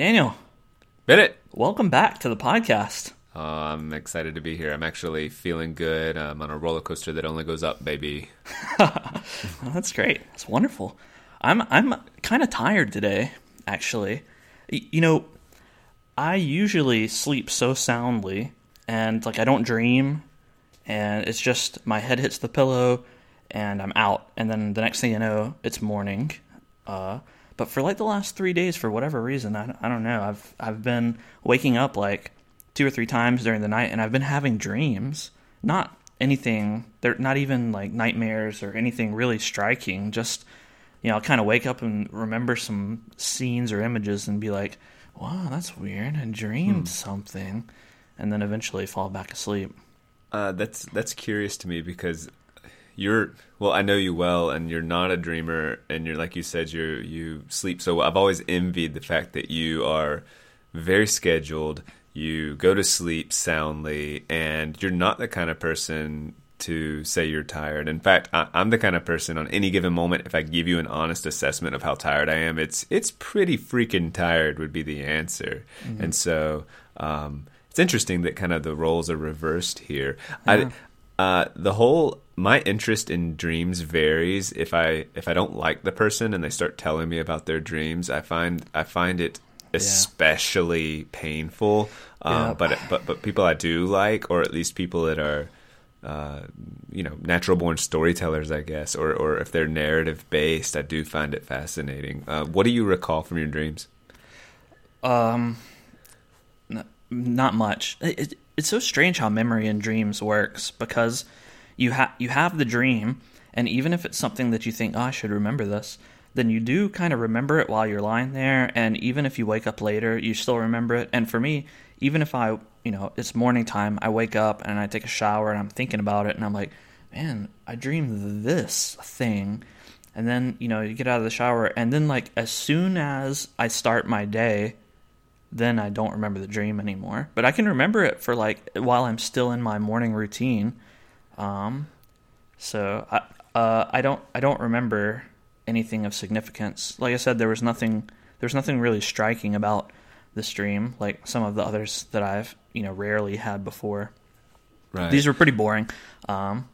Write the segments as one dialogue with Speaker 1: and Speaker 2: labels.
Speaker 1: Daniel,
Speaker 2: Bennett.
Speaker 1: welcome back to the podcast.
Speaker 2: Uh, I'm excited to be here. I'm actually feeling good. I'm on a roller coaster that only goes up, baby.
Speaker 1: Oh, that's great. That's wonderful. I'm I'm kind of tired today, actually. Y- You know, I usually sleep so soundly and like I don't dream and it's just my head hits the pillow and I'm out and then the next thing you know, it's morning. Uh but for like the last 3 days for whatever reason, I, I don't know. I've I've been waking up like two or three times during the night and I've been having dreams. Not anything they're not even like nightmares or anything really striking, just you know, I'll kind of wake up and remember some scenes or images and be like, "Wow, that's weird. I dreamed something." And then eventually fall back asleep.
Speaker 2: Uh, that's that's curious to me because you're well. I know you well, and you're not a dreamer, and you're like you said, you you sleep so well. I've always envied the fact that you are very scheduled. You go to sleep soundly, and you're not the kind of person to say you're tired. In fact, I, I'm the kind of person on any given moment, if I give you an honest assessment of how tired I am, it's it's pretty freaking tired would be the answer. And so um, it's interesting that kind of the roles are reversed here. I, uh, the whole my interest in dreams varies. If I if I don't like the person and they start telling me about their dreams, I find I find it especially painful. Um,
Speaker 1: Yeah.
Speaker 2: But but but people I do like, or at least people that are uh, you know, natural born storytellers, I guess, or or if they're narrative based, I do find it fascinating. Uh, what do you recall from your dreams?
Speaker 1: Um, n- not much. It, it, it's so strange how memory and dreams works because you have you have the dream, and even if it's something that you think, "Oh, I should remember this," then you do kind of remember it while you're lying there, and even if you wake up later, you still remember it. And for me, even if I, you know, it's morning time, I wake up and I take a shower and I'm thinking about it, and I'm like, "Man, I dreamed this thing." And then, you know, you get out of the shower, and then, like, as soon as I start my day, then I don't remember the dream anymore. But I can remember it for like while I'm still in my morning routine. Um, so I uh, I don't I don't remember anything of significance. Like I said, there was nothing there's nothing really striking about this dream, like some of the others that I've you know rarely had before.
Speaker 2: Right.
Speaker 1: These were pretty boring. Um,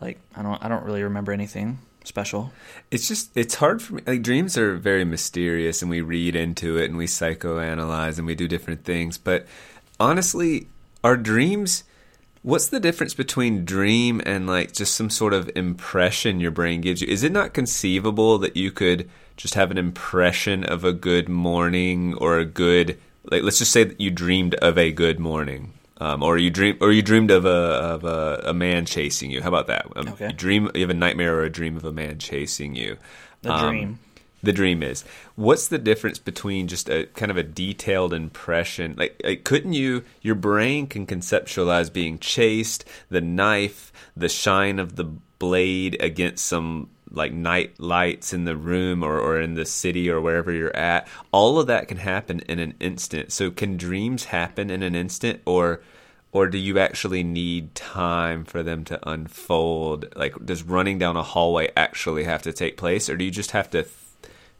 Speaker 1: like I don't I don't really remember anything special.
Speaker 2: It's just it's hard for me. Like dreams are very mysterious, and we read into it, and we psychoanalyze, and we do different things. But honestly, our dreams. What's the difference between dream and like just some sort of impression your brain gives you? Is it not conceivable that you could just have an impression of a good morning or a good like let's just say that you dreamed of a good morning. Um, or you dream, or you dreamed of a of a, a man chasing you. How about that? Um,
Speaker 1: Okay.
Speaker 2: You dream, you have a nightmare or a dream of a man chasing you.
Speaker 1: The
Speaker 2: Um,
Speaker 1: dream.
Speaker 2: the dream is. What's the difference between just a kind of a detailed impression? Like, like, couldn't you? Your brain can conceptualize being chased, the knife, the shine of the blade against some like night lights in the room or, or in the city or wherever you're at. All of that can happen in an instant. So, can dreams happen in an instant, or or do you actually need time for them to unfold? Like, does running down a hallway actually have to take place, or do you just have to th-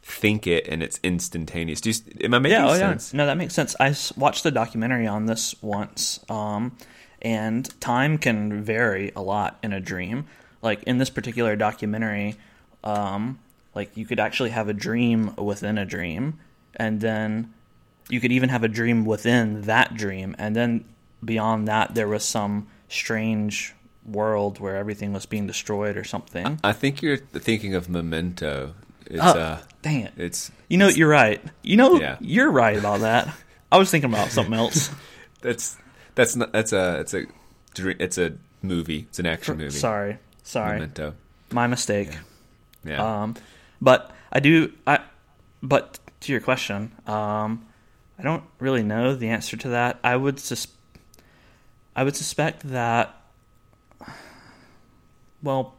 Speaker 2: think it and it's instantaneous? Do you, am I making
Speaker 1: yeah, oh,
Speaker 2: sense?
Speaker 1: yeah. No, that makes sense. i watched the documentary on this once, um, and time can vary a lot in a dream. Like in this particular documentary, um, like you could actually have a dream within a dream, and then you could even have a dream within that dream, and then beyond that, there was some strange world where everything was being destroyed or something.
Speaker 2: I think you're thinking of Memento. It's
Speaker 1: Oh,
Speaker 2: uh,
Speaker 1: dang it!
Speaker 2: it's
Speaker 1: You know, you're right. You know,
Speaker 2: Yeah.
Speaker 1: you're right about that. I was thinking about something else.
Speaker 2: that's that's not that's a it's a it's a movie. It's an action movie.
Speaker 1: Sorry, sorry,
Speaker 2: Memento.
Speaker 1: my mistake.
Speaker 2: Yeah.
Speaker 1: Um, but I do. I but to your question, um, I don't really know the answer to that. I would sus- I would suspect that. Well,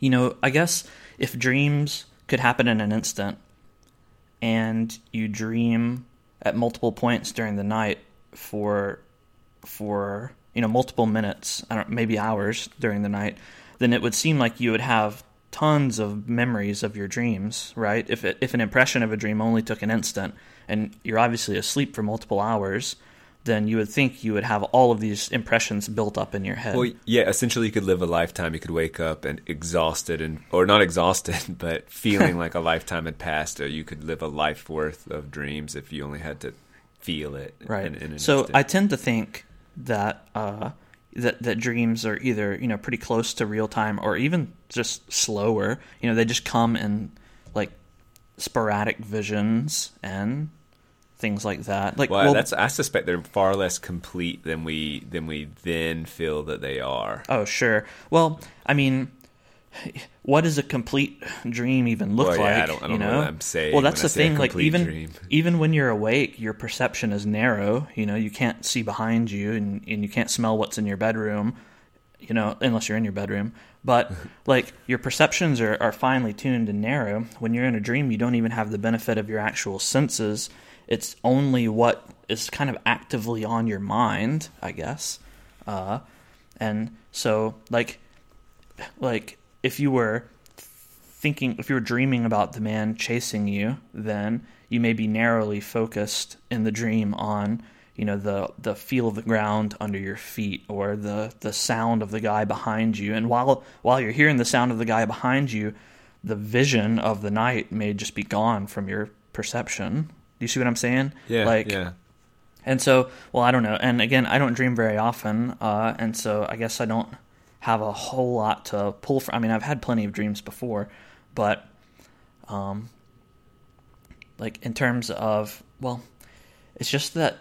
Speaker 1: you know, I guess if dreams could happen in an instant, and you dream at multiple points during the night for for you know multiple minutes, I don't maybe hours during the night, then it would seem like you would have tons of memories of your dreams, right? If it, if an impression of a dream only took an instant, and you're obviously asleep for multiple hours, then you would think you would have all of these impressions built up in your head.
Speaker 2: Well, yeah, essentially, you could live a lifetime. You could wake up and exhausted, and or not exhausted, but feeling like a lifetime had passed. Or you could live a life worth of dreams if you only had to feel it.
Speaker 1: right.
Speaker 2: In, in
Speaker 1: so
Speaker 2: instant.
Speaker 1: I tend to think that uh, that that dreams are either you know pretty close to real time or even just slower. You know, they just come in like sporadic visions and things like that. Like,
Speaker 2: well,
Speaker 1: well,
Speaker 2: that's I suspect they're far less complete than we than we then feel that they are.
Speaker 1: Oh, sure. Well, I mean, what does a complete dream even look
Speaker 2: Well, yeah,
Speaker 1: like?
Speaker 2: I don't- I don't
Speaker 1: you
Speaker 2: know
Speaker 1: know,
Speaker 2: what I'm saying
Speaker 1: Well, that's the thing. Like even
Speaker 2: dream.
Speaker 1: even when you're awake, your perception is narrow. You know, you can't see behind you, and and you can't smell what's in your bedroom. You know, unless you're in your bedroom. But like your perceptions are, are finely tuned and narrow. When you're in a dream, you don't even have the benefit of your actual senses. It's only what is kind of actively on your mind, I guess. Uh, and so, like, like if you were thinking if you were dreaming about the man chasing you then you may be narrowly focused in the dream on you know the the feel of the ground under your feet or the the sound of the guy behind you and while while you're hearing the sound of the guy behind you the vision of the night may just be gone from your perception do you see what i'm saying
Speaker 2: Yeah,
Speaker 1: like
Speaker 2: yeah.
Speaker 1: and so, well, I don't know. And again, I don't dream very often, uh, and so I guess I don't have a whole lot to pull from. I mean, I've had plenty of dreams before, but, um, like in terms of, well, it's just that,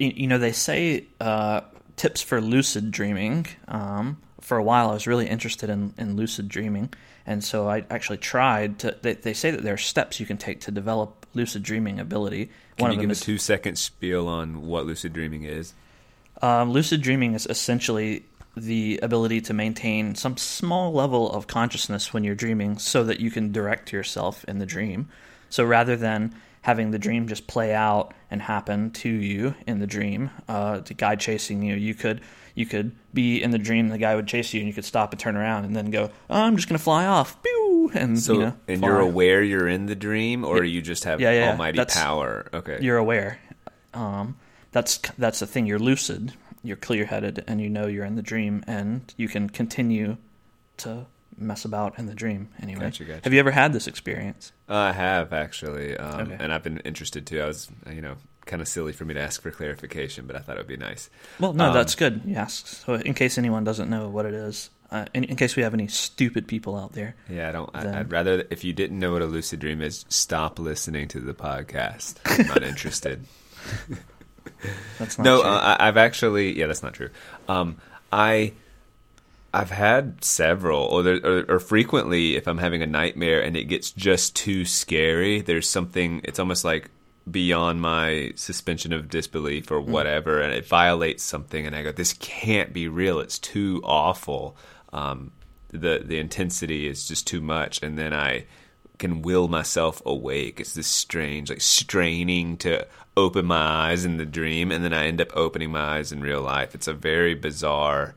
Speaker 1: you, you know, they say uh, tips for lucid dreaming. Um, for a while, I was really interested in, in lucid dreaming, and so I actually tried to. They, they say that there are steps you can take to develop lucid dreaming ability.
Speaker 2: Can
Speaker 1: One
Speaker 2: you
Speaker 1: of
Speaker 2: give
Speaker 1: them
Speaker 2: a two second spiel on what lucid dreaming is?
Speaker 1: Um, lucid dreaming is essentially the ability to maintain some small level of consciousness when you're dreaming so that you can direct yourself in the dream. So rather than having the dream just play out and happen to you in the dream, uh, the guy chasing you, you could you could be in the dream, the guy would chase you, and you could stop and turn around and then go, oh, "I'm just going to fly off," Pew! and
Speaker 2: So,
Speaker 1: you know,
Speaker 2: and
Speaker 1: fly.
Speaker 2: you're aware you're in the dream, or you just have
Speaker 1: Yeah, yeah, yeah.
Speaker 2: almighty
Speaker 1: That's-
Speaker 2: power? Okay.
Speaker 1: you're aware. Um, that's that's the thing. You're lucid. You're clear-headed, and you know you're in the dream, and you can continue to mess about in the dream. Anyway,
Speaker 2: Gotcha, gotcha.
Speaker 1: have you ever had this experience?
Speaker 2: I have actually, um,
Speaker 1: Okay.
Speaker 2: and I've been interested too. I was, you know, kind of silly for me to ask for clarification, but I thought it would be nice.
Speaker 1: Well, no,
Speaker 2: Um,
Speaker 1: that's good. Yes. So, in case anyone doesn't know what it is, uh, in, in case we have any stupid people out there,
Speaker 2: Yeah, I don't. I,
Speaker 1: Then-
Speaker 2: I'd rather if you didn't know what a lucid dream is, stop listening to the podcast. I'm not interested.
Speaker 1: that's not
Speaker 2: no, uh, I, I've actually. Yeah, that's not true. Um, I. I've had several, or, there, or or frequently, if I'm having a nightmare and it gets just too scary, there's something. It's almost like beyond my suspension of disbelief or whatever, and it violates something, and I go, "This can't be real. It's too awful." Um, the the intensity is just too much, and then I can will myself awake. It's this strange, like straining to open my eyes in the dream, and then I end up opening my eyes in real life. It's a very bizarre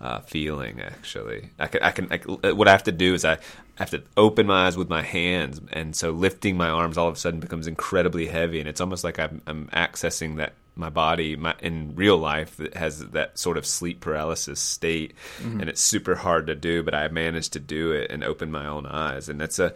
Speaker 2: uh, feeling, actually. I can, I can, I can- what I have to do is I have to open my eyes with my hands, and so lifting my arms all of a sudden becomes incredibly heavy, and it's almost like I'm, I'm accessing that my body my, in real life that has that sort of sleep paralysis state, and it's super hard to do, but I managed to do it and open my own eyes, and that's a.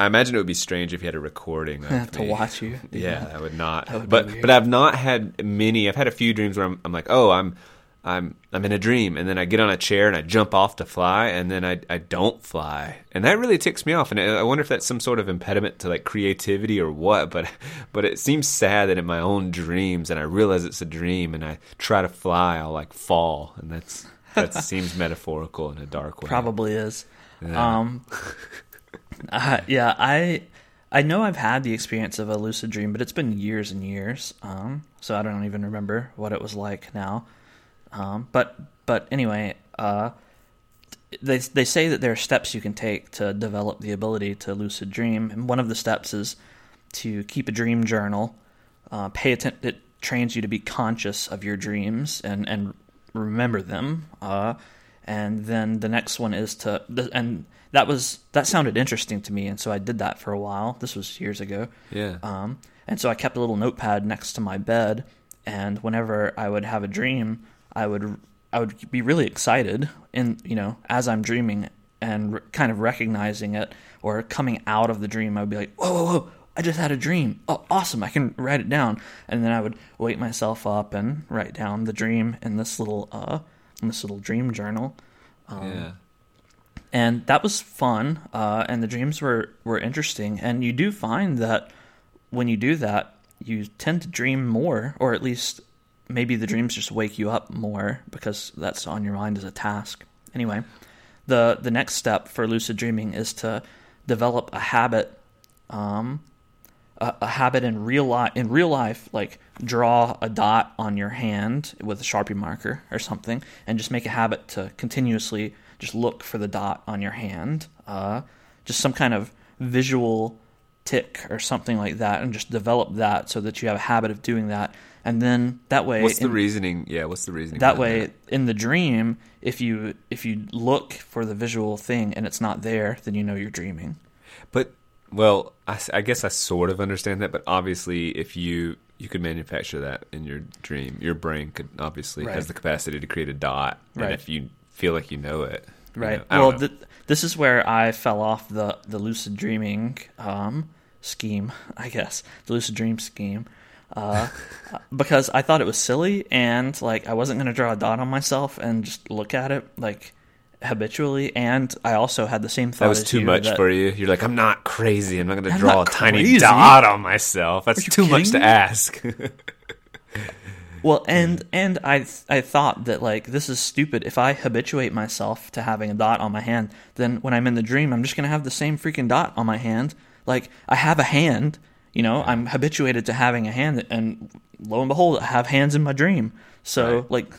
Speaker 2: I imagine it would be strange if you had a recording of
Speaker 1: to
Speaker 2: me.
Speaker 1: watch you.
Speaker 2: Yeah,
Speaker 1: that.
Speaker 2: I would not.
Speaker 1: Would
Speaker 2: but
Speaker 1: weird.
Speaker 2: but I've not had many. I've had a few dreams where I'm, I'm like, oh, I'm I'm I'm in a dream, and then I get on a chair and I jump off to fly, and then I I don't fly, and that really ticks me off. And I I wonder if that's some sort of impediment to like creativity or what. But but it seems sad that in my own dreams, and I realize it's a dream, and I try to fly, I'll like fall, and that's that seems metaphorical in a dark way.
Speaker 1: Probably is.
Speaker 2: Yeah.
Speaker 1: Um, uh, yeah, I I know I've had the experience of a lucid dream, but it's been years and years. Um, so I don't even remember what it was like now. Um, but but anyway, uh, they they say that there are steps you can take to develop the ability to lucid dream, and one of the steps is to keep a dream journal. Uh, pay attention. It trains you to be conscious of your dreams and and remember them. Uh, and then the next one is to and that was that sounded interesting to me, and so I did that for a while. This was years ago.
Speaker 2: Yeah.
Speaker 1: Um, And so I kept a little notepad next to my bed, and whenever I would have a dream, I would I would be really excited in you know as I'm dreaming and re- kind of recognizing it or coming out of the dream. I would be like, whoa, whoa, whoa! I just had a dream. Oh, awesome! I can write it down, and then I would wake myself up and write down the dream in this little uh in this little dream journal. Um,
Speaker 2: yeah.
Speaker 1: And that was fun uh, and the dreams were, were interesting. And you do find that when you do that you tend to dream more or at least maybe the dreams just wake you up more because that's on your mind as a task. Anyway the the next step for lucid dreaming is to develop a habit um, a, a habit in real life in real life like draw a dot on your hand with a sharpie marker or something and just make a habit to continuously just look for the dot on your hand uh, just some kind of visual tick or something like that and just develop that so that you have a habit of doing that and then that way
Speaker 2: What's the
Speaker 1: in-
Speaker 2: reasoning? Yeah, what's the reasoning?
Speaker 1: that way in the dream if you if you look for the visual thing and it's not there then you know you're dreaming
Speaker 2: But well, I guess I sort of understand that. But obviously, if you you could manufacture that in your dream, your brain could obviously
Speaker 1: Right.
Speaker 2: has the capacity to create a dot.
Speaker 1: Right.
Speaker 2: And if you feel like you know it, you
Speaker 1: Right.
Speaker 2: know,
Speaker 1: well, th- this is where I fell off the the lucid dreaming um, scheme, I guess, the lucid dream scheme, uh, because I thought it was silly and like I wasn't going to draw a dot on myself and just look at it like habitually, and I also had the same thought.
Speaker 2: that was
Speaker 1: as
Speaker 2: too
Speaker 1: you,
Speaker 2: much
Speaker 1: that-
Speaker 2: for you. You're like, I'm not crazy. I'm not going to draw a tiny dot on myself. That's too much to ask.
Speaker 1: Well, and and I I thought that like this is stupid. If I habituate myself to having a dot on my hand, then when I'm in the dream, I'm just gonna have the same freaking dot on my hand. Like I have a hand, you know, I'm habituated to having a hand, and lo and behold, I have hands in my dream. So
Speaker 2: Right.
Speaker 1: like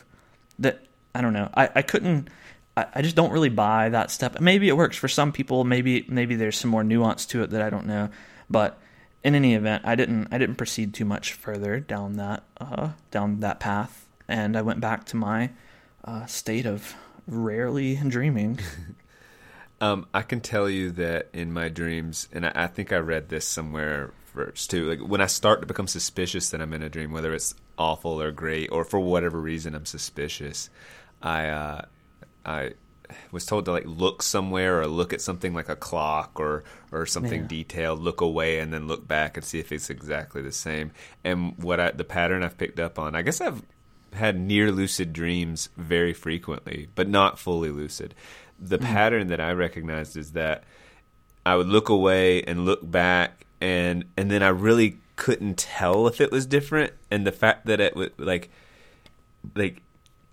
Speaker 1: that, I don't know. I I couldn't. I, I just don't really buy that step. Maybe it works for some people. Maybe maybe there's some more nuance to it that I don't know. But in any event, I didn't I didn't proceed too much further down that uh, down that path, and I went back to my uh, state of rarely dreaming.
Speaker 2: Um, I can tell you that in my dreams, and I, I think I read this somewhere first too. Like when I start to become suspicious that I'm in a dream, whether it's awful or great, or for whatever reason I'm suspicious, I uh, I was told to like look somewhere or look at something like a clock or or something
Speaker 1: Yeah.
Speaker 2: detailed, look away and then look back and see if it's exactly the same. And what I the pattern I've picked up on, I guess I've had near lucid dreams very frequently, but not fully lucid. The mm. pattern that I recognized is that I would look away and look back and and then I really couldn't tell if it was different and the fact that it was like like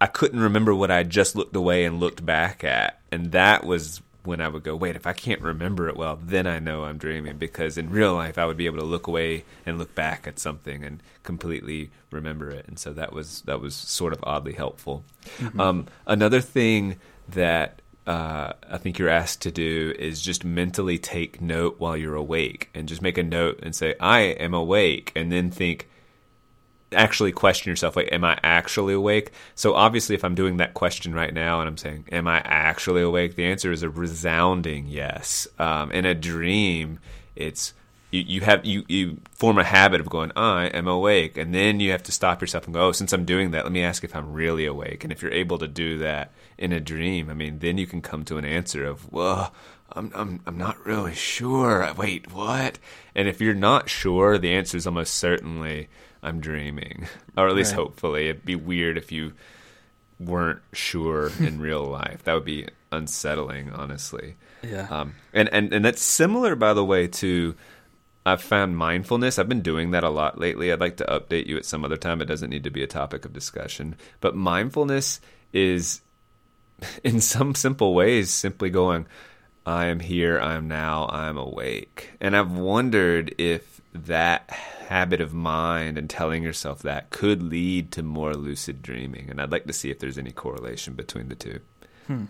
Speaker 2: I couldn't remember what I just looked away and looked back at. And that was when I would go wait if I can't remember it well then I know I'm dreaming. Because in real life I would be able to look away and look back at something and completely remember it. And so that was that was sort of oddly helpful. Um, another thing that uh, I think you're asked to do is just mentally take note while you're awake and just make a note and say, I am awake, and then think, actually question yourself, like, am I actually awake? So obviously, if I'm doing that question right now and I'm saying, am I actually awake? The answer is a resounding yes. Um, in a dream, it's you, you have you, you form a habit of going i am awake and then you have to stop yourself and go oh since i'm doing that let me ask if i'm really awake and if you're able to do that in a dream i mean then you can come to an answer of well i'm i'm, I'm not really sure wait what and if you're not sure the answer is almost certainly i'm dreaming or at least
Speaker 1: Right.
Speaker 2: hopefully it'd be weird if you weren't sure in real life that would be unsettling honestly
Speaker 1: Yeah.
Speaker 2: um, and, and and that's similar, by the way, to I've found mindfulness. I've been doing that a lot lately. I'd like to update you at some other time. It doesn't need to be a topic of discussion. But mindfulness is, in some simple ways, simply going, I am here, I am now, I am awake. And I've wondered if that habit of mind and telling yourself that could lead to more lucid dreaming. And I'd like to see if there's any correlation between the two. Hmm.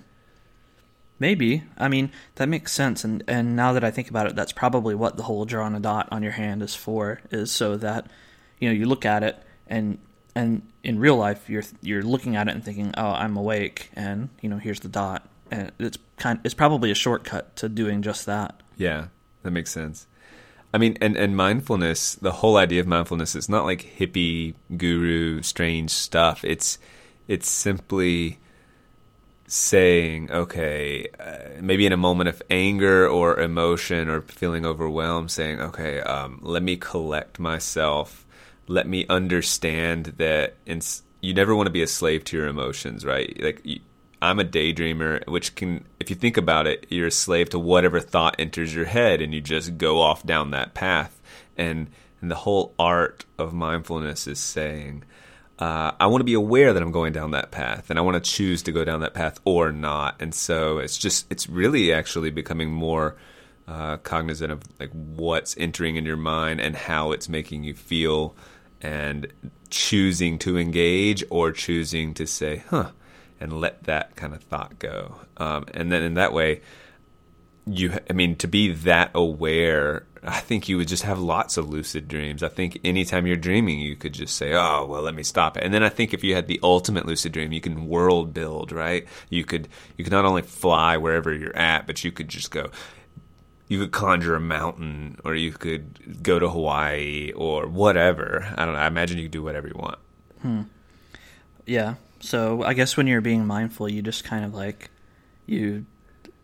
Speaker 1: Maybe. I mean, that makes sense. And, and now that I think about it, that's probably what the whole drawing a dot on your hand is for, is so that, you know, you look at it and and in real life you're you're looking at it and thinking, Oh, I'm awake and, you know, here's the dot. And it's kind it's probably a shortcut to doing just that.
Speaker 2: Yeah, that makes sense. I mean, and, and mindfulness, the whole idea of mindfulness is not like hippie guru strange stuff. It's it's simply saying, okay, uh, maybe in a moment of anger or emotion or feeling overwhelmed, saying, okay, um, let me collect myself. Let me understand that ins- you never want to be a slave to your emotions, right? Like, you, I'm a daydreamer, which can, if you think about it, you're a slave to whatever thought enters your head and you just go off down that path. And, and the whole art of mindfulness is saying, uh, I want to be aware that I'm going down that path, and I want to choose to go down that path or not. And so it's just it's really actually becoming more uh, cognizant of like what's entering in your mind and how it's making you feel, and choosing to engage or choosing to say, "Huh," and let that kind of thought go. Um, and then in that way, you I mean to be that aware I think you would just have lots of lucid dreams. I think anytime you're dreaming, you could just say, "Oh, well, let me stop it." And then I think if you had the ultimate lucid dream, you can world build, right? You could you could not only fly wherever you're at, but you could just go. You could conjure a mountain, or you could go to Hawaii, or whatever. I don't know. I imagine you could do whatever you want.
Speaker 1: Hmm. Yeah. So I guess when you're being mindful, you just kind of like you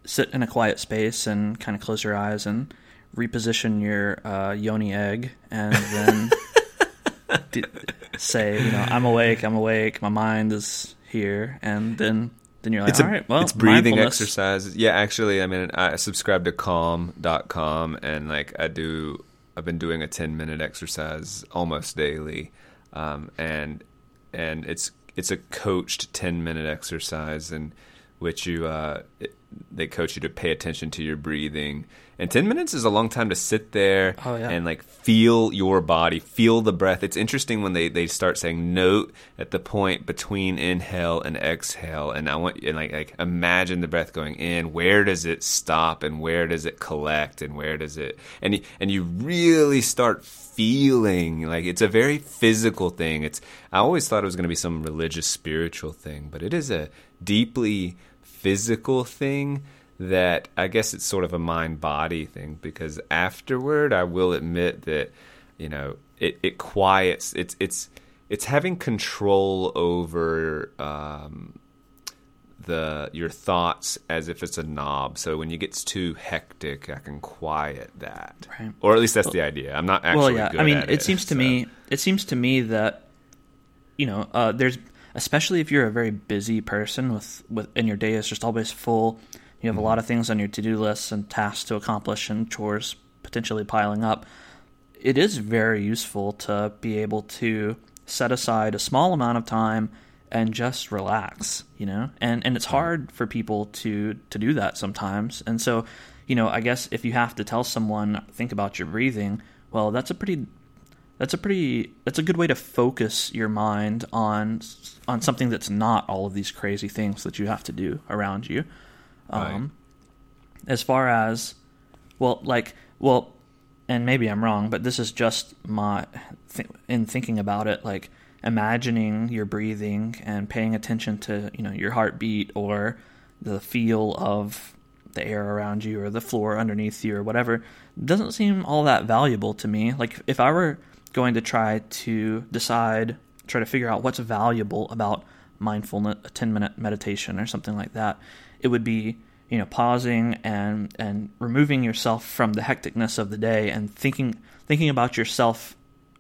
Speaker 1: sit in a quiet space and kind of close your eyes and reposition your uh, yoni egg and then d- say, you know, I'm awake, I'm awake, my mind is here, and then then you're like,
Speaker 2: it's
Speaker 1: all right, well,
Speaker 2: it's breathing exercises. Yeah, actually, I mean, I subscribe to Calm.com, and like I do, I've been doing a 10 minute exercise almost daily, um, and and it's it's a coached 10 minute exercise, in which you uh, it, they coach you to pay attention to your breathing. And 10 minutes is a long time to sit there
Speaker 1: Oh, yeah.
Speaker 2: and like feel your body, feel the breath. It's interesting when they, they start saying note at the point between inhale and exhale. And I want you like, like imagine the breath going in. Where does it stop and where does it collect and where does it, and, and you really start feeling like it's a very physical thing. It's, I always thought it was going to be some religious, spiritual thing, but it is a deeply physical thing that I guess it's sort of a mind body thing because afterward I will admit that you know it, it quiets it's it's it's having control over um, the your thoughts as if it's a knob so when it gets too hectic I can quiet that
Speaker 1: Right.
Speaker 2: or at least that's the idea I'm not actually
Speaker 1: well, yeah. I mean,
Speaker 2: at
Speaker 1: it, seems to
Speaker 2: so-
Speaker 1: me, it seems to me that you know, uh, there's especially if you're a very busy person with with and your day is just always full. You have a lot of things on your to do lists and tasks to accomplish and chores potentially piling up. It is very useful to be able to set aside a small amount of time and just relax, you know? And and it's hard for people to to do that sometimes. And so, you know, I guess if you have to tell someone think about your breathing, well, that's a pretty that's a pretty that's a good way to focus your mind on on something that's not all of these crazy things that you have to do around you. Um, as far as well, like well, and maybe I'm wrong, but this is just my th- in thinking about it, like imagining your breathing and paying attention to you know your heartbeat or the feel of the air around you or the floor underneath you or whatever doesn't seem all that valuable to me. Like if I were going to try to decide, try to figure out what's valuable about mindfulness, a 10 minute meditation or something like that, it would be, you know, pausing and, and removing yourself from the hecticness of the day and thinking, thinking about yourself,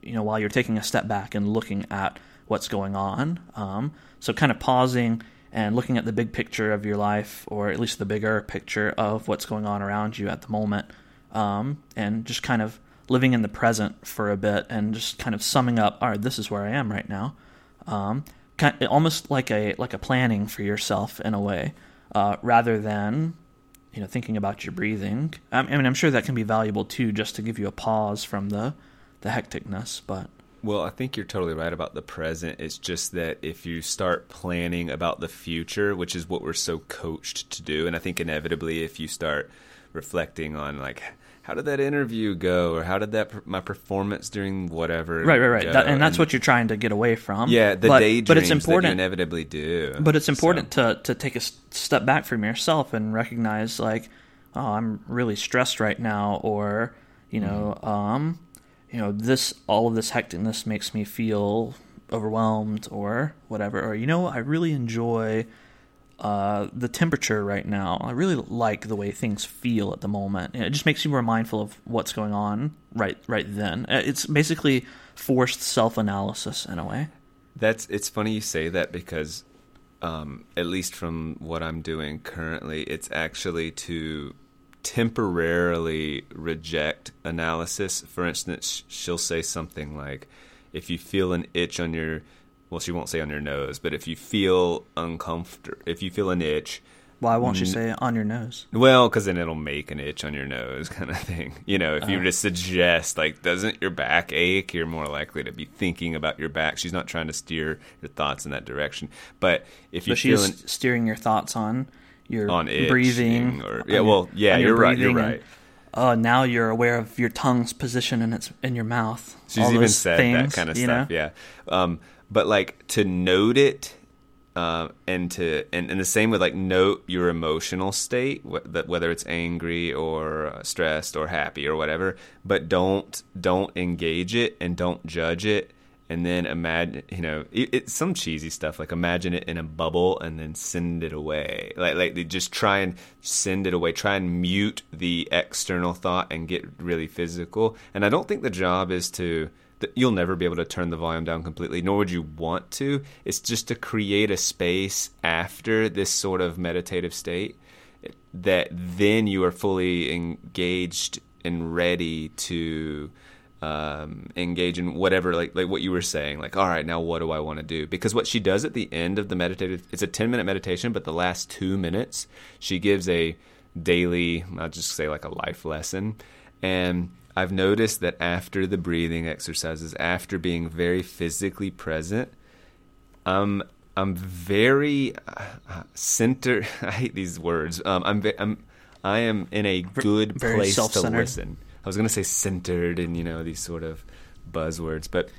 Speaker 1: you know, while you're taking a step back and looking at what's going on. Um, so kind of pausing and looking at the big picture of your life, or at least the bigger picture of what's going on around you at the moment, um, and just kind of living in the present for a bit and just kind of summing up. All right, this is where I am right now. Um, kind almost like a like a planning for yourself in a way, uh, rather than you know thinking about your breathing. I mean, I'm sure that can be valuable too, just to give you a pause from the the hecticness. But
Speaker 2: Well, I think you're totally right about the present. It's just that if you start planning about the future, which is what we're so coached to do, and I think inevitably if you start reflecting on like how did that interview go or how did that my performance during whatever
Speaker 1: right, right, right, that, and that's what you're trying to get away from.
Speaker 2: yeah the
Speaker 1: but,
Speaker 2: daydreams
Speaker 1: but it's
Speaker 2: that you
Speaker 1: important.
Speaker 2: inevitably do.
Speaker 1: But it's
Speaker 2: So-
Speaker 1: important to to take a step back from yourself and recognize like, oh, I'm really stressed right now, or You know, um, you know this all of this hecticness makes me feel overwhelmed or whatever. Or you know, I really enjoy uh, the temperature right now. I really like the way things feel at the moment. It just makes you more mindful of what's going on right right then. Uh, It's basically forced self analysis in a way.
Speaker 2: That's it's funny you say that because um, at least from what I'm doing currently, it's actually to temporarily reject analysis. For instance, she'll say something like, "If you feel an itch on your," well, she won't say on your nose, but if you feel uncomfortable, if you feel an itch,
Speaker 1: Why won't you
Speaker 2: N-
Speaker 1: say on your nose?
Speaker 2: well, because then it'll make an itch on your nose, kind of thing. You know, if you
Speaker 1: Uh.
Speaker 2: were to suggest, like, doesn't your back ache? You're more likely to be thinking about your back. She's not trying to steer your thoughts in that direction. But if you
Speaker 1: she's steering your thoughts on your
Speaker 2: on itching
Speaker 1: breathing.
Speaker 2: or yeah,
Speaker 1: your-
Speaker 2: well, yeah, you're right. You're right.
Speaker 1: and, uh, now you're aware of your tongue's position in its in your mouth.
Speaker 2: She's even said
Speaker 1: things,
Speaker 2: that kind of stuff.
Speaker 1: know?
Speaker 2: Yeah. Um, but like to note it, uh, and to and, and the same with like note your emotional state, wh- that whether it's angry or stressed or happy or whatever. But don't don't engage it and don't judge it. And then imagine, you know, it, it's some cheesy stuff like imagine it in a bubble and then send it away. Like, like they just try and send it away. Try and mute the external thought and get really physical. And I don't think the job is to you'll never be able to turn the volume down completely, nor would you want to. It's just to create a space after this sort of meditative state that then you are fully engaged and ready to um, engage in whatever, like like what you were saying. Like, all right, now what do I want to do? Because what she does at the end of the meditative, it's a ten minute meditation, but the last two minutes she gives a daily, I'll just say like a life lesson, and I've noticed that after the breathing exercises, after being very physically present, um, I'm very uh, center. I hate these words. Um, I'm, I'm, I am in a good
Speaker 1: very
Speaker 2: place to listen. I was going to say centered and you know these sort of buzzwords, but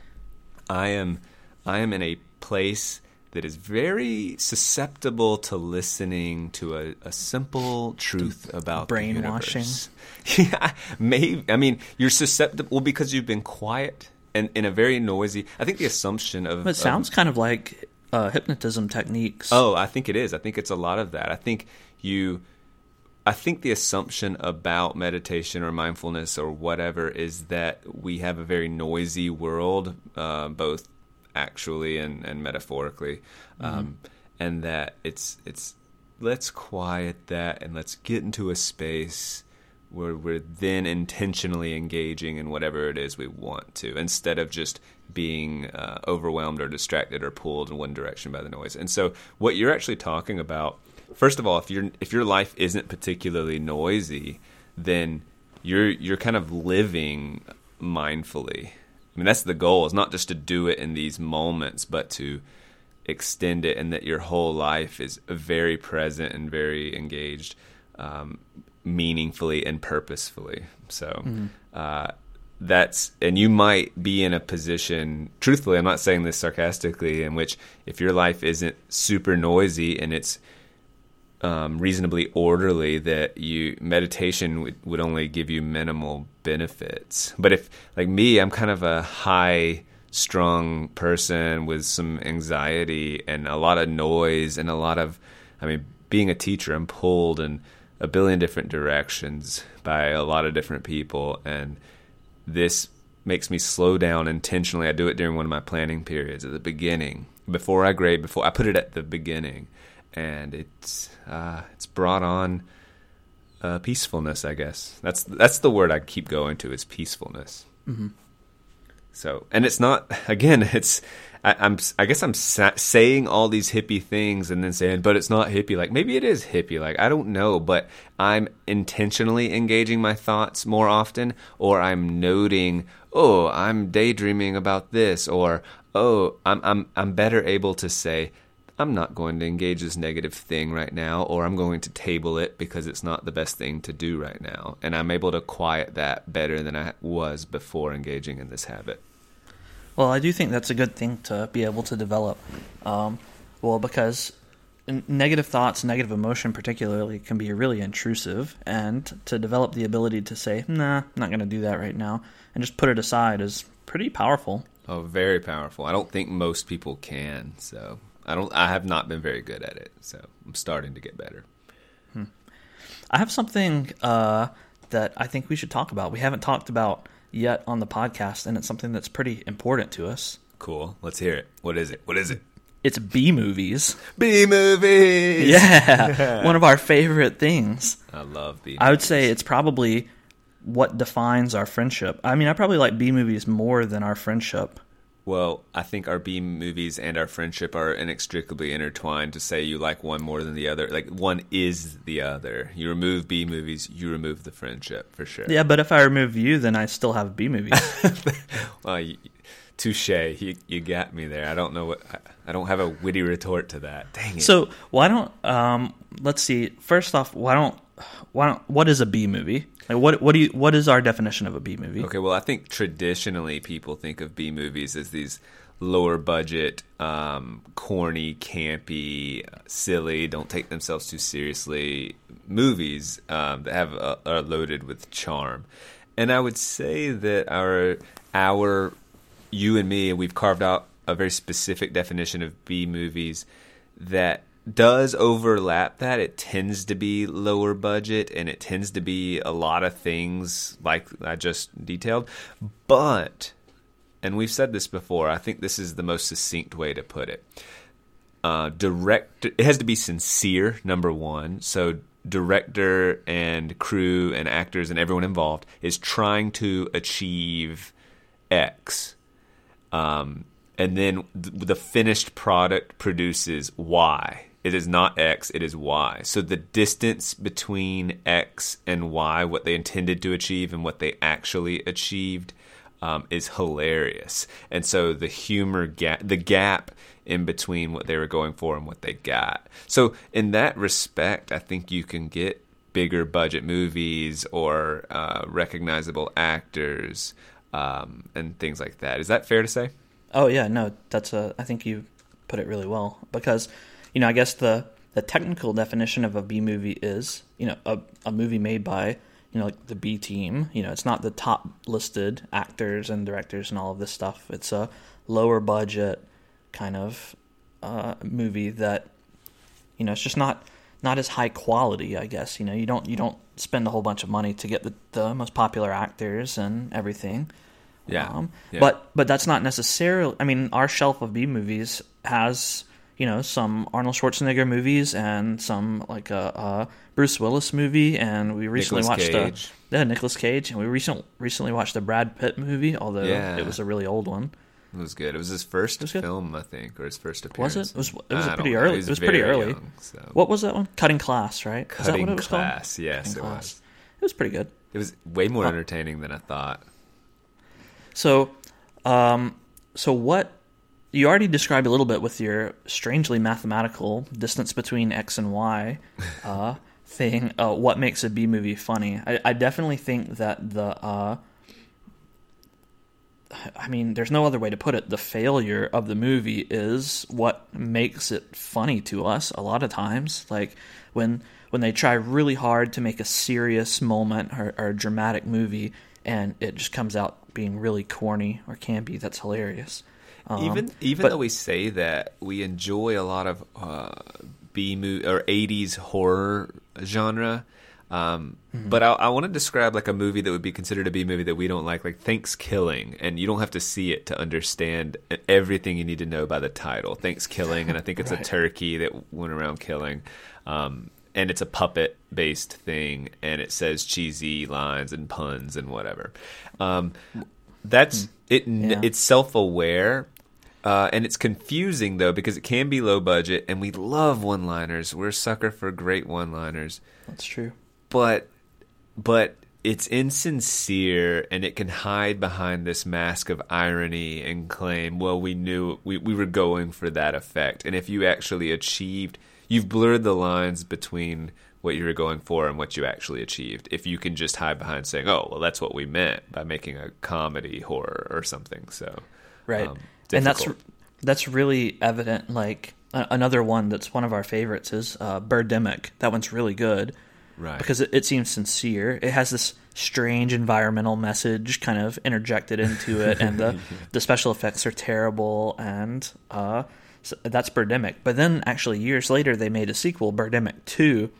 Speaker 2: I am, I am in a place that is very susceptible to listening to a, a simple truth about
Speaker 1: brainwashing.
Speaker 2: Yeah, maybe. I mean, you're susceptible well, because you've been quiet and in a very noisy. I think the assumption of
Speaker 1: But it sounds kind of like uh, hypnotism techniques.
Speaker 2: Oh, I think it is. I think it's a lot of that. I think you I think the assumption about meditation or mindfulness or whatever is that we have a very noisy world, uh, both actually and, and metaphorically, um, and that it's it's let's quiet that and let's get into a space where we're then intentionally engaging in whatever it is we want to, instead of just being uh, overwhelmed or distracted or pulled in one direction by the noise. And so, what you're actually talking about first of all, if your if your life isn't particularly noisy, then you're you're kind of living mindfully. I mean, that's the goal. Is not just to do it in these moments, but to extend it, and that your whole life is very present and very engaged, um, meaningfully and purposefully. So. Uh, that's and you might be in a position truthfully i'm not saying this sarcastically in which if your life isn't super noisy and it's um, reasonably orderly that you meditation would, would only give you minimal benefits but if like me i'm kind of a high strung person with some anxiety and a lot of noise and a lot of i mean being a teacher i'm pulled in a billion different directions by a lot of different people and this makes me slow down intentionally. I do it during one of my planning periods at the beginning, before I grade. Before I put it at the beginning, and it's uh, it's brought on uh, peacefulness. I guess that's that's the word I keep going to is peacefulness.
Speaker 1: Mm-hmm.
Speaker 2: So, and it's not again. It's I, I'm I guess I'm sa- saying all these hippie things and then saying, but it's not hippie. Like maybe it is hippie. Like I don't know, but I'm intentionally engaging my thoughts more often, or I'm noting, oh, I'm daydreaming about this, or oh, I'm I'm I'm better able to say. I'm not going to engage this negative thing right now, or I'm going to table it because it's not the best thing to do right now. And I'm able to quiet that better than I was before engaging in this habit.
Speaker 1: Well, I do think that's a good thing to be able to develop. Um, well, because negative thoughts, negative emotion, particularly, can be really intrusive. And to develop the ability to say, "Nah, I'm not going to do that right now," and just put it aside is pretty powerful.
Speaker 2: Oh, very powerful. I don't think most people can. So I don't. I have not been very good at it. So I'm starting to get better.
Speaker 1: I have something uh, that I think we should talk about. We haven't talked about yet on the podcast, and it's something that's pretty important to us.
Speaker 2: Cool. Let's hear it. What is it? What is it?
Speaker 1: It's B movies.
Speaker 2: B movies.
Speaker 1: Yeah, one of our favorite things.
Speaker 2: I love B.
Speaker 1: I would say it's probably what defines our friendship. I mean, I probably like B movies more than our friendship.
Speaker 2: Well, I think our B movies and our friendship are inextricably intertwined. To say you like one more than the other, like one is the other. You remove B movies, you remove the friendship for sure.
Speaker 1: Yeah, but if I remove you, then I still have B movies.
Speaker 2: Well, you, touche. You you got me there. I don't know what. I, I don't have a witty retort to that. Dang it.
Speaker 1: so why don't um, let's see. First off, why don't why don't what is a B movie? Like what what do you what is our definition of a B movie?
Speaker 2: Okay, well, I think traditionally people think of B movies as these lower budget, um, corny, campy, silly, don't take themselves too seriously movies um, that have uh, are loaded with charm. And I would say that our our you and me, we've carved out a very specific definition of B movies that does overlap that. It tends to be lower budget and it tends to be a lot of things like I just detailed. But, and we've said this before, I think this is the most succinct way to put it. Uh, direct, it has to be sincere, number one. So, director and crew and actors and everyone involved is trying to achieve X um, and then the finished product produces Y. It is not X, it is Y. So the distance between X and Y, what they intended to achieve and what they actually achieved, um, is hilarious. And so the humor gap, the gap in between what they were going for and what they got. So in that respect, I think you can get bigger budget movies or uh, recognizable actors um, and things like that. Is that fair to say?
Speaker 1: Oh yeah, no, that's a. I think you put it really well because, you know, I guess the the technical definition of a B movie is you know a a movie made by you know like the B team. You know, it's not the top listed actors and directors and all of this stuff. It's a lower budget kind of uh, movie that you know it's just not not as high quality. I guess you know you don't you don't spend a whole bunch of money to get the, the most popular actors and everything.
Speaker 2: Yeah.
Speaker 1: Um,
Speaker 2: Yeah.
Speaker 1: But but that's not necessarily. I mean, our shelf of B movies has you know some Arnold Schwarzenegger movies and some like a, a Bruce Willis movie, and we recently
Speaker 2: Nicolas
Speaker 1: watched
Speaker 2: Cage.
Speaker 1: a yeah Nicolas Cage, and we recent recently watched a Brad Pitt movie, although
Speaker 2: Yeah.
Speaker 1: it was a really old one.
Speaker 2: It was good. It was his first
Speaker 1: was
Speaker 2: film, I think, or his first appearance.
Speaker 1: Was it? It was it was pretty early. It was pretty early.
Speaker 2: young, so.
Speaker 1: What was that one? Cutting Class, right? Is that
Speaker 2: Cutting
Speaker 1: what it was
Speaker 2: class? Yes,
Speaker 1: Cutting
Speaker 2: it
Speaker 1: Class.
Speaker 2: was.
Speaker 1: It was pretty good.
Speaker 2: It was way more entertaining than I thought.
Speaker 1: So, um, so what you already described a little bit with your strangely mathematical distance between x and y uh, thing. Uh, what makes a B movie funny? I, I definitely think that the. Uh, I mean, there's no other way to put it. The failure of the movie is what makes it funny to us a lot of times. Like when when they try really hard to make a serious moment or, or a dramatic movie, and it just comes out being really corny or campy. That's hilarious. Um,
Speaker 2: even even
Speaker 1: but-
Speaker 2: though we say that, we enjoy a lot of uh, B movie or '80s horror genre. Um,
Speaker 1: Mm-hmm.
Speaker 2: But I, I want to describe like a movie that would be considered a B movie that we don't like, like ThanksKilling, and you don't have to see it to understand everything you need to know by the title. ThanksKilling, and I think it's a turkey that went around killing. Um, and it's a puppet based thing, and it says cheesy lines and puns and whatever. Um, that's it.
Speaker 1: Yeah.
Speaker 2: It's self aware. Uh, and it's confusing though because it can be low budget, and we love one-liners. We're a sucker for great one-liners,
Speaker 1: that's true.
Speaker 2: but but it's insincere, and it can hide behind this mask of irony and claim, "Well, we knew we we were going for that effect." And if you actually achieved, you've blurred the lines between what you were going for and what you actually achieved. If you can just hide behind saying, "Oh, well, that's what we meant by making a comedy horror or something," so
Speaker 1: right
Speaker 2: um,
Speaker 1: and that's that's really evident like another one that's one of our favorites is uh, Birdemic. That one's really good
Speaker 2: Right.
Speaker 1: because it, it seems sincere. It has this strange environmental message kind of interjected into it, and the the special effects are terrible, and uh, so that's Birdemic. But then, actually, years later, they made a sequel, Birdemic Two,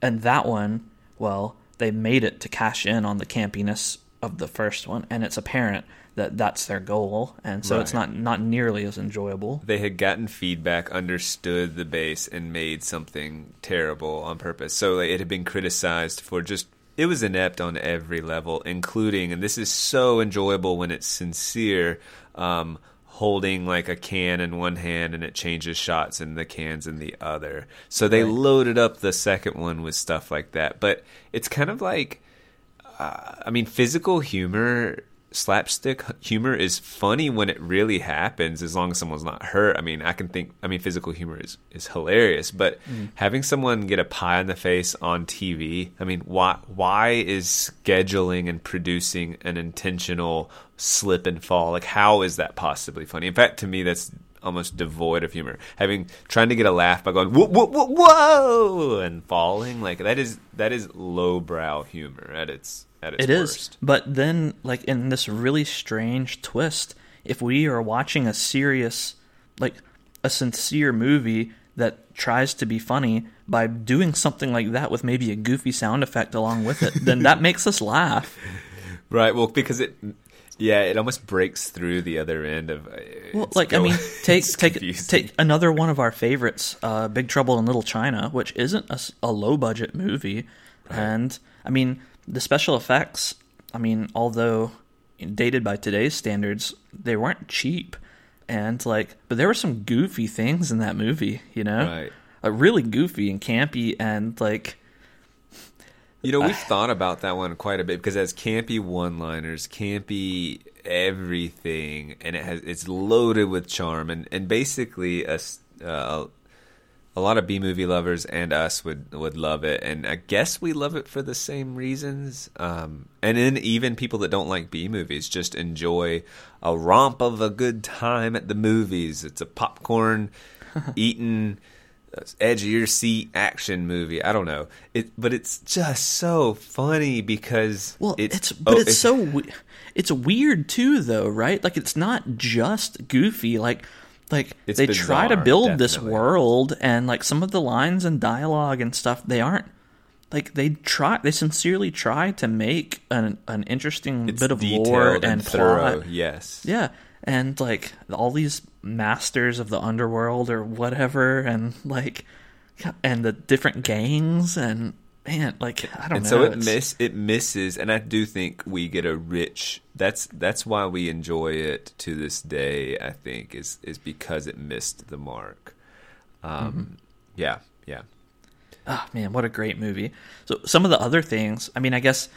Speaker 1: and that one, well, they made it to cash in on the campiness of the first one, and it's apparent that that's their goal, and so it's not not nearly as enjoyable.
Speaker 2: they had gotten feedback, understood the base, and made something terrible on purpose. So like, it had been criticized for just it was inept on every level, including and this is so enjoyable when it's sincere. Um, holding like a can in one hand and it changes shots in the cans in the other. So they
Speaker 1: Right.
Speaker 2: loaded up the second one with stuff like that. But it's kind of like uh, I mean, physical humor, slapstick humor is funny when it really happens, as long as someone's not hurt. I mean, I can think. I mean, physical humor is is hilarious, but mm. having someone get a pie in the face on TV. I mean, why why is scheduling and producing an intentional slip and fall? Like, how is that possibly funny? In fact, to me, that's almost devoid of humor. Having trying to get a laugh by going whoa whoa whoa whoa and falling like that is that is lowbrow humor at its at its
Speaker 1: It is,
Speaker 2: worst.
Speaker 1: but then like in this really strange twist, if we are watching a serious, like a sincere movie that tries to be funny by doing something like that with maybe a goofy sound effect along with it, then that makes us laugh.
Speaker 2: Right. Well, because it, yeah, it almost breaks through the other end of. uh,
Speaker 1: Well, like I mean, take take
Speaker 2: confusing.
Speaker 1: take another one of our favorites, uh, Big Trouble in Little China, which isn't a low budget movie, and I mean the special effects. I mean, although dated by today's standards, they weren't cheap, and like, but there were some goofy things in that movie, you know,
Speaker 2: Right.
Speaker 1: uh, really goofy and campy, and like,
Speaker 2: You know, we've thought about that one quite a bit because it has campy one-liners, campy everything, and it has it's loaded with charm, and and basically a uh, a lot of B movie lovers and us would would love it, and I guess we love it for the same reasons. Um, and then even people that don't like B movies just enjoy a romp of a good time at the movies. It's a popcorn eating edge of your seat action movie. I don't know it, but it's just so funny because
Speaker 1: well,
Speaker 2: it's,
Speaker 1: it's, but
Speaker 2: oh,
Speaker 1: it's so it's weird too, though, right? Like, it's not just goofy, like. Like
Speaker 2: It's
Speaker 1: they try to
Speaker 2: bizarre,
Speaker 1: build this world, and like some of the lines and dialogue and stuff, they aren't like they try. They sincerely try to make an an interesting
Speaker 2: it's
Speaker 1: bit of lore
Speaker 2: and,
Speaker 1: and,
Speaker 2: thorough.
Speaker 1: plot.
Speaker 2: Yes,
Speaker 1: Yeah, and like all these masters of the underworld or whatever, and like and the different gangs, and man, like I don't
Speaker 2: and
Speaker 1: know.
Speaker 2: so it
Speaker 1: it's-
Speaker 2: miss it misses, and I do think we get a rich. That's that's why we enjoy it to this day. I think is is because it missed the mark. Um,
Speaker 1: Mm-hmm.
Speaker 2: Yeah, yeah.
Speaker 1: Oh man, what a great movie. So some of the other things, I mean, I guess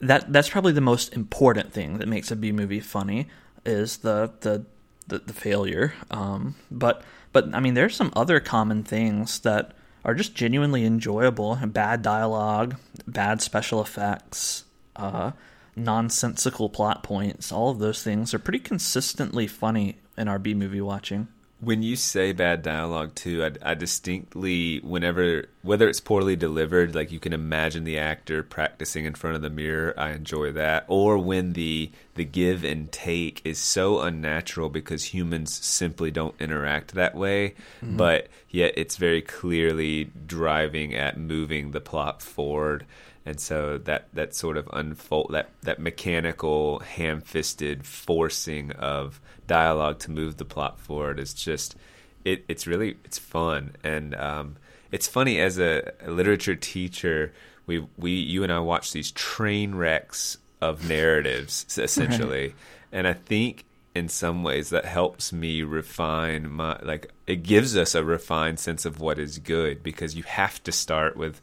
Speaker 1: that that's probably the most important thing that makes a B movie funny is the the the, the failure. Um, but but I mean, there's some other common things that are just genuinely enjoyable bad dialogue, bad special effects, uh, nonsensical plot points. All of those things are pretty consistently funny in our B movie watching.
Speaker 2: When you say bad dialogue too, I, I distinctly, whenever whether it's poorly delivered, like you can imagine the actor practicing in front of the mirror, I enjoy that. Or when the the give and take is so unnatural because humans simply don't interact that way, mm-hmm. but yet it's very clearly driving at moving the plot forward. And so that that sort of unfold that that mechanical ham-fisted forcing of dialogue to move the plot forward is just it it's really it's fun. And um, it's funny as a, a literature teacher we we you and I watch these train wrecks of narratives essentially. And I think in some ways that helps me refine my like it gives us a refined sense of what is good because you have to start with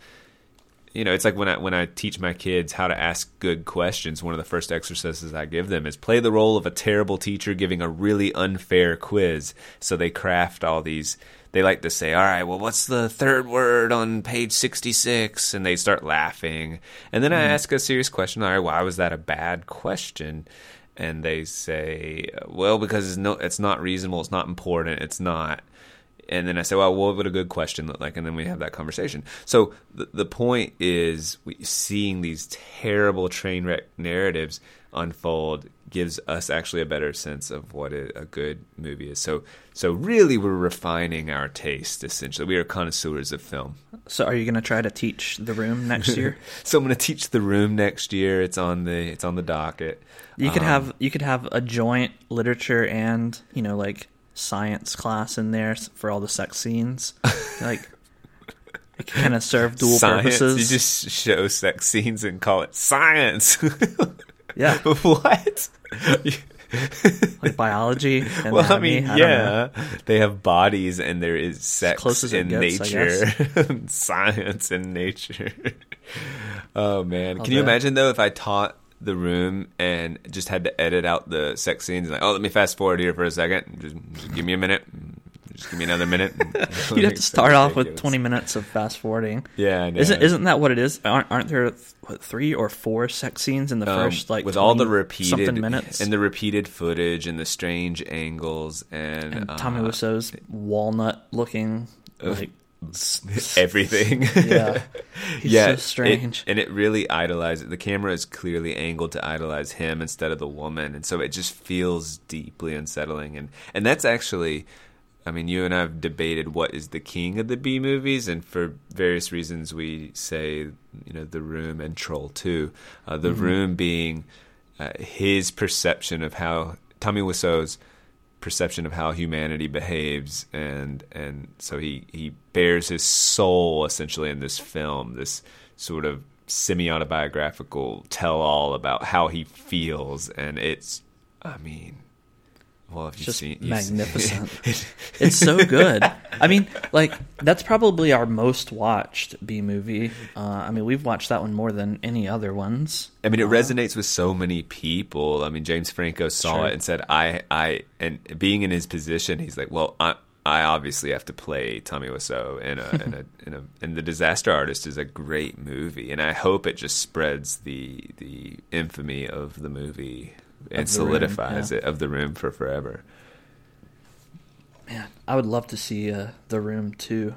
Speaker 2: you know, it's like when I when I teach my kids how to ask good questions. One of the first exercises I give them is play the role of a terrible teacher giving a really unfair quiz. So they craft all these. They like to say, "All right, well, what's the third word on page sixty-six? And they start laughing. And then I mm-hmm. ask a serious question. All right, why was that a bad question? And they say, "Well, because it's no, it's not reasonable. It's not important. It's not." And then I say, well, what would a good question look like? And then we have that conversation. So the, the point is, we, seeing these terrible train wreck narratives unfold gives us actually a better sense of what a, a good movie is. So, so really, we're refining our taste. Essentially, we are connoisseurs of film.
Speaker 1: So, are you going to try to teach The Room next year?
Speaker 2: so, I'm going to teach The Room next year. It's on the it's on the docket.
Speaker 1: You could um, have you could have a joint literature and you know like science class in there for all the sex scenes. like it kind of serve dual
Speaker 2: science.
Speaker 1: purposes.
Speaker 2: You just show sex scenes and call it science.
Speaker 1: yeah.
Speaker 2: what?
Speaker 1: like biology.
Speaker 2: And well, I mean, I yeah, they have bodies, and there is sex in gets, nature, science in nature. oh man, I'll can you imagine though if I taught the room and just had to edit out the sex scenes. Like, oh, let me fast forward here for a second. Just, just give me a minute. Just give me another minute.
Speaker 1: You'd have to start off with twenty minutes of fast forwarding.
Speaker 2: Yeah,
Speaker 1: isn't isn't that what it is? Aren't aren't there what, three or four sex scenes in the um, first like
Speaker 2: with all the repeated
Speaker 1: minutes
Speaker 2: and the repeated footage and the strange angles and,
Speaker 1: and Tommy uh, Wiseau's walnut looking like
Speaker 2: everything.
Speaker 1: Yeah, he's yeah, so strange,
Speaker 2: it, and it really idolizes. The camera is clearly angled to idolize him instead of the woman, and so it just feels deeply unsettling. And and that's actually, I mean, you and I have debated what is the king of the B movies, and for various reasons, we say you know The Room and Troll Two. Uh, the mm-hmm. Room being uh, his perception of how Tommy Wiseau's perception of how humanity behaves and and so he he bears his soul essentially in this film this sort of semi autobiographical tell all about how he feels and it's i mean well, if
Speaker 1: you've just seen, magnificent. It's so good. I mean, like that's probably our most watched B movie. Uh, I mean, we've watched that one more than any other ones.
Speaker 2: I mean, it uh, resonates with so many people. I mean, James Franco saw sure. it and said, "I, I," and being in his position, he's like, "Well, I." I obviously have to play Tommy Wiseau in a, in a, in a, and the Disaster Artist is a great movie, and I hope it just spreads the the infamy of the movie and solidifies room, yeah. it of the room for forever.
Speaker 1: Man, I would love to see uh, the room too.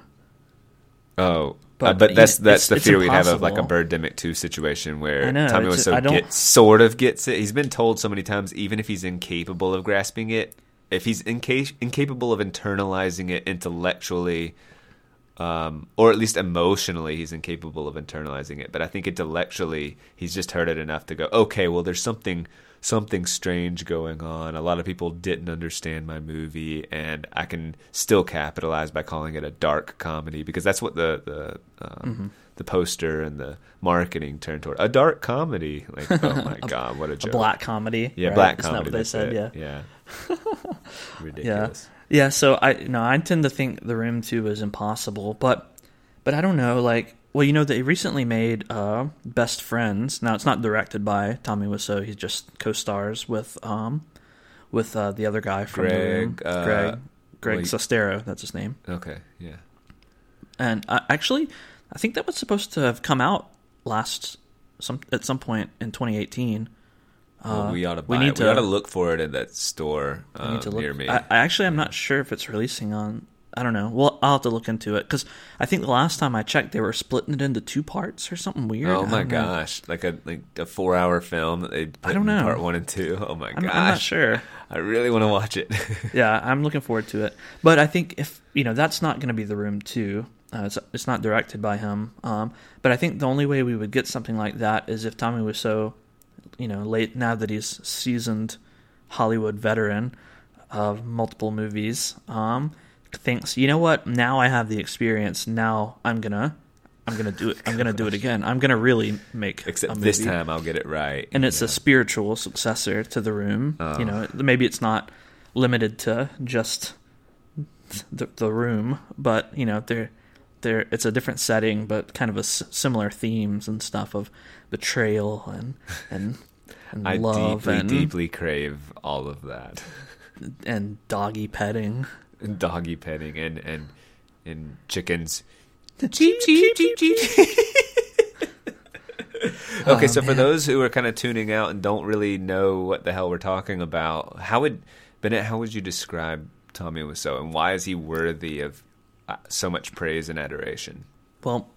Speaker 2: Oh, but, uh, but that's that's the fear we have of like a Birdemic two situation where know, Tommy Wiseau gets sort of gets it. He's been told so many times, even if he's incapable of grasping it, if he's inca- incapable of internalizing it intellectually, um, or at least emotionally, he's incapable of internalizing it. But I think intellectually, he's just heard it enough to go, okay, well, there's something something strange going on. A lot of people didn't understand my movie, and I can still capitalize by calling it a dark comedy because that's what the the um, mm-hmm. the poster and the marketing turned toward a dark comedy. Like, oh my god, what a joke!
Speaker 1: A black comedy.
Speaker 2: Yeah, right? black Isn't comedy.
Speaker 1: That what they said.
Speaker 2: It.
Speaker 1: Yeah,
Speaker 2: yeah. Ridiculous.
Speaker 1: Yeah. yeah. So I no, I tend to think The Room Two is impossible, but but I don't know, like well, you know, they recently made uh, Best Friends. Now, it's not directed by Tommy Wiseau. He just co-stars with um, with uh, the other guy from
Speaker 2: Greg,
Speaker 1: the room,
Speaker 2: uh,
Speaker 1: Greg, Greg Sestero. That's his name.
Speaker 2: Okay, yeah.
Speaker 1: And uh, actually, I think that was supposed to have come out last some at some point in 2018.
Speaker 2: Well, we ought to buy we need it. To, we ought to look for it in that store uh, near me.
Speaker 1: I, I actually, I'm not sure if it's releasing on I don't know. Well, I'll have to look into it because I think the last time I checked, they were splitting it into two parts or something weird.
Speaker 2: Oh my gosh, know. like a like a four hour film that they
Speaker 1: I don't know
Speaker 2: part one and two. Oh my
Speaker 1: I'm,
Speaker 2: gosh,
Speaker 1: I'm not sure.
Speaker 2: I really want to watch it.
Speaker 1: yeah, I'm looking forward to it. But I think if you know that's not going to be the room two. Uh, it's, it's not directed by him. Um, but I think the only way we would get something like that is if Tommy was so, you know, late now that he's seasoned Hollywood veteran of multiple movies. Um, thinks, you know what? Now I have the experience. Now I'm gonna, I'm gonna do it. I'm gonna do it again. I'm gonna really make.
Speaker 2: Except this time I'll get it right.
Speaker 1: And it's a spiritual successor to the room. Oh. You know, oh. maybe it's not limited to just the, the room, but you know, there, there. It's a different setting, but kind of a s- similar themes and stuff of betrayal and and. and
Speaker 2: I
Speaker 1: love
Speaker 2: deeply,
Speaker 1: and,
Speaker 2: deeply crave all of that.
Speaker 1: And doggy petting
Speaker 2: doggy petting and and and chickens.
Speaker 1: Cheep cheep cheep cheep.
Speaker 2: okay, oh, so man. for those who are kind of tuning out and don't really know what the hell we're talking about, how would Bennett? How would you describe Tommy Wiseau, and why is he worthy of uh, so much praise and adoration?
Speaker 1: Well,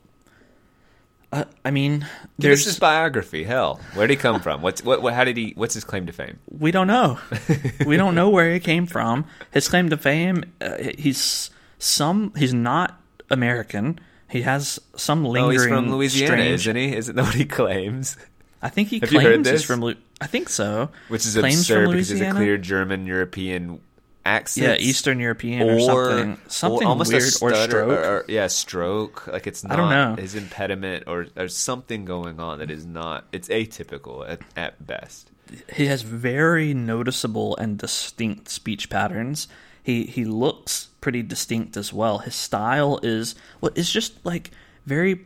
Speaker 1: uh, I mean, there's
Speaker 2: us his biography. Hell, where did he come from? What's what, what? How did he? What's his claim to fame?
Speaker 1: we don't know. we don't know where he came from. His claim to fame, uh, he's some. He's not American. He has some lingering.
Speaker 2: Oh, he's from Louisiana,
Speaker 1: strange,
Speaker 2: isn't he? Isn't that what he claims?
Speaker 1: I think he
Speaker 2: Have
Speaker 1: claims he's from. Lu- I think so.
Speaker 2: Which is
Speaker 1: Claims
Speaker 2: absurd because he's a clear German European accent.
Speaker 1: Yeah, Eastern European or, something. Something
Speaker 2: almost
Speaker 1: weird
Speaker 2: a
Speaker 1: or
Speaker 2: stutter,
Speaker 1: stroke.
Speaker 2: Or, or- yeah, stroke. Like it's not
Speaker 1: I don't know.
Speaker 2: his impediment or there's something going on that is not. It's atypical at, at best.
Speaker 1: he has very noticeable and distinct speech patterns. He he looks pretty distinct as well. His style is well, it's just like very.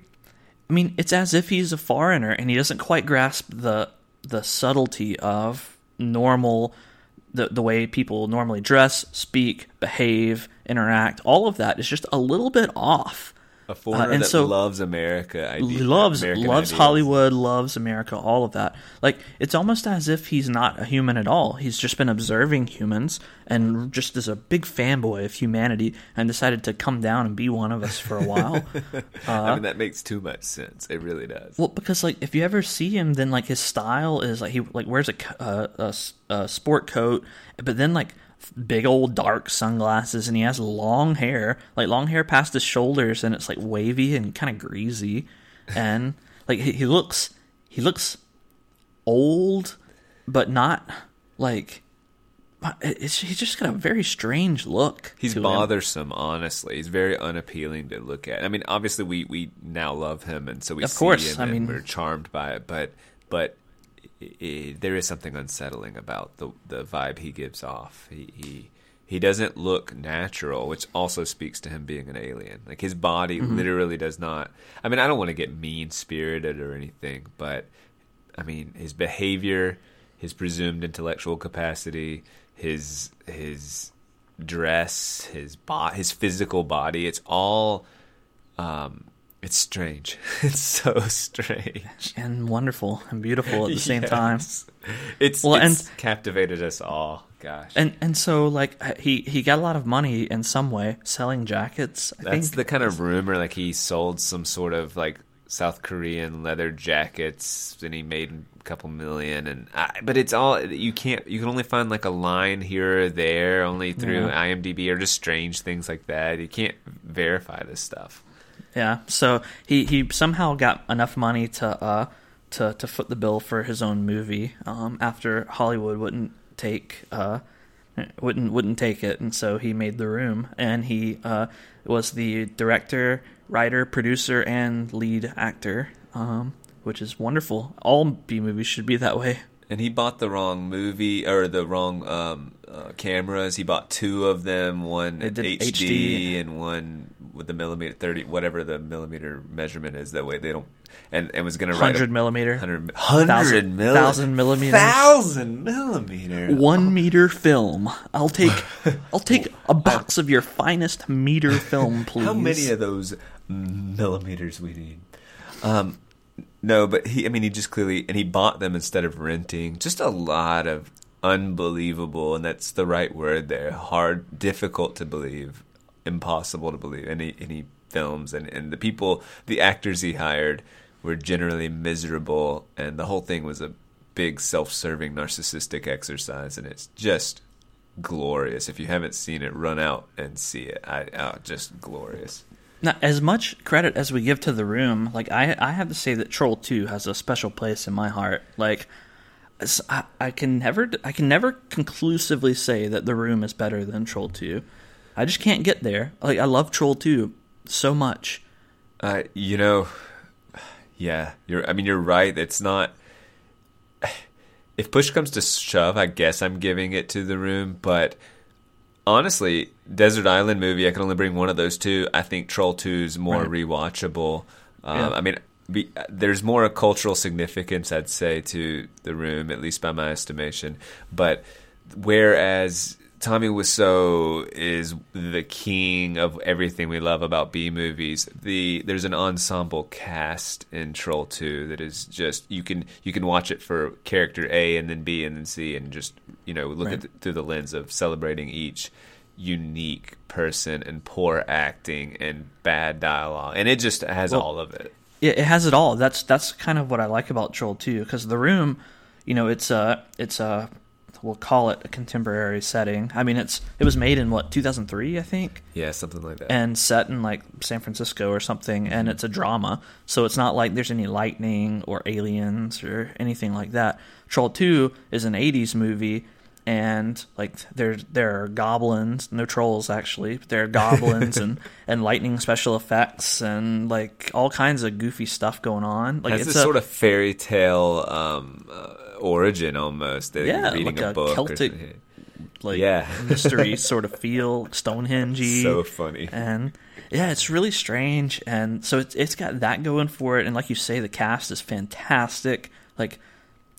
Speaker 1: I mean, it's as if he's a foreigner and he doesn't quite grasp the the subtlety of normal the the way people normally dress, speak, behave, interact. All of that is just a little bit off.
Speaker 2: A foreigner
Speaker 1: and
Speaker 2: that
Speaker 1: so-
Speaker 2: loves America. ide-
Speaker 1: loves
Speaker 2: American
Speaker 1: loves
Speaker 2: ideals.
Speaker 1: Hollywood, loves America, all of that. Like it's almost as if he's not a human at all. He's just been observing humans and just is a big fanboy of humanity and decided to come down and be one of us for a while.
Speaker 2: I mean, that makes too much sense. It really does.
Speaker 1: well, because like if you ever see him, then like his style is like he like wears a uh, a, a sport coat, but then like big old dark sunglasses and he has long hair like long hair past his shoulders and it's like wavy and kind of greasy and like he, he looks he looks old but not like it's, he's just got a very strange look
Speaker 2: He's
Speaker 1: to him.
Speaker 2: bothersome, honestly. He's very unappealing to look at. I mean, obviously, we, we now love him, and so we
Speaker 1: Of
Speaker 2: see
Speaker 1: course, I
Speaker 2: and
Speaker 1: mean-
Speaker 2: we're charmed by it. But but i i there is something unsettling about the the vibe he gives off. He he he doesn't look natural, which also speaks to him being an alien. Like his body
Speaker 1: Mm-hmm.
Speaker 2: literally does not. I mean, I don't want to get mean spirited or anything, but I mean, his behavior, his presumed intellectual capacity, his his dress, his bo- his physical body, it's all um it's strange. It's so strange.
Speaker 1: and wonderful and beautiful at the same time
Speaker 2: It's
Speaker 1: Well,
Speaker 2: it's
Speaker 1: and-
Speaker 2: captivated us all. Gosh.
Speaker 1: And and so like uh, he he got a lot of money in some way selling jackets. I
Speaker 2: That's
Speaker 1: think
Speaker 2: the kind of rumor like he sold some sort of like South Korean leather jackets and he made a couple million and I, but it's all you can't you can only find like a line here or there only through
Speaker 1: Yeah.
Speaker 2: IMDb or just strange things like that. You can't verify this stuff.
Speaker 1: Yeah. So he he somehow got enough money to uh to to foot the bill for his own movie. Um, after Hollywood wouldn't take uh wouldn't wouldn't take it, and so he made The Room, and he uh was the director, writer, producer, and lead actor. Um, which is wonderful. All B movies should be that way.
Speaker 2: And he bought the wrong movie or the wrong um, uh, cameras. He bought two of them, one HD,
Speaker 1: HD.
Speaker 2: and one with the millimeter thirty, whatever the millimeter measurement is. That way they don't. And and was going to write
Speaker 1: Hundred millimeter,
Speaker 2: hundred
Speaker 1: Thousand-
Speaker 2: hundred mil-
Speaker 1: thousand millimeters.
Speaker 2: thousand millimeter.
Speaker 1: one meter film. I'll take I'll take a box of your finest meter film, please.
Speaker 2: How many of those millimeters we need? Um, no, but he. I mean, he just clearly and he bought them instead of renting. Just a lot of unbelievable, and that's the right word there. Hard, difficult to believe, impossible to believe. Any any films and and the people, the actors he hired were generally miserable, and the whole thing was a big self-serving narcissistic exercise, and it's just glorious. If you haven't seen it, run out and see it. I, oh, just glorious.
Speaker 1: Now, as much credit as we give to the room, like I, I have to say that Troll Two has a special place in my heart. Like, I, I can never, I can never conclusively say that the room is better than Troll Two. I just can't get there. Like, I love Troll Two so much.
Speaker 2: Uh, you know, yeah, you're. I mean, you're right. It's not. If push comes to shove, I guess I'm giving it to the room. But honestly, Desert Island movie, I can only bring one of those two. I think Troll Two is more
Speaker 1: Right.
Speaker 2: rewatchable. Um,
Speaker 1: Yeah.
Speaker 2: I mean, be, there's more a cultural significance, I'd say, to the room, at least by my estimation. But whereas Tommy Wiseau is the king of everything we love about B movies. The there's an ensemble cast in Troll 2 that is just you can you can watch it for character A and then B and then C and just you know look
Speaker 1: Right.
Speaker 2: at it through the lens of celebrating each. Unique person and poor acting and bad dialogue, and it just has
Speaker 1: Well,
Speaker 2: all of it.
Speaker 1: it, it has it all. That's that's kind of what I like about Troll 2 because the room, you know, it's a it's a we'll call it a contemporary setting. I mean, it's it was made in what 2003, I think,
Speaker 2: Yeah, something like that.
Speaker 1: and set in like San Francisco or something, and mm-hmm. it's a drama. So it's not like there's any lightning or aliens or anything like that. Troll 2 is an 80s movie. And like there, there are goblins, no trolls actually. But there are goblins and, and lightning special effects and like all kinds of goofy stuff going on. Like
Speaker 2: has
Speaker 1: it's
Speaker 2: this
Speaker 1: a,
Speaker 2: sort of fairy tale um, uh, origin almost.
Speaker 1: Yeah,
Speaker 2: reading
Speaker 1: like
Speaker 2: a, book.
Speaker 1: Celtic- like
Speaker 2: Yeah.
Speaker 1: mystery sort of feel Stonehenge
Speaker 2: So funny.
Speaker 1: and yeah it's really strange and so it's, it's got that going for it and like you say the cast is fantastic like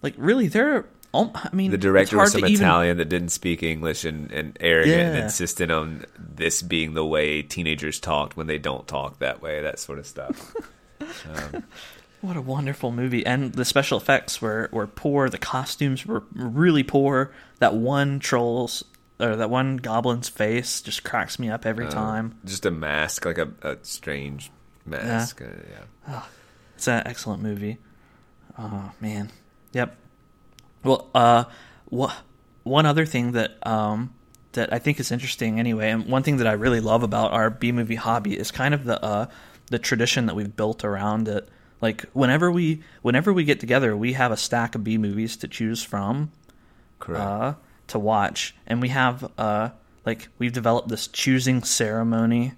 Speaker 1: like really they're um, I mean
Speaker 2: The director was some
Speaker 1: to even-
Speaker 2: Italian that didn't speak English and, and arrogant and
Speaker 1: Yeah.
Speaker 2: insisted on this being the way teenagers talked when they don't talk that way, that sort of stuff.
Speaker 1: what a wonderful movie and the special effects were, were poor the costumes were really poor that one trolls or that one goblin's face just cracks me up every
Speaker 2: Uh,
Speaker 1: time
Speaker 2: Just a mask, like a, a strange mask. Uh, yeah.
Speaker 1: It's an excellent movie. Oh man. Yep. Well, uh, wha- one other thing that um that I think is interesting anyway, and one thing that I really love about our B movie hobby is kind of the uh the tradition that we've built around it. Like whenever we whenever we get together, we have a stack of B movies to choose from
Speaker 2: Correct.
Speaker 1: uh, to watch, and we have uh like we've developed this choosing ceremony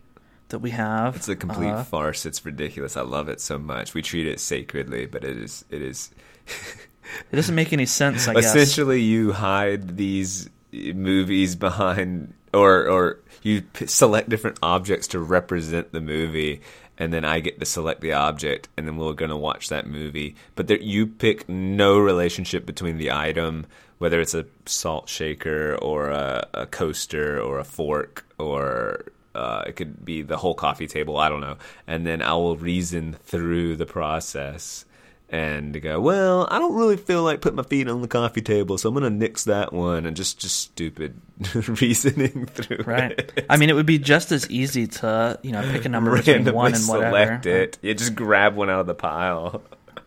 Speaker 1: that we have.
Speaker 2: it's a complete
Speaker 1: uh,
Speaker 2: farce. It's ridiculous. I love it so much. We treat it sacredly, but it is it is
Speaker 1: it doesn't make any sense. I guess.
Speaker 2: essentially you hide these movies behind or or you select different objects to represent the movie and then I get to select the object and then we're going to watch that movie but there, you pick no relationship between the item whether it's a salt shaker or a, a coaster or a fork or uh, it could be the whole coffee table I don't know and then I will reason through the process and go, well, I don't really feel like putting my feet on the coffee table, so I'm gonna nix that one, and just just stupid reasoning through
Speaker 1: Right.
Speaker 2: it.
Speaker 1: I mean, it would be just as easy to you know pick a number between one and whatever.
Speaker 2: select it. You just grab one out of the pile.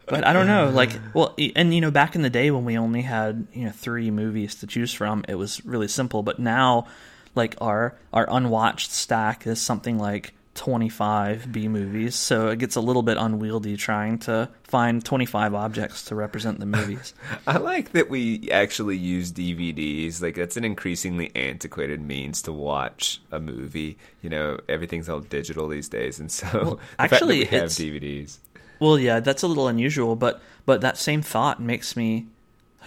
Speaker 1: But I don't know, like, well, and you know, back in the day when we only had you know three movies to choose from, it was really simple. But now, like our our unwatched stack is something like. 25 B movies, so it gets a little bit unwieldy trying to find 25 objects to represent the movies.
Speaker 2: I like that we actually use DVDs. Like that's an increasingly antiquated means to watch a movie. You know, everything's all digital these days, and so that
Speaker 1: actually,
Speaker 2: we have
Speaker 1: it's-
Speaker 2: DVDs.
Speaker 1: Well, yeah, that's a little unusual, but but that same thought makes me.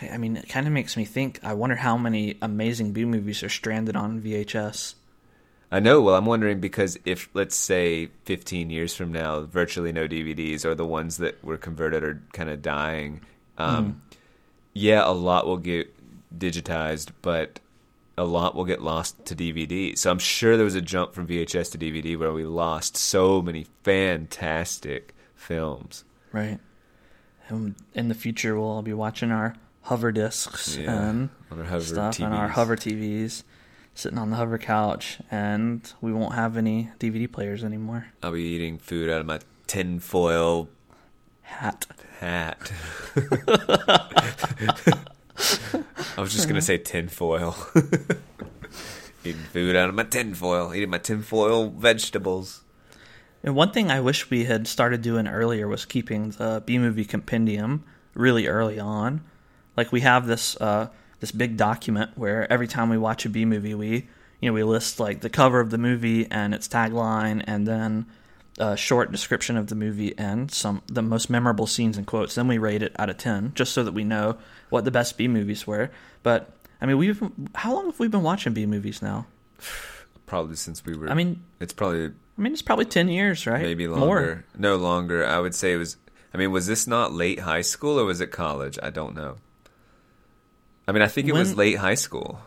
Speaker 1: I mean, it kind of makes me think. I wonder how many amazing B movies are stranded on VHS.
Speaker 2: I know. Well, I'm wondering because if, let's say, 15 years from now, virtually no DVDs or the ones that were converted are kind of dying, um, yeah, a lot will get digitized, but a lot will get lost to DVD. So I'm sure there was a jump from VHS to DVD where we lost so many fantastic films.
Speaker 1: Right. And in the future, we'll all be watching our hover discs
Speaker 2: Yeah,
Speaker 1: and
Speaker 2: on our hover
Speaker 1: stuff and our hover TVs, sitting on the hover couch, and we won't have any DVD players anymore.
Speaker 2: I'll be eating food out of my tinfoil
Speaker 1: Hat.
Speaker 2: hat. I was just gonna say tinfoil. eating food out of my tinfoil. Eating my tinfoil vegetables.
Speaker 1: And one thing I wish we had started doing earlier was keeping the B movie compendium really early on. Like we have this uh, this big document where every time we watch a B movie, we you know we list like the cover of the movie and its tagline, and then a short description of the movie and some the most memorable scenes and quotes. Then we rate it out of ten, just so that we know what the best B movies were. But I mean, we've how long have we been watching B movies now?
Speaker 2: Probably since we were.
Speaker 1: I mean,
Speaker 2: it's probably
Speaker 1: I mean it's probably ten years, right?
Speaker 2: maybe
Speaker 1: More.
Speaker 2: longer. No longer. I would say it was. I mean, was this not late high school or was it college? I don't know. I mean, I think it was late high school.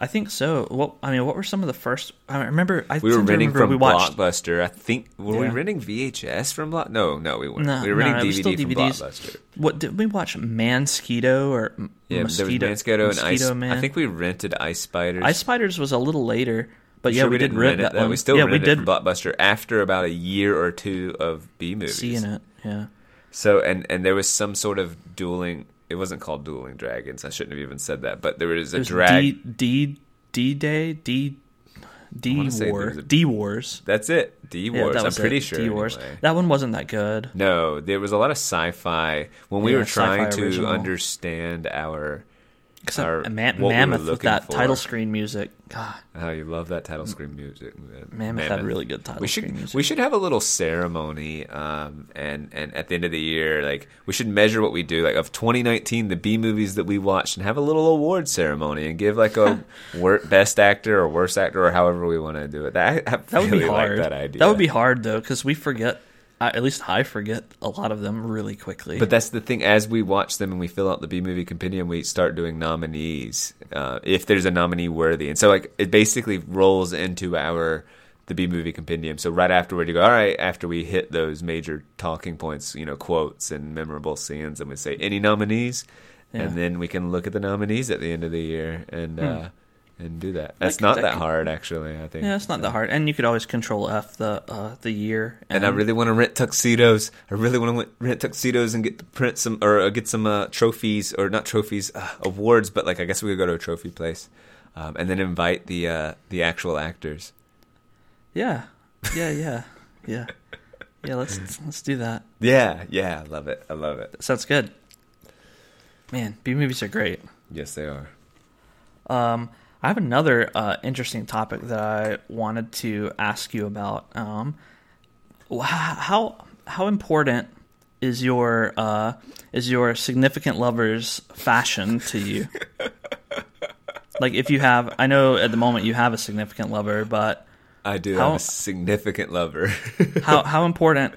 Speaker 1: I think so. What I mean, what were some of the first? I remember I think
Speaker 2: We were renting from
Speaker 1: we watched.
Speaker 2: Blockbuster. I think were we
Speaker 1: Yeah.
Speaker 2: renting VHS from Block? No, no, we weren't.
Speaker 1: No,
Speaker 2: we were renting
Speaker 1: it was still
Speaker 2: DVD from Blockbuster.
Speaker 1: What did we watch? Mansquito or
Speaker 2: Yeah,
Speaker 1: Mosquito?
Speaker 2: there was Mansquito and Ice.
Speaker 1: Man.
Speaker 2: I think we rented Ice Spiders.
Speaker 1: Ice Spiders was a little later, But yeah,
Speaker 2: Sure,
Speaker 1: we, did
Speaker 2: didn't
Speaker 1: rent
Speaker 2: rent it,
Speaker 1: that one.
Speaker 2: We still
Speaker 1: yeah,
Speaker 2: rented
Speaker 1: we did
Speaker 2: it from Blockbuster after about a year or two of B movies.
Speaker 1: seeing it. Yeah.
Speaker 2: So and and there was some sort of dueling. It wasn't called Dueling Dragons. I shouldn't have even said that. But there was a
Speaker 1: There's
Speaker 2: drag.
Speaker 1: D D D Day D D War
Speaker 2: there was a-
Speaker 1: D Wars.
Speaker 2: That's it. D Wars. I'm pretty
Speaker 1: it.
Speaker 2: sure.
Speaker 1: D Wars.
Speaker 2: anyway.
Speaker 1: That one wasn't that good.
Speaker 2: No, there was a lot of sci-fi when we
Speaker 1: Yeah,
Speaker 2: were trying to
Speaker 1: original.
Speaker 2: understand our.
Speaker 1: Except
Speaker 2: Our-
Speaker 1: ma-
Speaker 2: what we were
Speaker 1: Mammoth with that
Speaker 2: for.
Speaker 1: title screen music. God,
Speaker 2: How you love that title screen music.
Speaker 1: Mammoth, had really good title
Speaker 2: we
Speaker 1: screen
Speaker 2: should
Speaker 1: music.
Speaker 2: we should have a little ceremony um and and at the end of the year like we should measure what we do like of 2019 the b movies that we watched and have a little award ceremony and give like a best actor or worst actor or however we want to do it that I,
Speaker 1: that would be hard.
Speaker 2: like that idea
Speaker 1: would be hard though, because we forget. I at least I forget a lot of them really quickly.
Speaker 2: But that's the thing. As we watch them and we fill out the B movie compendium, we start doing nominees uh, if there's a nominee worthy, and so like it basically rolls into our the B movie compendium. So right afterward, you go, all right. After we hit those major talking points, you know, quotes and memorable scenes, and we say any nominees,
Speaker 1: Yeah.
Speaker 2: and then we can look at the nominees at the end of the year and uh, and do that. That's not
Speaker 1: that
Speaker 2: that
Speaker 1: could-
Speaker 2: hard, actually. I think.
Speaker 1: yeah, it's not that hard, and you could always control F the uh, the year.
Speaker 2: and I really want to rent tuxedos. I really want to rent tuxedos and get print some or uh, get some uh, trophies or not trophies, uh, awards. But like, I guess we could go to a trophy place, um, and then invite the uh, the actual actors.
Speaker 1: yeah, yeah, yeah, yeah, yeah. Let's let's do that.
Speaker 2: Yeah, yeah, I love it. I love it.
Speaker 1: Sounds good. Man, B movies are great.
Speaker 2: Yes, they are.
Speaker 1: Um, I have another uh, interesting topic that I wanted to ask you about. Um, how how important is your uh, is your significant lover's fashion to you? like, if you have, I know at the moment you have a significant lover, but
Speaker 2: I do
Speaker 1: How-
Speaker 2: have a significant lover.
Speaker 1: how how important,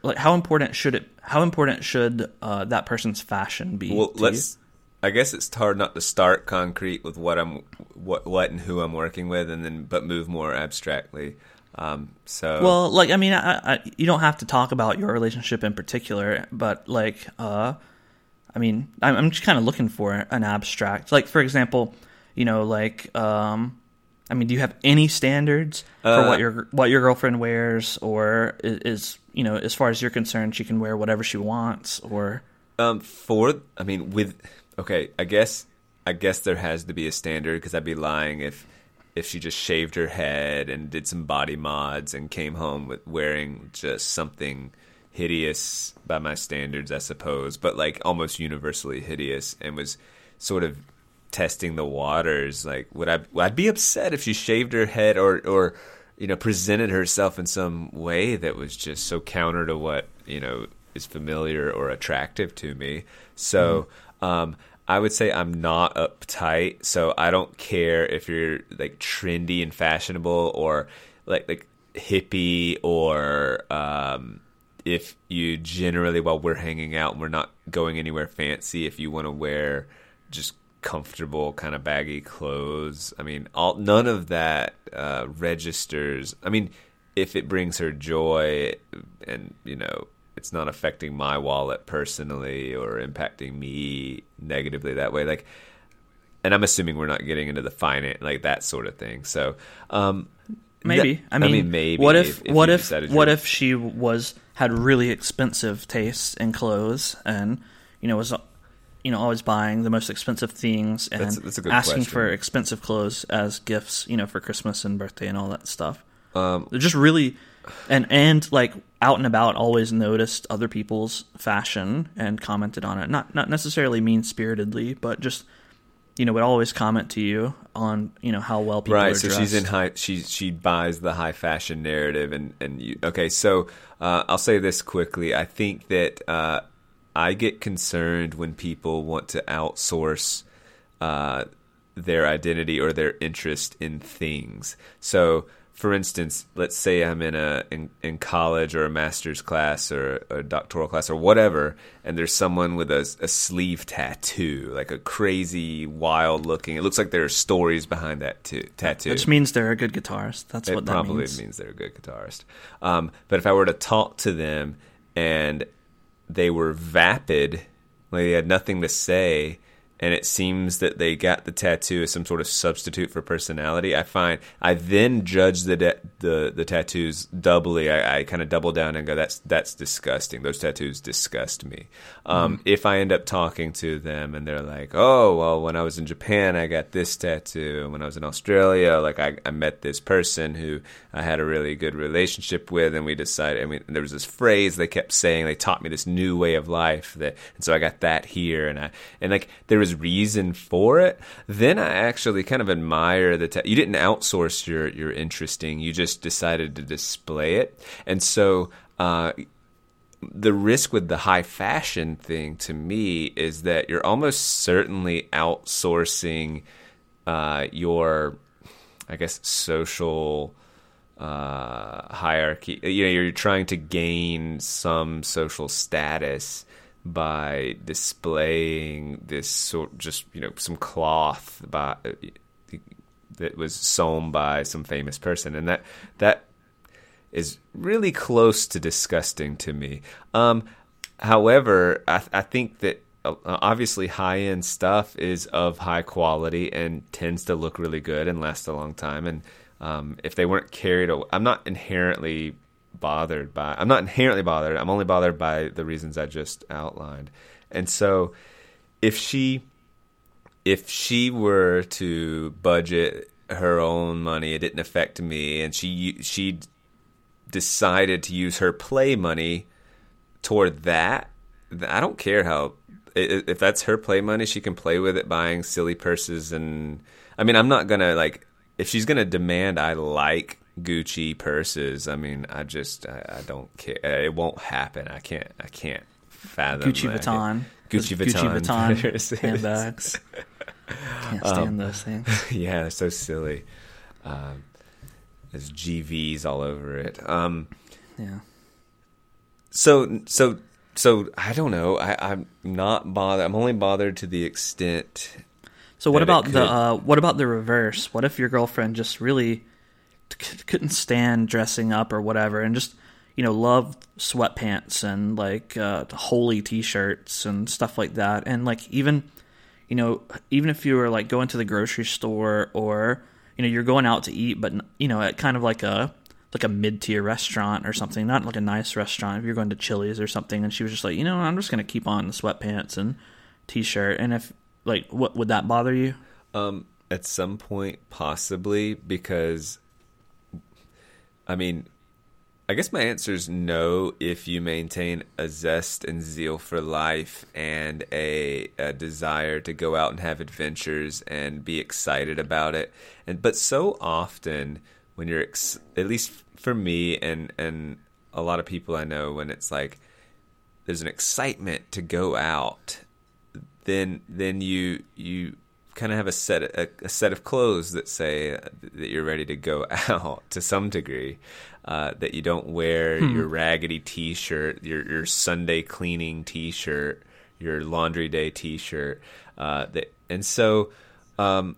Speaker 1: like, how important should it? How important should uh, that person's fashion be?
Speaker 2: well, let's. I guess it's hard not to start concrete with what I'm, what, what, and who I'm working with, and then but move more abstractly. Um, so
Speaker 1: Well, like I mean, I, I, you don't have to talk about your relationship in particular, but like, uh, I mean, I'm, I'm just kind of looking for an abstract. Like, for example, you know, like, um, I mean, do you have any standards for
Speaker 2: Uh,
Speaker 1: what your what your girlfriend wears, or is, is you know, as far as you're concerned, she can wear whatever she wants, or
Speaker 2: Um, for I mean, with okay, I guess I guess there has to be a standard because I'd be lying if if she just shaved her head and did some body mods and came home with wearing just something hideous by my standards, I suppose, but like almost universally hideous and was sort of testing the waters. Like, would I? I'd be upset if she shaved her head or or you know presented herself in some way that was just so counter to what you know is familiar or attractive to me. So. Mm-hmm. Um, I would say I'm not uptight, so I don't care if you're like trendy and fashionable or like like hippie or um, if you generally while we're hanging out and we're not going anywhere fancy, if you want to wear just comfortable kind of baggy clothes. I mean, all none of that uh, registers. I mean, if it brings her joy and you know it's not affecting my wallet personally or impacting me negatively that way, like. And I'm assuming we're not getting into the finance, like that sort of thing. So, um,
Speaker 1: maybe.
Speaker 2: that-
Speaker 1: I mean,
Speaker 2: maybe.
Speaker 1: What if, what if what if she was had really expensive tastes in clothes and you know was you know always buying the most expensive things and
Speaker 2: That's- that's a good
Speaker 1: asking
Speaker 2: question.
Speaker 1: for expensive clothes as gifts, you know, for Christmas and birthday and all that stuff.
Speaker 2: Um,
Speaker 1: They're just really and and like out and about always noticed other people's fashion and commented on it. Not not necessarily mean spiritedly, but just you know would always comment to you on you know how well people
Speaker 2: right so
Speaker 1: dressed.
Speaker 2: she's in high she she buys the high fashion narrative and and you okay so uh, i'll say this quickly i think that uh, i get concerned when people want to outsource uh, their identity or their interest in things so for instance let's say i'm in a in, in college or a master's class or a doctoral class or whatever and there's someone with a, a sleeve tattoo like a crazy wild looking it looks like there are stories behind that too, tattoo
Speaker 1: Which means they're a good guitarist. That's
Speaker 2: it
Speaker 1: what that
Speaker 2: probably
Speaker 1: means.
Speaker 2: they're a good guitarist. Um, but if I were to talk to them and they were vapid, like they had nothing to say, and it seems that they got the tattoo as some sort of substitute for personality. I find I then judge the de- the the tattoos doubly. I, I kind of double down and go, "That's that's disgusting. Those tattoos disgust me." Um, If I end up talking to them and they're like, "Oh, well, when I was in Japan, I got this tattoo, and when I was in Australia, like I, I met this person who I had a really good relationship with, and we decided. I mean, there was this phrase they kept saying. They taught me this new way of life that, and so I got that here, and I and like there was reason for it. Then I actually kind of admire the. Ta- you didn't outsource your your interesting. You just decided to display it, and so. Uh, the risk with the high fashion thing to me is that you're almost certainly outsourcing uh, your, I guess, social uh, hierarchy. You know, you're trying to gain some social status by displaying this sort, just you know, some cloth by that was sewn by some famous person, and that that is really close to disgusting to me. Um, however, I, I think that uh, obviously high end stuff is of high quality and tends to look really good and last a long time. And um, if they weren't carried away, I'm not inherently bothered by. I'm not inherently bothered. I'm only bothered by the reasons I just outlined. And so, if she, if she were to budget her own money, it didn't affect me, and she she decided to use her play money toward that, I don't care how if that's her play money, she can play with it buying silly purses and I mean, I'm not going to like if she's going to demand I like Gucci purses, I mean, I just I, I, don't care. It won't happen. I can't I can't fathom
Speaker 1: Gucci
Speaker 2: that.
Speaker 1: Vuitton.
Speaker 2: Gucci Vuitton,
Speaker 1: Gucci Vuitton handbags. Can't stand um, those things.
Speaker 2: Yeah, they're so silly. Um, there's GVs all over it. Um,
Speaker 1: yeah.
Speaker 2: So so so I don't know. I, I'm not bothered. I'm only bothered to the extent.
Speaker 1: So what about the uh, what about the reverse? What if your girlfriend just really couldn't stand dressing up or whatever, and just you know loved sweatpants and like uh, holy t-shirts and stuff like that, and like even you know even if you were like going to the grocery store or you know you're going out to eat, but you know at kind of like a like a mid tier restaurant or something, not like a nice restaurant. If you're going to Chili's or something, and she was just like, you know, I'm just gonna keep on the sweatpants and t-shirt, and if like, what would that bother you?
Speaker 2: Um, at some point, possibly because, I mean, I guess my answer is no if you maintain a zest and zeal for life and a, a, desire to go out and have adventures and be excited about it. And but so often when you're ex- at least for me and and a lot of people I know when it's like there's an excitement to go out, then then you you kind of have a set a, a, set of clothes that say that you're ready to go out to some degree. Uh, that you don't wear hmm. your raggedy T-shirt, your your Sunday cleaning T-shirt, your laundry day T-shirt. Uh, that and so um,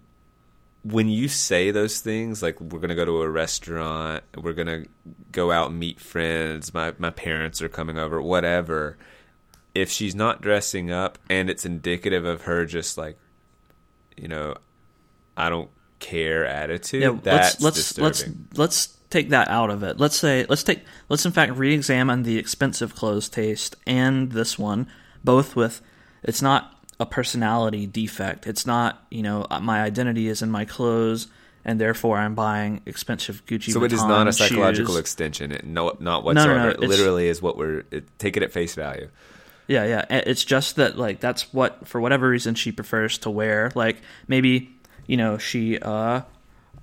Speaker 2: when you say those things, like we're gonna go to a restaurant, we're gonna go out and meet friends, my my parents are coming over, whatever. If she's not dressing up and it's indicative of her just like you know, I don't care attitude. Yeah, that's
Speaker 1: let's let's let's let's take that out of it. Let's say let's take let's in fact re-examine the expensive clothes taste and this one, both with it's not a personality defect. It's not you know uh, my identity is in my clothes. And therefore, I'm buying expensive Gucci.
Speaker 2: So
Speaker 1: it
Speaker 2: is not a psychological
Speaker 1: shoes.
Speaker 2: extension. It, no, not whatsoever. No, no, no, it literally is what we're it, take it at face value.
Speaker 1: Yeah, yeah. It's just that like that's what for whatever reason she prefers to wear. Like maybe you know she uh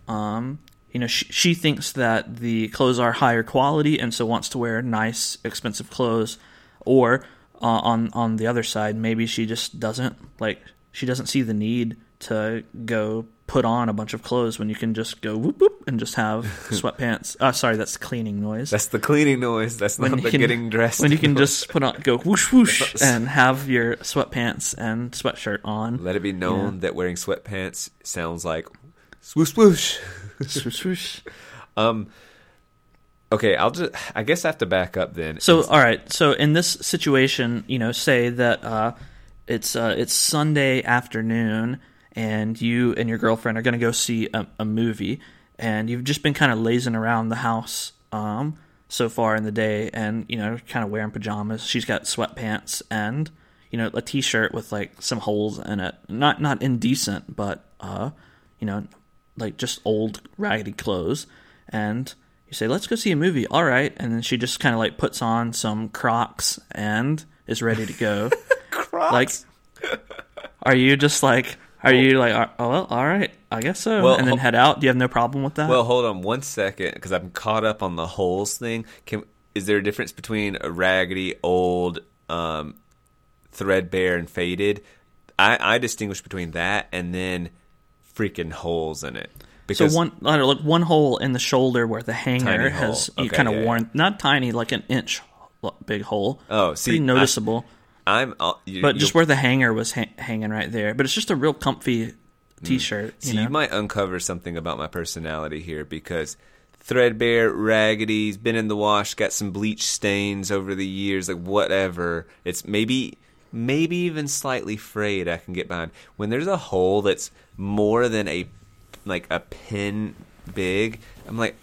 Speaker 1: um you know she she thinks that the clothes are higher quality and so wants to wear nice expensive clothes or uh, on on the other side maybe she just doesn't like she doesn't see the need to go put on a bunch of clothes when you can just go whoop whoop and just have sweatpants. Uh, sorry, that's cleaning noise.
Speaker 2: That's the cleaning noise. That's not the
Speaker 1: can,
Speaker 2: getting dressed.
Speaker 1: When you can just put on, go whoosh whoosh, and have your sweatpants and sweatshirt on.
Speaker 2: Let it be known yeah. that wearing sweatpants sounds like swoosh swoosh.
Speaker 1: swoosh swoosh.
Speaker 2: Um. Okay, I'll just. I guess I have to back up then.
Speaker 1: So, all right. So, in this situation, you know, say that uh, it's uh, it's Sunday afternoon, and you and your girlfriend are going to go see a, a, movie, and you've just been kind of lazing around the house um, so far in the day, and you know, kind of wearing pajamas. She's got sweatpants and you know a t-shirt with like some holes in it, not not indecent, but uh, you know, like just old raggedy clothes, and you say, "Let's go see a movie." All right, and then she just kind of like puts on some Crocs and is ready to go.
Speaker 2: Crocs.
Speaker 1: Like, are you just like, are you like, oh well, all right, I guess so,
Speaker 2: Well,
Speaker 1: and then head out? Do you have no problem with that?
Speaker 2: Well, hold on one second because I'm caught up on the holes thing. Can is there a difference between a raggedy, old, um, threadbare, and faded? I, I distinguish between that and then freaking holes in it.
Speaker 1: so
Speaker 2: Because
Speaker 1: one, I don't know, like one hole in the shoulder where the hanger has
Speaker 2: hole.
Speaker 1: you kind of
Speaker 2: yeah,
Speaker 1: worn, not tiny, like an inch big hole.
Speaker 2: Oh, see,
Speaker 1: pretty
Speaker 2: I-
Speaker 1: noticeable.
Speaker 2: I'm, uh, you,
Speaker 1: but just where the hanger was ha- hanging right there. But it's just a real comfy t-shirt.
Speaker 2: So
Speaker 1: you know?
Speaker 2: you might uncover something about my personality here because threadbare, raggedy, been in the wash, got some bleach stains over the years, like whatever. It's maybe maybe even slightly frayed I can get behind. When there's a hole that's more than a like a pin big, I'm like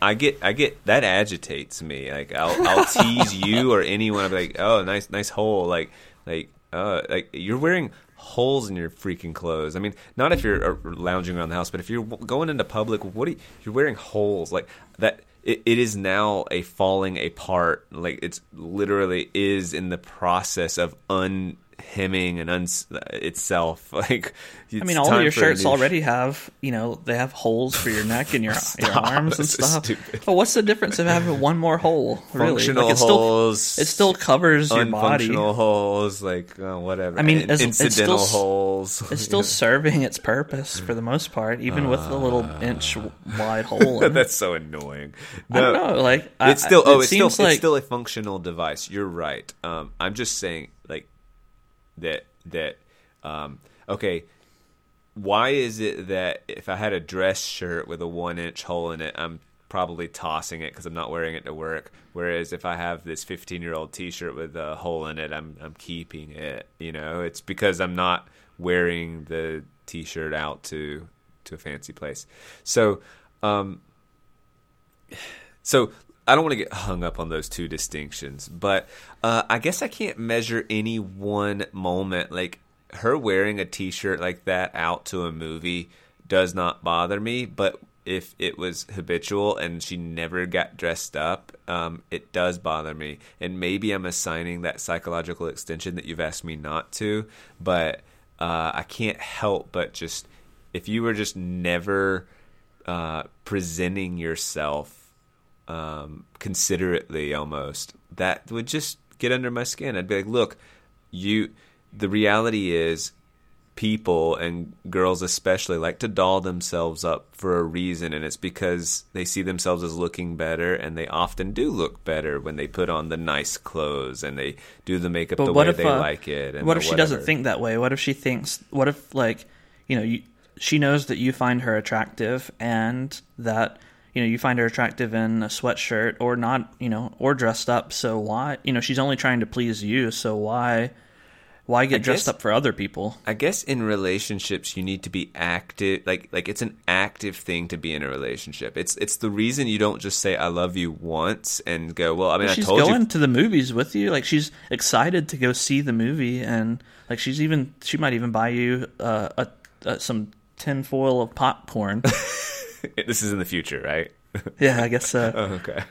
Speaker 2: I get I get that agitates me. Like I'll I'll tease you or anyone. I'll be like, "Oh, nice nice hole." Like like uh like you're wearing holes in your freaking clothes. I mean, not if you're uh, lounging around the house, but if you're w- going into public, what are you, you're wearing holes like that it, it is now a falling apart. Like it's literally is in the process of unhemming and uns itself. Like
Speaker 1: I mean, all of your shirts already have, you know, they have holes for your neck and your your arms and stuff.
Speaker 2: stupid.
Speaker 1: But what's the difference of having one more hole? Really,
Speaker 2: functional
Speaker 1: like it still
Speaker 2: holes.
Speaker 1: it still covers your body.
Speaker 2: holes, like uh, whatever.
Speaker 1: I mean,
Speaker 2: In-
Speaker 1: it's- it's
Speaker 2: incidental
Speaker 1: still-
Speaker 2: holes.
Speaker 1: It's still serving its purpose for the most part, even with the little inch wide hole.
Speaker 2: That's so annoying.
Speaker 1: I don't know, like I-
Speaker 2: It's still
Speaker 1: I-
Speaker 2: oh,
Speaker 1: it
Speaker 2: it's still
Speaker 1: like
Speaker 2: it's still a functional device. You're right. Um, I'm just saying that that um, okay. Why is it that if I had a dress shirt with a one inch hole in it, I'm probably tossing it because I'm not wearing it to work. Whereas if I have this 15 year old t shirt with a hole in it, I'm I'm keeping it. You know, it's because I'm not wearing the t shirt out to to a fancy place. So, um, so I don't want to get hung up on those two distinctions, but uh, I guess I can't measure any one moment. Like her wearing a T-shirt like that out to a movie does not bother me, but if it was habitual and she never got dressed up, um, it does bother me. And maybe I'm assigning that psychological extension that you've asked me not to, but uh, I can't help but just if you were just never uh, presenting yourself um, considerately almost that would just get under my skin i'd be like look you the reality is people and girls especially like to doll themselves up for a reason and it's because they see themselves as looking better and they often do look better when they put on the nice clothes and they do the makeup
Speaker 1: But
Speaker 2: the way
Speaker 1: if
Speaker 2: they
Speaker 1: uh,
Speaker 2: like it and
Speaker 1: what if she doesn't think that way? What if she thinks? What if like you know you, she knows that you find her attractive and that you know you find her attractive in a sweatshirt or not you know or dressed up. So why you know she's only trying to please you. So why why get dressed
Speaker 2: guess-
Speaker 1: up for other people?
Speaker 2: I guess in relationships you need to be active like like it's an active thing to be in a relationship. It's it's the reason you don't just say I love you once and go, well, I mean I
Speaker 1: she's
Speaker 2: told
Speaker 1: going
Speaker 2: you
Speaker 1: to the movies with you. Like she's excited to go see the movie, and like she's even she might even buy you uh, a, a some tinfoil of popcorn.
Speaker 2: this is in the future, right?
Speaker 1: yeah, I guess so.
Speaker 2: Oh, okay.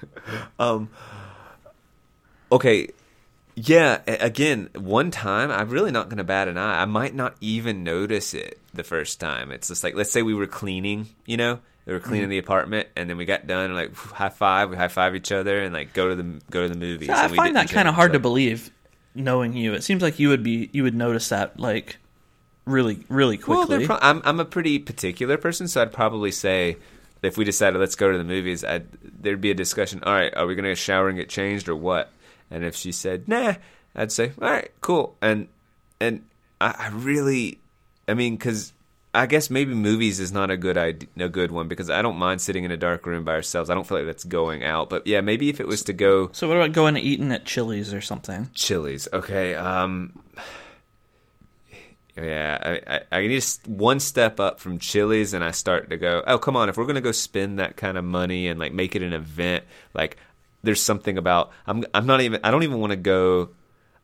Speaker 2: Um Okay, yeah, again, one time I'm really not going to bat an eye. I might not even notice it the first time. It's just like let's say we were cleaning, you know, we were
Speaker 1: Mm-hmm.
Speaker 2: cleaning the apartment, and then we got done, and like high five, we high five each other, and like go to the go to the movies.
Speaker 1: I
Speaker 2: we
Speaker 1: find that kind of hard to believe, knowing you. It seems like you would be you would notice that like really really quickly.
Speaker 2: they're pro- I'm I'm a pretty particular person, so I'd probably say if we decided let's go to the movies, I'd, there'd be a discussion. All right, are we going to shower and get changed or what? And if she said nah, I'd say all right, cool. And and I, I really, I mean, because I guess maybe movies is not a good idea, a good one because I don't mind sitting in a dark room by ourselves. I don't feel like that's going out. But yeah, maybe if it was to go
Speaker 1: so what about going and eating at Chili's or something?
Speaker 2: Chili's. Okay. Um yeah, I, I, I need one step up from Chili's, and I start to go, oh, come on, if we're gonna go spend that kind of money and like make it an event, like there's something about I'm I'm not even I don't even want to go.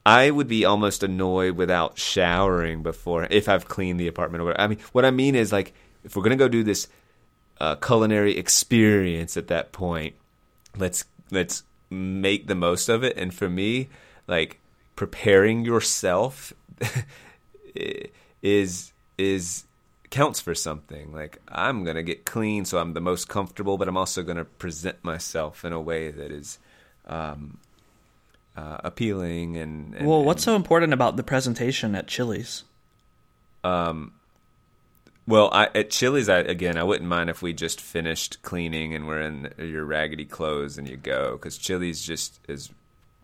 Speaker 2: I would be almost annoyed without showering before if I've cleaned the apartment or whatever. I mean, what I mean is like if we're gonna go do this uh, culinary experience at that point, let's let's make the most of it. And for me, like preparing yourself is is counts for something. Like I'm gonna get clean, so I'm the most comfortable, but I'm also gonna present myself in a way that is um, uh, appealing and, and
Speaker 1: Well, what's so important about the presentation at Chili's?
Speaker 2: Um, well, I, at Chili's, I, again, I wouldn't mind if we just finished cleaning and we're in your raggedy clothes and you go because Chili's just is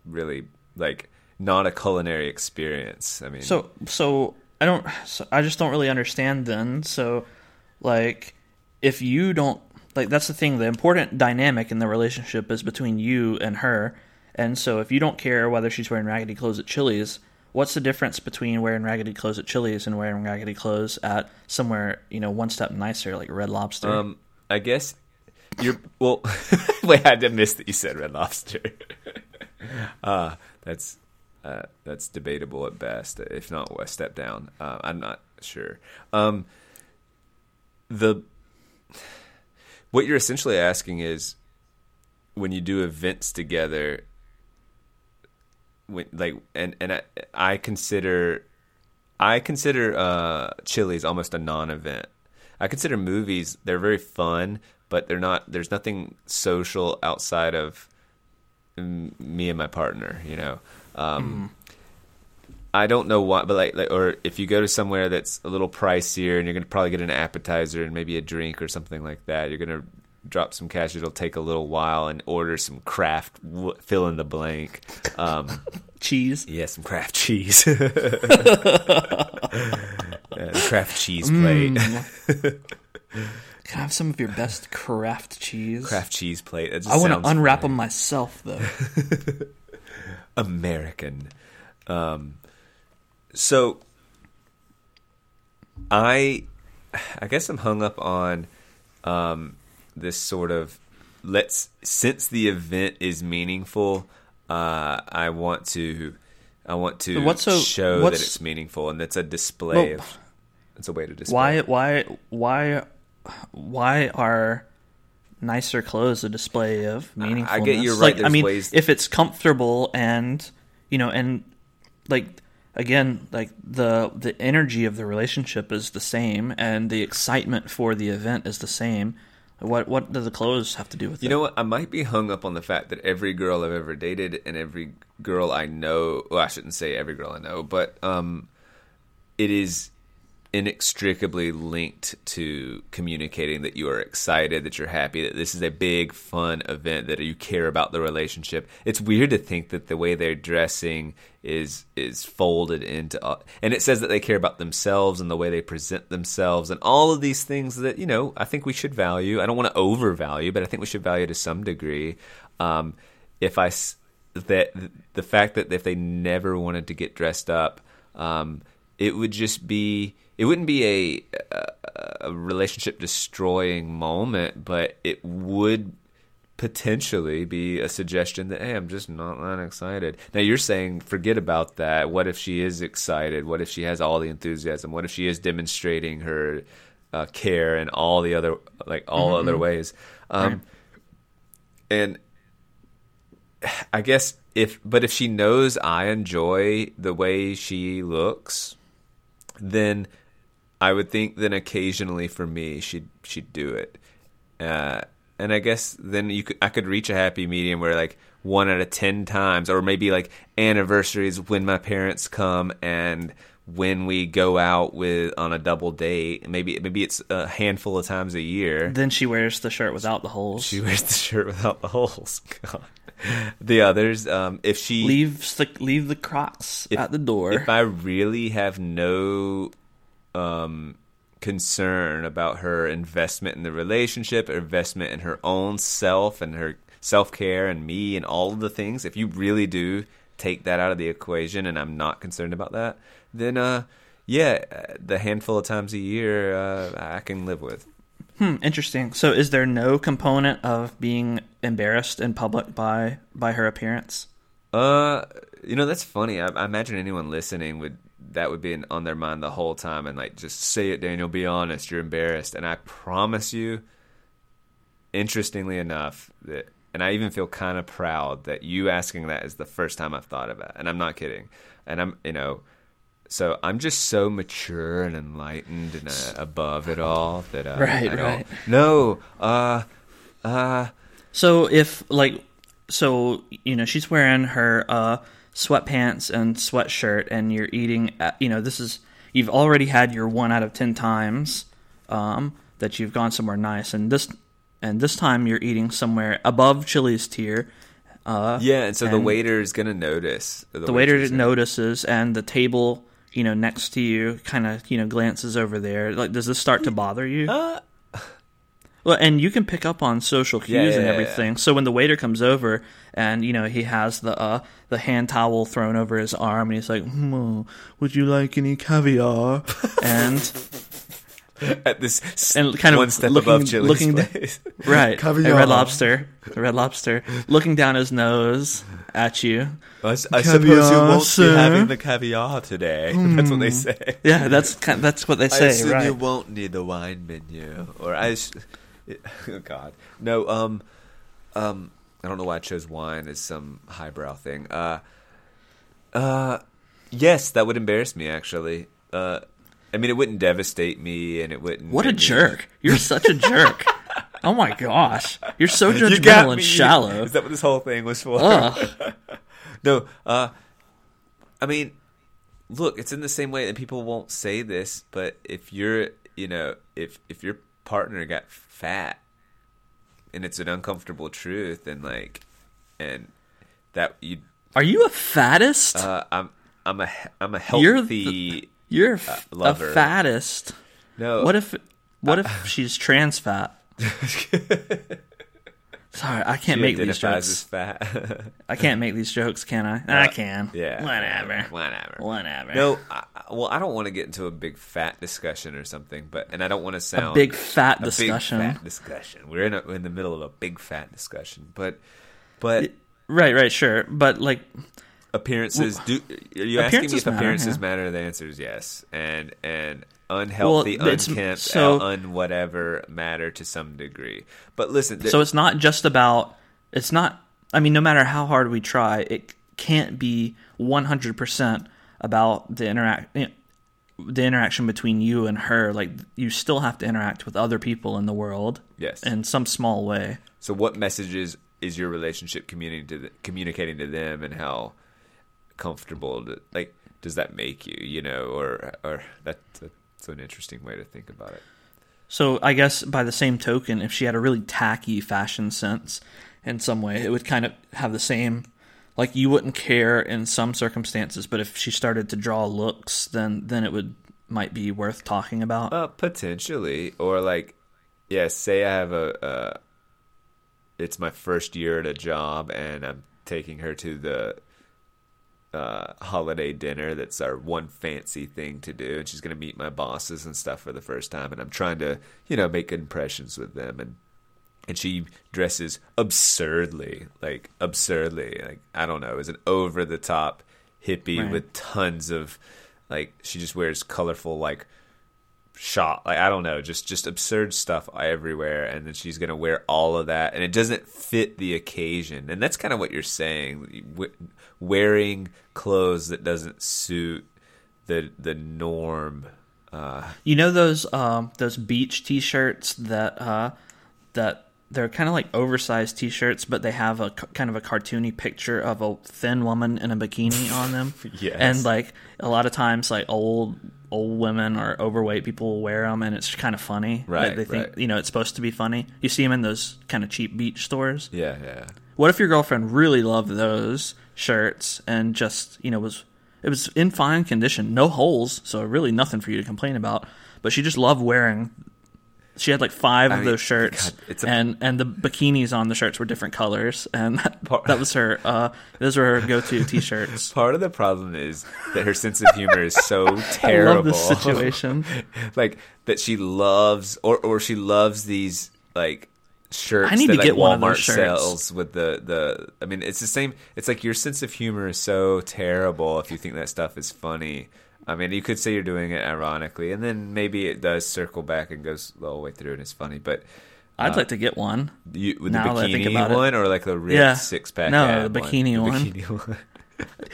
Speaker 2: really like not a culinary experience. I mean,
Speaker 1: So, so I don't. So I just don't really understand. Then, so like, if you don't like, that's the thing. The important dynamic in the relationship is between you and her. And so, if you don't care whether she's wearing raggedy clothes at Chili's, what's the difference between wearing raggedy clothes at Chili's and wearing raggedy clothes at somewhere you know one step nicer, like Red Lobster?
Speaker 2: um, I guess you're well. wait, I did miss that you said Red Lobster. uh, that's uh, that's debatable at best, if not a step down. Uh, I'm not sure. Um, the what you're essentially asking is when you do events together when, like and and I, I consider I consider uh Chili's almost a non-event. I consider movies they're very fun, but they're not there's nothing social outside of me and my partner, you know. Um I don't know why, but like, like, or if you go to somewhere that's a little pricier and you're gonna probably get an appetizer and maybe a drink or something like that, you're gonna drop some cash. It'll take a little while and order some craft fill in the blank. Um,
Speaker 1: cheese.
Speaker 2: yeah, some craft cheese, Yeah, craft cheese plate,
Speaker 1: Mm. Can I have some of your best craft cheese?
Speaker 2: craft cheese plate. Just
Speaker 1: I want to unwrap
Speaker 2: great.
Speaker 1: them myself, though.
Speaker 2: American. Um, so I, I guess I'm hung up on um, this sort of let's since the event is meaningful. Uh, I want to, I want to
Speaker 1: what's so-
Speaker 2: show
Speaker 1: what's-
Speaker 2: that it's meaningful, and it's a display
Speaker 1: Well,
Speaker 2: of. It's a way to display.
Speaker 1: why why why why are nicer clothes a display of meaningfulness?
Speaker 2: I get you're right,
Speaker 1: Like, I mean,
Speaker 2: ways-
Speaker 1: if it's comfortable and you know, and like again, like the the energy of the relationship is the same, and the excitement for the event is the same. What what do the clothes have to do with
Speaker 2: You
Speaker 1: it?
Speaker 2: You know what? I might be hung up on the fact that every girl I've ever dated and every girl I know, well, I shouldn't say every girl I know, but um, it is inextricably linked to communicating that you are excited, that you're happy, that this is a big, fun event, that you care about the relationship. It's weird to think that the way they're dressing is is folded into, and it says that they care about themselves and the way they present themselves and all of these things that you know I think we should value. I don't want to overvalue, but I think we should value to some degree. Um, if I that the fact that if they never wanted to get dressed up, um, it would just be it wouldn't be a, a, a relationship destroying moment, but it would potentially be a suggestion that hey, I'm just not that excited. Now you're saying forget about that. What if she is excited? What if she has all the enthusiasm? What if she is demonstrating her uh, care and all the other like all other ways? Um,
Speaker 1: Right.
Speaker 2: And I guess if but if she knows I enjoy the way she looks, then I would think then occasionally for me she'd she'd do it. Uh, and I guess then you could I could reach a happy medium where like one out of ten times, or maybe like anniversaries when my parents come and when we go out with on a double date. Maybe maybe it's a handful of times a year.
Speaker 1: Then she wears the shirt without the holes.
Speaker 2: She wears the shirt without the holes. God. The others, um, if she
Speaker 1: leaves the leave the Crocs
Speaker 2: if-
Speaker 1: at the door.
Speaker 2: If I really have no um, concern about her investment in the relationship, investment in her own self and her self care and me and all of the things, if you really do take that out of the equation and I'm not concerned about that, then uh, yeah, the handful of times a year uh, I can live with.
Speaker 1: Hmm, interesting. So, is there no component of being embarrassed in public by by her appearance?
Speaker 2: Uh, you know that's funny. I, I imagine anyone listening would that would be in, on their mind the whole time, and like just say it, Daniel. Be honest. You're embarrassed, and I promise you. Interestingly enough, that and I even feel kind of proud that you asking that is the first time I've thought of it, and I'm not kidding. And I'm, you know, so I'm just so mature and enlightened and uh, above it all that uh,
Speaker 1: Right,
Speaker 2: I don't-
Speaker 1: right.
Speaker 2: No, uh, uh,
Speaker 1: So if like so you know she's wearing her uh sweatpants and sweatshirt and you're eating you know this is you've already had your 1 out of 10 times um that you've gone somewhere nice and this and this time you're eating somewhere above Chili's tier uh
Speaker 2: yeah. And so the waiter is gonna notice. or
Speaker 1: the waiter
Speaker 2: gonna-
Speaker 1: notices and the table you know next to you kind of you know glances over there like does this start to bother you
Speaker 2: Uh,
Speaker 1: well and you can pick up on social cues
Speaker 2: Yeah, yeah,
Speaker 1: and
Speaker 2: yeah,
Speaker 1: everything so when the waiter comes over and you know he has the uh the hand towel thrown over his arm and he's like hmm, would you like any caviar and
Speaker 2: at this
Speaker 1: And kind of
Speaker 2: one step
Speaker 1: looking-
Speaker 2: above Chili's
Speaker 1: looking-
Speaker 2: place.
Speaker 1: right
Speaker 2: Caviar.
Speaker 1: a red lobster a red lobster looking down his nose at you
Speaker 2: I
Speaker 1: Caviar,
Speaker 2: suppose you won't
Speaker 1: sir.
Speaker 2: be having the caviar today. That's what they say.
Speaker 1: yeah that's kind that's what they say.
Speaker 2: I assume
Speaker 1: right
Speaker 2: you won't need the wine menu, or I. Oh God, no. Um, um, I don't know why I chose wine as some highbrow thing. Uh, uh, yes, that would embarrass me. Actually, uh, I mean, it wouldn't devastate me, and it wouldn't.
Speaker 1: What a
Speaker 2: me-
Speaker 1: jerk! You're such a jerk. Oh my gosh, you're so
Speaker 2: You
Speaker 1: judgmental and shallow.
Speaker 2: Is that what this whole thing was for? No, uh, I mean, look, it's in the same way that people won't say this, but if you're, you know, if if your partner got fat, and it's an uncomfortable truth, and like, and that you,
Speaker 1: Are you a fattest?
Speaker 2: uh, I'm, I'm a, I'm a
Speaker 1: You're
Speaker 2: healthy.
Speaker 1: you're a f- a
Speaker 2: lover.
Speaker 1: fattest.
Speaker 2: no,
Speaker 1: What if what if she's trans fat? Sorry, I can't
Speaker 2: she
Speaker 1: make these jokes. I can't make these jokes, can I? I can.
Speaker 2: yeah,
Speaker 1: Whatever.
Speaker 2: whatever.
Speaker 1: Whatever.
Speaker 2: No, I, well, I don't want to get into a big fat discussion or something, but and I don't want to
Speaker 1: A
Speaker 2: sound
Speaker 1: big fat
Speaker 2: a
Speaker 1: discussion.
Speaker 2: Big fat discussion. We're in a, in the middle of a big fat discussion, but but
Speaker 1: Right, right, sure. But like
Speaker 2: appearances do. Are you asking me
Speaker 1: appearances
Speaker 2: if
Speaker 1: matter,
Speaker 2: appearances
Speaker 1: yeah.
Speaker 2: matter? The answer is yes, and and unhealthy,
Speaker 1: Well,
Speaker 2: unkempt,
Speaker 1: so- uh,
Speaker 2: un whatever matter to some degree. But listen, th-
Speaker 1: so it's not just about it's not i mean no matter how hard we try it can't be 100% about the interact eh, the interaction between you and her like you still have to interact with other people in the world
Speaker 2: yes.
Speaker 1: in some small way
Speaker 2: so, what messages is your relationship communicating to the, communicating to them, and how comfortable do, like does that make you? You know, or or that, that's an interesting way to think about it.
Speaker 1: so i guess by the same token if she had a really tacky fashion sense in some way it would kind of have the same like you wouldn't care in some circumstances but if she started to draw looks then then it would might be worth talking about
Speaker 2: Uh, potentially, or like, yeah. Say I have a, uh, it's my first year at a job, and I'm taking her to the uh, holiday dinner. That's our one fancy thing to do, and she's gonna meet my bosses and stuff for the first time. And I'm trying to, you know, make good impressions with them, and and she dresses absurdly, like absurdly, like I don't know, is an over the top hippie
Speaker 1: Right.
Speaker 2: with tons of like she just wears colorful like shot like i don't know just just absurd stuff everywhere and then she's gonna wear all of that and it doesn't fit the occasion and that's kind of what you're saying wearing clothes that doesn't suit the the norm uh
Speaker 1: You know those um, those beach T-shirts that uh, that they're kind of like oversized T-shirts, but they have a kind of a cartoony picture of a thin woman in a bikini on them.
Speaker 2: Yes.
Speaker 1: and like a lot of times, like old old women or overweight people will wear them, and it's kind of funny.
Speaker 2: Right,
Speaker 1: They- they think
Speaker 2: right.
Speaker 1: you know it's supposed to be funny. You see them in those kind of cheap beach stores.
Speaker 2: yeah yeah
Speaker 1: What if your girlfriend really loved those shirts and just, you know, was it was in fine condition, no holes, so really nothing for you to complain about, but she just loved wearing she had like five
Speaker 2: I
Speaker 1: of
Speaker 2: mean,
Speaker 1: those shirts,
Speaker 2: God, a-
Speaker 1: and and the bikinis on the shirts were different colors, and that,
Speaker 2: Part-
Speaker 1: that was her. Uh, those were her go-to t-shirts.
Speaker 2: Part of the problem is that her sense of humor is so
Speaker 1: I
Speaker 2: terrible.
Speaker 1: love this situation.
Speaker 2: like that she loves, or or she loves these like shirts.
Speaker 1: I need
Speaker 2: that,
Speaker 1: to
Speaker 2: like,
Speaker 1: get one of
Speaker 2: Walmart
Speaker 1: those shirts.
Speaker 2: sells with the the. I mean, it's the same. It's like your sense of humor is so terrible if you think that stuff is funny. I mean, you could say you're doing it ironically, and then maybe it does circle back and goes the whole way through, and it's funny. But
Speaker 1: I'd uh, like to get one.
Speaker 2: you, the
Speaker 1: that I think
Speaker 2: bikini
Speaker 1: about it.
Speaker 2: one, or like the ripped
Speaker 1: Yeah.
Speaker 2: six pack?
Speaker 1: No, the bikini one.
Speaker 2: Bikini one.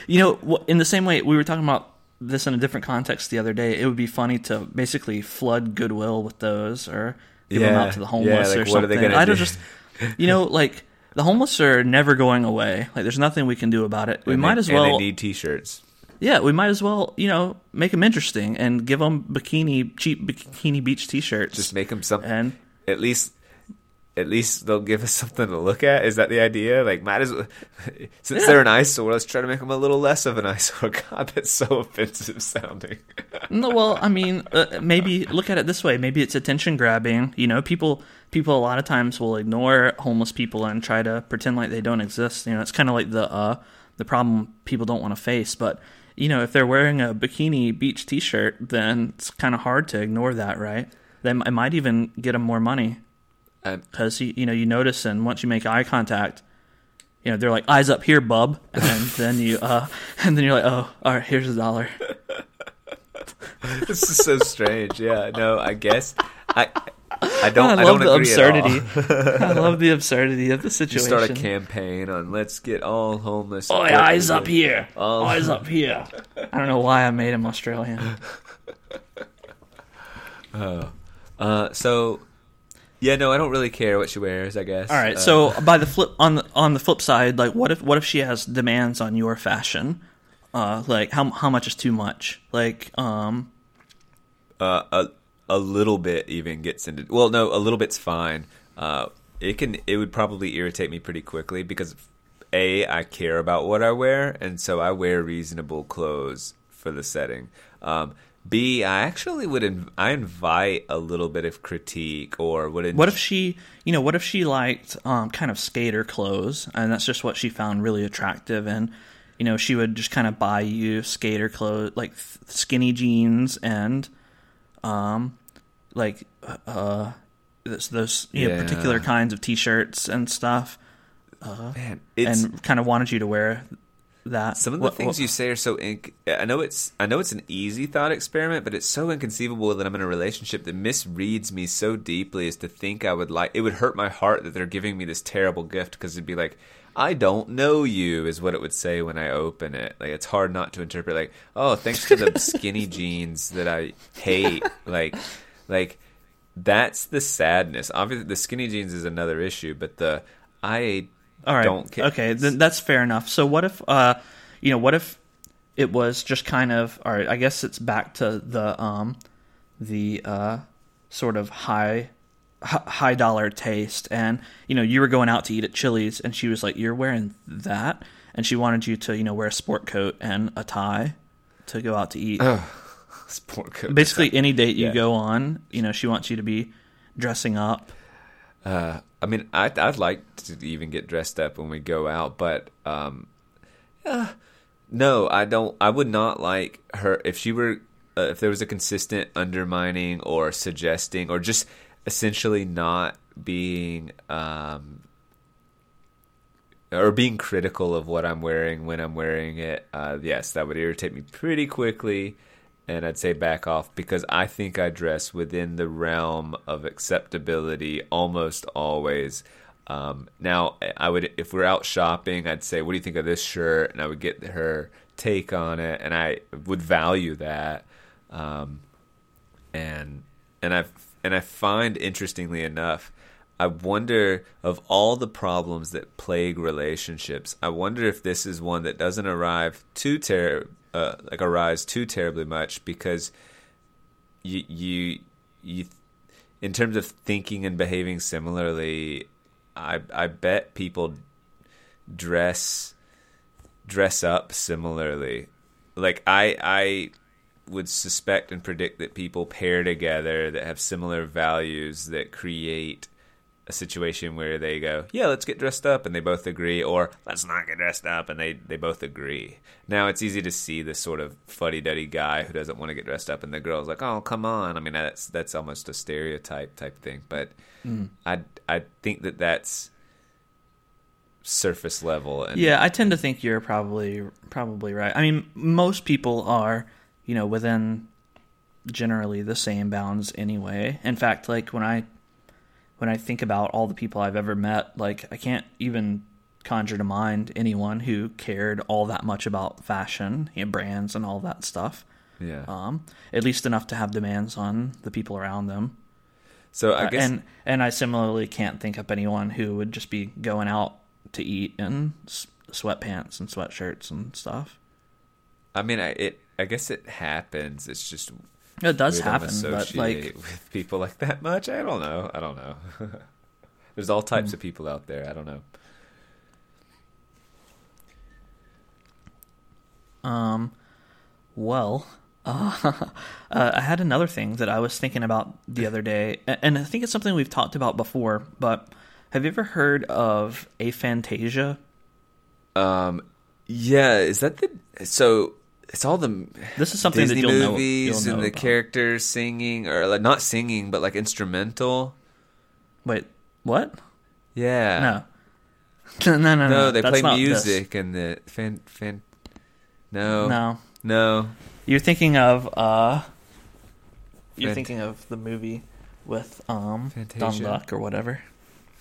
Speaker 1: You know, in the same way we were talking about this in a different context the other day, it would be funny to basically flood Goodwill with those or give them out to the homeless
Speaker 2: Yeah,
Speaker 1: or
Speaker 2: like, what are they
Speaker 1: something. I don't
Speaker 2: do?
Speaker 1: just, you know, like the homeless are never going away. Like there's nothing we can do about it. We
Speaker 2: And
Speaker 1: might
Speaker 2: they-
Speaker 1: as
Speaker 2: and
Speaker 1: well,
Speaker 2: they need t-shirts.
Speaker 1: Yeah, we might as well, you know, make them interesting and give them bikini cheap bikini beach t-shirts.
Speaker 2: Just make them something.
Speaker 1: and
Speaker 2: at least at least they'll give us something to look at. Is that the idea? Like, might as well, since
Speaker 1: Yeah.
Speaker 2: they're an eyesore, let's try to make them a little less of an eyesore. God, that's so offensive sounding.
Speaker 1: No, well, I mean, uh, maybe look at it this way. Maybe it's attention grabbing. You know, people people a lot of times will ignore homeless people and try to pretend like they don't exist. You know, it's kind of like the uh, the problem people don't want to face. But you know, if they're wearing a bikini beach T-shirt, then it's kind of hard to ignore that, right? Then it might even get them more money because you, you know you notice, and once you make eye contact. You know, they're like eyes up here, bub, and then you, uh, and then you're like, oh, all right, here's a dollar.
Speaker 2: this is so strange. Yeah, no, I guess I I don't.
Speaker 1: I
Speaker 2: I,
Speaker 1: love
Speaker 2: don't
Speaker 1: the
Speaker 2: agree
Speaker 1: absurdity.
Speaker 2: All.
Speaker 1: I love the absurdity of the situation.
Speaker 2: You start a campaign on let's get all homeless.
Speaker 1: Oh, eyes up here.
Speaker 2: Oh.
Speaker 1: Eyes up here. I don't know why I made him Australian.
Speaker 2: oh, Uh, so yeah, no, I don't really care what she wears. I guess.
Speaker 1: All right.
Speaker 2: Uh,
Speaker 1: So by the flip on the on the flip side, like what if what if she has demands on your fashion? Uh, like how how much is too much? Like um,
Speaker 2: uh, a little bit even gets into well no a little bit's fine. Uh it can it would probably irritate me pretty quickly because a i care about what i wear and so i wear reasonable clothes for the setting. Um b i actually would inv- i invite a little bit of critique or would
Speaker 1: what if she you know what if she liked um kind of skater clothes and that's just what she found really attractive and you know she would just kind of buy you skater clothes like skinny jeans and um like uh those, those you know
Speaker 2: Yeah.
Speaker 1: particular kinds of t-shirts and stuff
Speaker 2: man it's
Speaker 1: and kind of wanted you to wear that
Speaker 2: Some of the
Speaker 1: What-
Speaker 2: things
Speaker 1: what-
Speaker 2: you say are so. Inc- I know it's. I know it's an easy thought experiment, but it's so inconceivable that I'm in a relationship that misreads me so deeply as to think I would like. It would hurt my heart that they're giving me this terrible gift because it'd be like, I don't know you, is what it would say when I open it. Like it's hard not to interpret like, oh, thanks to the skinny jeans that I hate. Like, like that's the sadness. Obviously, the skinny jeans is another issue, but the I
Speaker 1: all right
Speaker 2: don't care.
Speaker 1: okay then that's fair enough so what if uh you know what if it was just kind of all right i guess it's back to the um the uh sort of high high dollar taste and you know you were going out to eat at chili's and she was like you're wearing that and she wanted you to you know wear a sport coat and a tie to go out to eat
Speaker 2: sport coat.
Speaker 1: basically any date you
Speaker 2: Yeah.
Speaker 1: go on you know she wants you to be dressing up
Speaker 2: Uh, I mean, I'd, I'd like to even get dressed up when we go out, but um, uh, no, I don't. I would not like her if she were uh, if there was a consistent undermining or suggesting or just essentially not being um, or being critical of what I'm wearing when I'm wearing it. Uh, yes, that would irritate me pretty quickly. And I'd say back off because I think I dress within the realm of acceptability almost always. Um, now, I would if we're out shopping, I'd say, "What do you think of this shirt?" And I would get her take on it, and I would value that. Um, and and I and I find interestingly enough, I wonder of all the problems that plague relationships, I wonder if this is one that doesn't arrive too ter- uh, like arise too terribly much because you you you in terms of thinking and behaving similarly, I I bet people dress dress up similarly. Like I I would suspect and predict that people pair together that have similar values that create a situation where they go, "Yeah, let's get dressed up," and they both agree, or "Let's not get dressed up," and they they both agree. Now it's easy to see this sort of fuddy-duddy guy who doesn't want to get dressed up, and the girl's like, "Oh, come on!" I mean, that's that's almost a stereotype type thing, but
Speaker 1: Mm.
Speaker 2: I I think that that's surface level. And
Speaker 1: Yeah, I tend to think you're probably probably right. I mean, most people are, you know, within generally the same bounds anyway. In fact, like when I when I think about all the people I've ever met, like I can't even conjure to mind anyone who cared all that much about fashion and brands and all that stuff.
Speaker 2: yeah.
Speaker 1: Um, at least enough to have demands on the people around them.
Speaker 2: so I
Speaker 1: Uh,
Speaker 2: guess
Speaker 1: and and I similarly can't think up anyone who would just be going out to eat in s- sweatpants and sweatshirts and stuff.
Speaker 2: I mean, I, it. I guess it happens. It's just
Speaker 1: It does happen, but like
Speaker 2: with people like that much. I don't know. I don't know. There's all types of people out there. I don't know.
Speaker 1: um, well, uh, uh, I had another thing that I was thinking about the other day, and I think it's something we've talked about before. But have you ever heard of aphantasia?
Speaker 2: Um, yeah, is that the so? It's all the
Speaker 1: This is something
Speaker 2: Disney
Speaker 1: that you'll know.
Speaker 2: movies
Speaker 1: you'll know
Speaker 2: and the
Speaker 1: about.
Speaker 2: characters singing, or like not singing, but like instrumental.
Speaker 1: Wait, what?
Speaker 2: Yeah,
Speaker 1: No, no, no, no.
Speaker 2: no, they
Speaker 1: that's
Speaker 2: play
Speaker 1: not this.
Speaker 2: music and the fan fan. No,
Speaker 1: No,
Speaker 2: no.
Speaker 1: You're thinking of uh You're
Speaker 2: Fant-
Speaker 1: thinking of the movie with um Don
Speaker 2: Fantasia.
Speaker 1: Luck or whatever.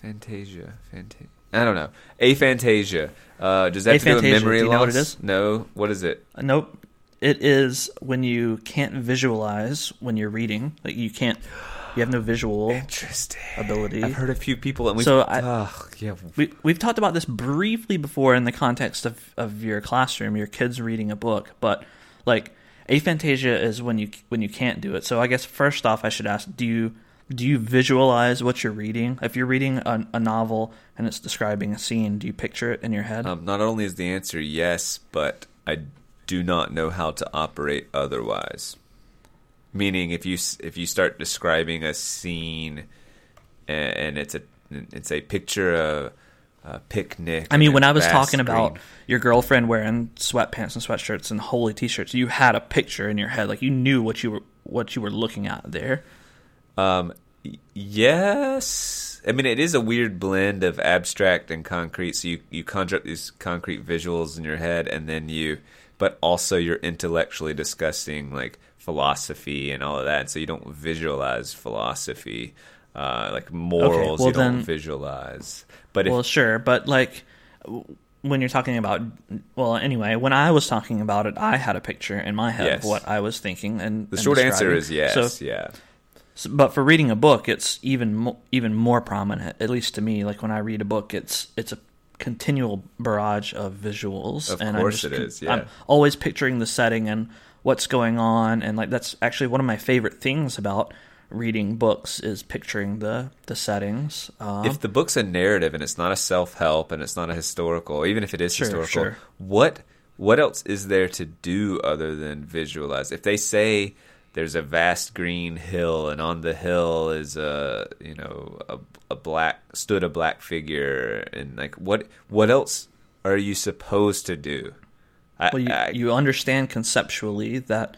Speaker 2: Fantasia, Fantasia. I don't know. Aphantasia. Uh, does that have to do with memory
Speaker 1: do you know what it
Speaker 2: loss? No. What is it?
Speaker 1: Uh, nope. It is when you can't visualize when you're reading. Like you can't you have no visual
Speaker 2: Interesting.
Speaker 1: ability.
Speaker 2: I've heard a few people, and we.
Speaker 1: So I-
Speaker 2: yeah.
Speaker 1: We we've talked about this briefly before in the context of, of your classroom, your kids reading a book, but like aphantasia is when you when you can't do it. So I guess first off, I should ask: Do you do you visualize what you're reading? If you're reading a, a novel and it's describing a scene, do you picture it in your head?
Speaker 2: Um, not only is the answer yes, but I do not know how to operate otherwise. Meaning, if you if you start describing a scene, and, and it's a it's a picture of a picnic.
Speaker 1: I mean, when I was talking about your girlfriend wearing sweatpants and sweatshirts and holy t-shirts, you had a picture in your head, like you knew what you were what you were looking at there.
Speaker 2: Um, yes. I mean, it is a weird blend of abstract and concrete. So you, you conjure up these concrete visuals in your head, and then you, but also you're intellectually discussing like philosophy and all of that. So you don't visualize philosophy, uh, like morals.
Speaker 1: well
Speaker 2: you don't visualize. But
Speaker 1: well,
Speaker 2: if
Speaker 1: sure, but like when you're talking about, well, anyway, when I was talking about it, I had a picture in my head
Speaker 2: Yes.
Speaker 1: of what I was thinking, and
Speaker 2: the
Speaker 1: and
Speaker 2: short answer is yes,
Speaker 1: So,
Speaker 2: yeah.
Speaker 1: So- but for reading a book, it's even mo- even more prominent. At least to me, like when I read a book, it's it's a continual barrage of visuals.
Speaker 2: Of
Speaker 1: and
Speaker 2: course
Speaker 1: I'm just,
Speaker 2: is, yeah.
Speaker 1: I'm always picturing the setting and what's going on, and like that's actually one of my favorite things about reading books is picturing the the settings. Um,
Speaker 2: if the book's a narrative and it's not a self help and it's not a historical, even if it is
Speaker 1: Sure,
Speaker 2: historical,
Speaker 1: sure.
Speaker 2: what what else is there to do other than visualize? If they say there's a vast green hill and on the hill is a you know a, a black stood a black figure and like what what else are you supposed to do? I,
Speaker 1: Well, you,
Speaker 2: I-
Speaker 1: you understand conceptually that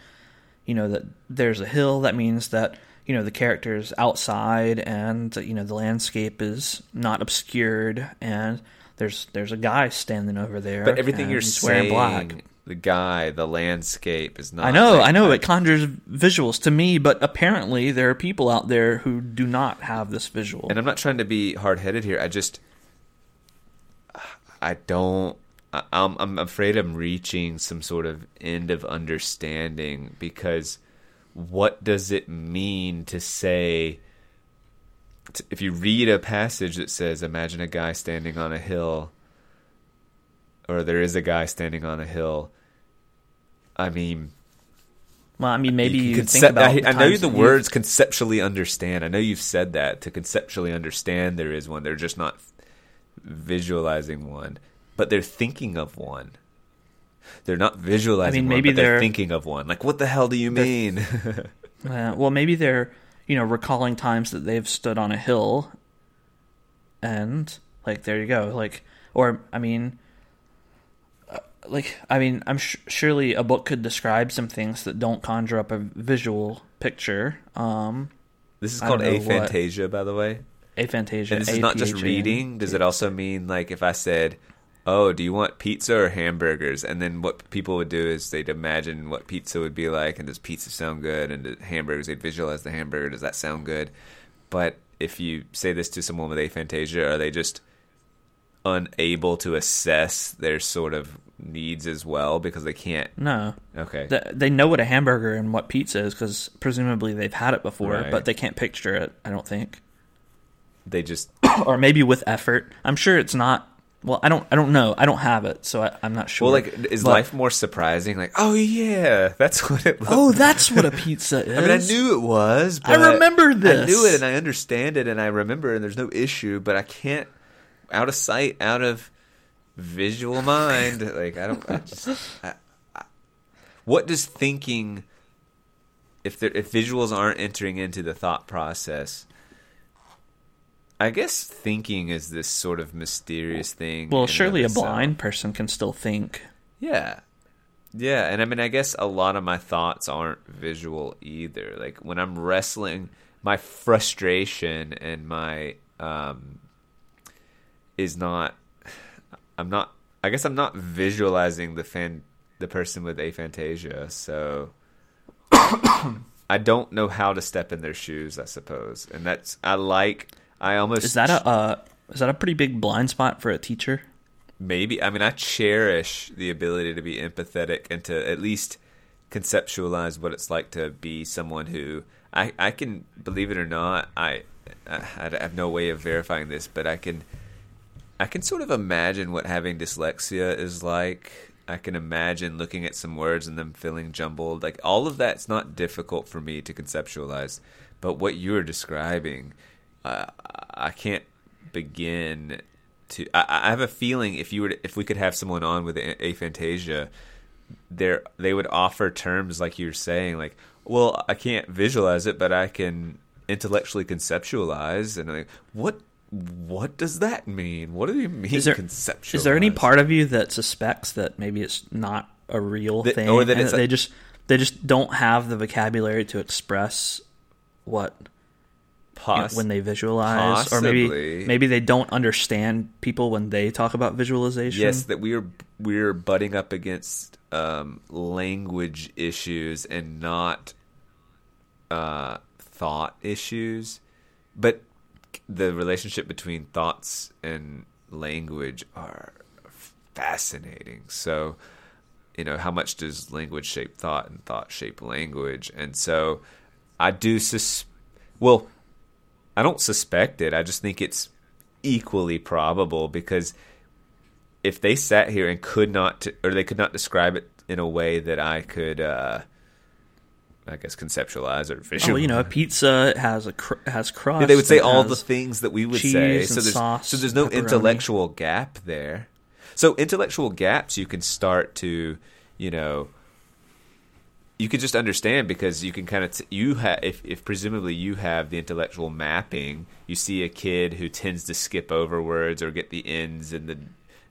Speaker 1: you know that there's a hill. That means that you know the character's outside, and you know the landscape is not obscured, and there's there's a guy standing over there.
Speaker 2: but everything you're saying,
Speaker 1: wearing black.
Speaker 2: The guy, the landscape is not.
Speaker 1: I know,
Speaker 2: like-
Speaker 1: I know,
Speaker 2: I-
Speaker 1: it conjures visuals to me, but apparently there are people out there who do not have this visual.
Speaker 2: and I'm not trying to be hard headed here. I just, I don't. I, I'm I'm afraid I'm reaching some sort of end of understanding because what does it mean to say? If you read a passage that says, "Imagine a guy standing on a hill," or there is a guy standing on a hill. I mean,
Speaker 1: well, I mean, maybe you, think
Speaker 2: concep-
Speaker 1: about.
Speaker 2: I, I know
Speaker 1: times
Speaker 2: the words conceptually understand. I know you've said that to conceptually understand there is one. They're just not visualizing one, but they're thinking of one. they're not visualizing.
Speaker 1: I mean,
Speaker 2: one,
Speaker 1: maybe
Speaker 2: but they're,
Speaker 1: they're-
Speaker 2: thinking of one. Like, what the hell do you mean?
Speaker 1: Uh, well, maybe they're you know recalling times that they've stood on a hill, and like there you go. Like, or I mean, like I mean, I'm sh- surely a book could describe some things that don't conjure up a visual picture. Um,
Speaker 2: this is called
Speaker 1: don't what-
Speaker 2: aphantasia, by the way.
Speaker 1: aphantasia.
Speaker 2: And this is not just reading. Does it also mean like if I said, "Oh, do you want pizza or hamburgers?" And then what people would do is they'd imagine what pizza would be like, and does pizza sound good? And hamburgers, they'd visualize the hamburger. Does that sound good? But if you say this to someone with aphantasia, are they just unable to assess their sort of needs as well because they can't?
Speaker 1: No,
Speaker 2: Okay,
Speaker 1: Th- they know what a hamburger and what pizza is because presumably they've had it before,
Speaker 2: Right.
Speaker 1: but they can't picture it. I don't think.
Speaker 2: they just
Speaker 1: or maybe with effort. I'm sure it's not. Well, I don't. I don't know. I don't have it, so I, I'm not sure.
Speaker 2: well, like is
Speaker 1: But-
Speaker 2: life more surprising? Like, oh yeah, that's what it. Looks
Speaker 1: Oh, that's what a pizza is.
Speaker 2: I mean, I knew it was.
Speaker 1: I
Speaker 2: remember
Speaker 1: remember
Speaker 2: I knew it, and I understand it, and I remember, and there's no issue. But I can't, out of sight, out of visual mind. like I don't. I just. I, I, what does thinking? If there, if visuals aren't entering into the thought process, I guess thinking is this sort of mysterious thing.
Speaker 1: Well, surely a blind person can still think.
Speaker 2: Yeah. Yeah, and I mean I guess a lot of my thoughts aren't visual either. Like when I'm wrestling my frustration and my um is not I'm not I guess I'm not visualizing the fan the person with aphantasia, so I don't know how to step in their shoes, I suppose. And that's I like I almost
Speaker 1: Is that a uh, is that a pretty big blind spot for a teacher?
Speaker 2: maybe i mean i cherish the ability to be empathetic and to at least conceptualize what it's like to be someone who i i can believe it or not i i, I have no way of verifying this but i can i can sort of imagine what having dyslexia is like. I can imagine looking at some words and them feeling jumbled. Like all of that's not difficult for me to conceptualize. But what you're describing uh, i can't begin to I, I have a feeling if you were to, if we could have someone on with aphantasia there they would offer terms like you're saying like well I can't visualize it but I can intellectually conceptualize. And like what what does that mean? What do you mean
Speaker 1: Is there
Speaker 2: conceptualize
Speaker 1: is there any part of you that suspects that maybe it's not a real
Speaker 2: That-
Speaker 1: thing,
Speaker 2: or that
Speaker 1: they
Speaker 2: a-
Speaker 1: just they just don't have the vocabulary to express what you know, when they visualize, or maybe maybe they don't understand people when they talk about visualization.
Speaker 2: Yes, that we are we're butting up against um, language issues and not uh, thought issues, but the relationship between thoughts and language are fascinating. So, you know, how much does language shape thought and thought shape language? And so, I do sus. Well, I don't suspect it. I just think it's equally probable because if they sat here and could not, or they could not describe it in a way that I could, uh, I guess, conceptualize or
Speaker 1: Oh,
Speaker 2: visualize.
Speaker 1: well, you know, a pizza has a cr- has crust.
Speaker 2: Yeah, they would say all the things that we would say. So there's
Speaker 1: sauce,
Speaker 2: so there's no
Speaker 1: pepperoni.
Speaker 2: intellectual gap there. So intellectual gaps you can start to, you know, you can just understand because you can kind of t- you have if if presumably you have the intellectual mapping. You see a kid who tends to skip over words or get the ends and the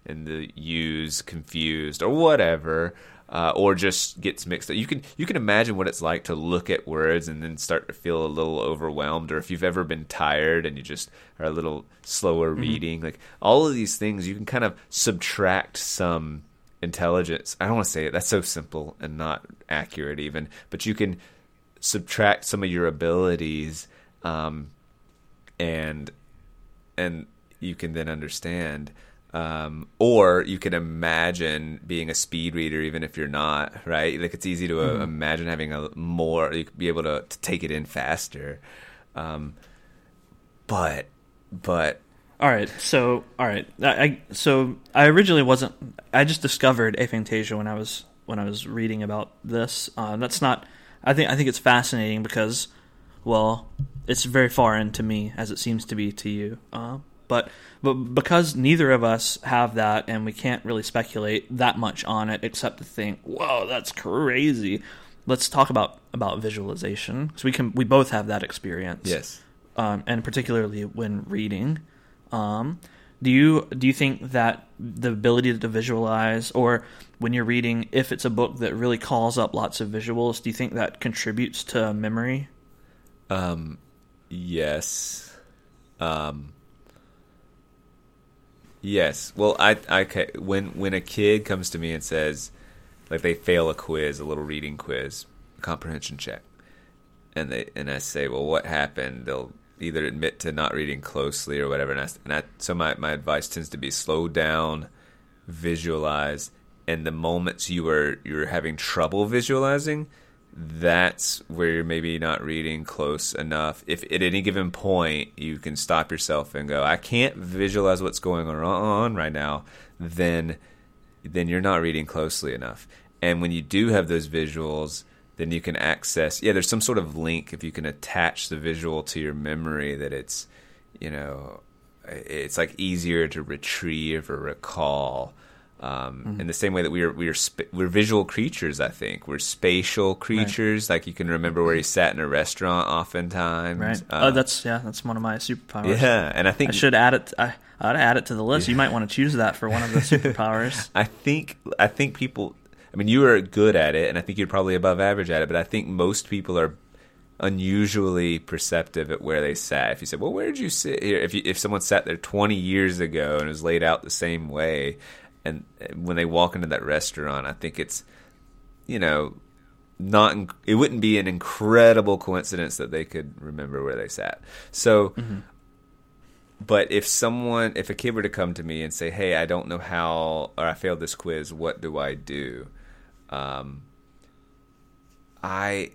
Speaker 2: and the U's confused or whatever. Uh, or just gets mixed up. You can you can imagine what it's like to look at words and then start to feel a little overwhelmed, or if you've ever been tired and you just are a little slower reading. Like all of these things, you can kind of subtract some intelligence. I don't want to say it. That's so simple and not accurate even, but you can subtract some of your abilities, um, and and you can then understand. Um, or you can imagine being a speed reader, even if you're not, right? Like it's easy to uh, imagine having a more, you could be able to, to take it in faster. Um, but, but
Speaker 1: All right, so all right, I, I so I originally wasn't. I just discovered aphantasia when I was when I was reading about this. Uh, that's not. I think I think it's fascinating because, well, it's very foreign to me as it seems to be to you. Uh, But but because neither of us have that, and we can't really speculate that much on it, except to think, "Whoa, that's crazy." Let's talk about about visualization, because we can we both have that experience.
Speaker 2: Yes.
Speaker 1: um, and particularly when reading. Um, do you do you think that the ability to visualize, or when you're reading, if it's a book that really calls up lots of visuals, do you think that contributes to memory?
Speaker 2: Um, yes. Um, yes. Well, I, I, when when a kid comes to me and says, like they fail a quiz, a little reading quiz, a comprehension check, and they and I say, well, what happened? They'll either admit to not reading closely or whatever, and I, and I so my my advice tends to be slow down, visualize, and the moments you are you're having trouble visualizing that's where you're maybe not reading close enough. If at any given point you can stop yourself and go, I can't visualize what's going on right now, then then you're not reading closely enough. And when you do have those visuals, then you can access yeah, there's some sort of link if you can attach the visual to your memory that it's you know it's like easier to retrieve or recall. Um,
Speaker 1: Mm-hmm.
Speaker 2: In the same way that we are we are sp- we're visual creatures, I think we're spatial creatures. Like you can remember where you sat in a restaurant, oftentimes.
Speaker 1: Right.
Speaker 2: Uh,
Speaker 1: oh, that's yeah, that's one of my superpowers.
Speaker 2: yeah, and I think
Speaker 1: I should add it. I I ought to add it to the list. You might want to choose that for one of the superpowers.
Speaker 2: I think I think people. I mean, you are good at it, and I think you're probably above average at it. But I think most people are unusually perceptive at where they sat. If you said, "Well, where did you sit here?" If you, if someone sat there 20 years ago and it was laid out the same way, and when they walk into that restaurant, I think it's you know not it wouldn't be an incredible coincidence that they could remember where they sat. So. But if someone, if a kid were to come to me and say, "Hey, I don't know how, or I failed this quiz. What do I do?" Um, I,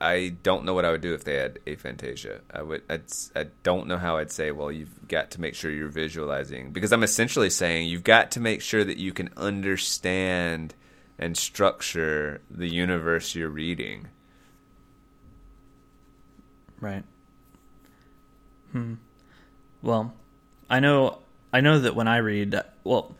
Speaker 2: I don't know what I would do if they had aphantasia. I would, I'd, I don't know how I'd say, "Well, you've got to make sure you're visualizing," because I'm essentially saying you've got to make sure that you can understand and structure the universe you're reading.
Speaker 1: Right. Hmm. Well, I know. I know that when I read, well,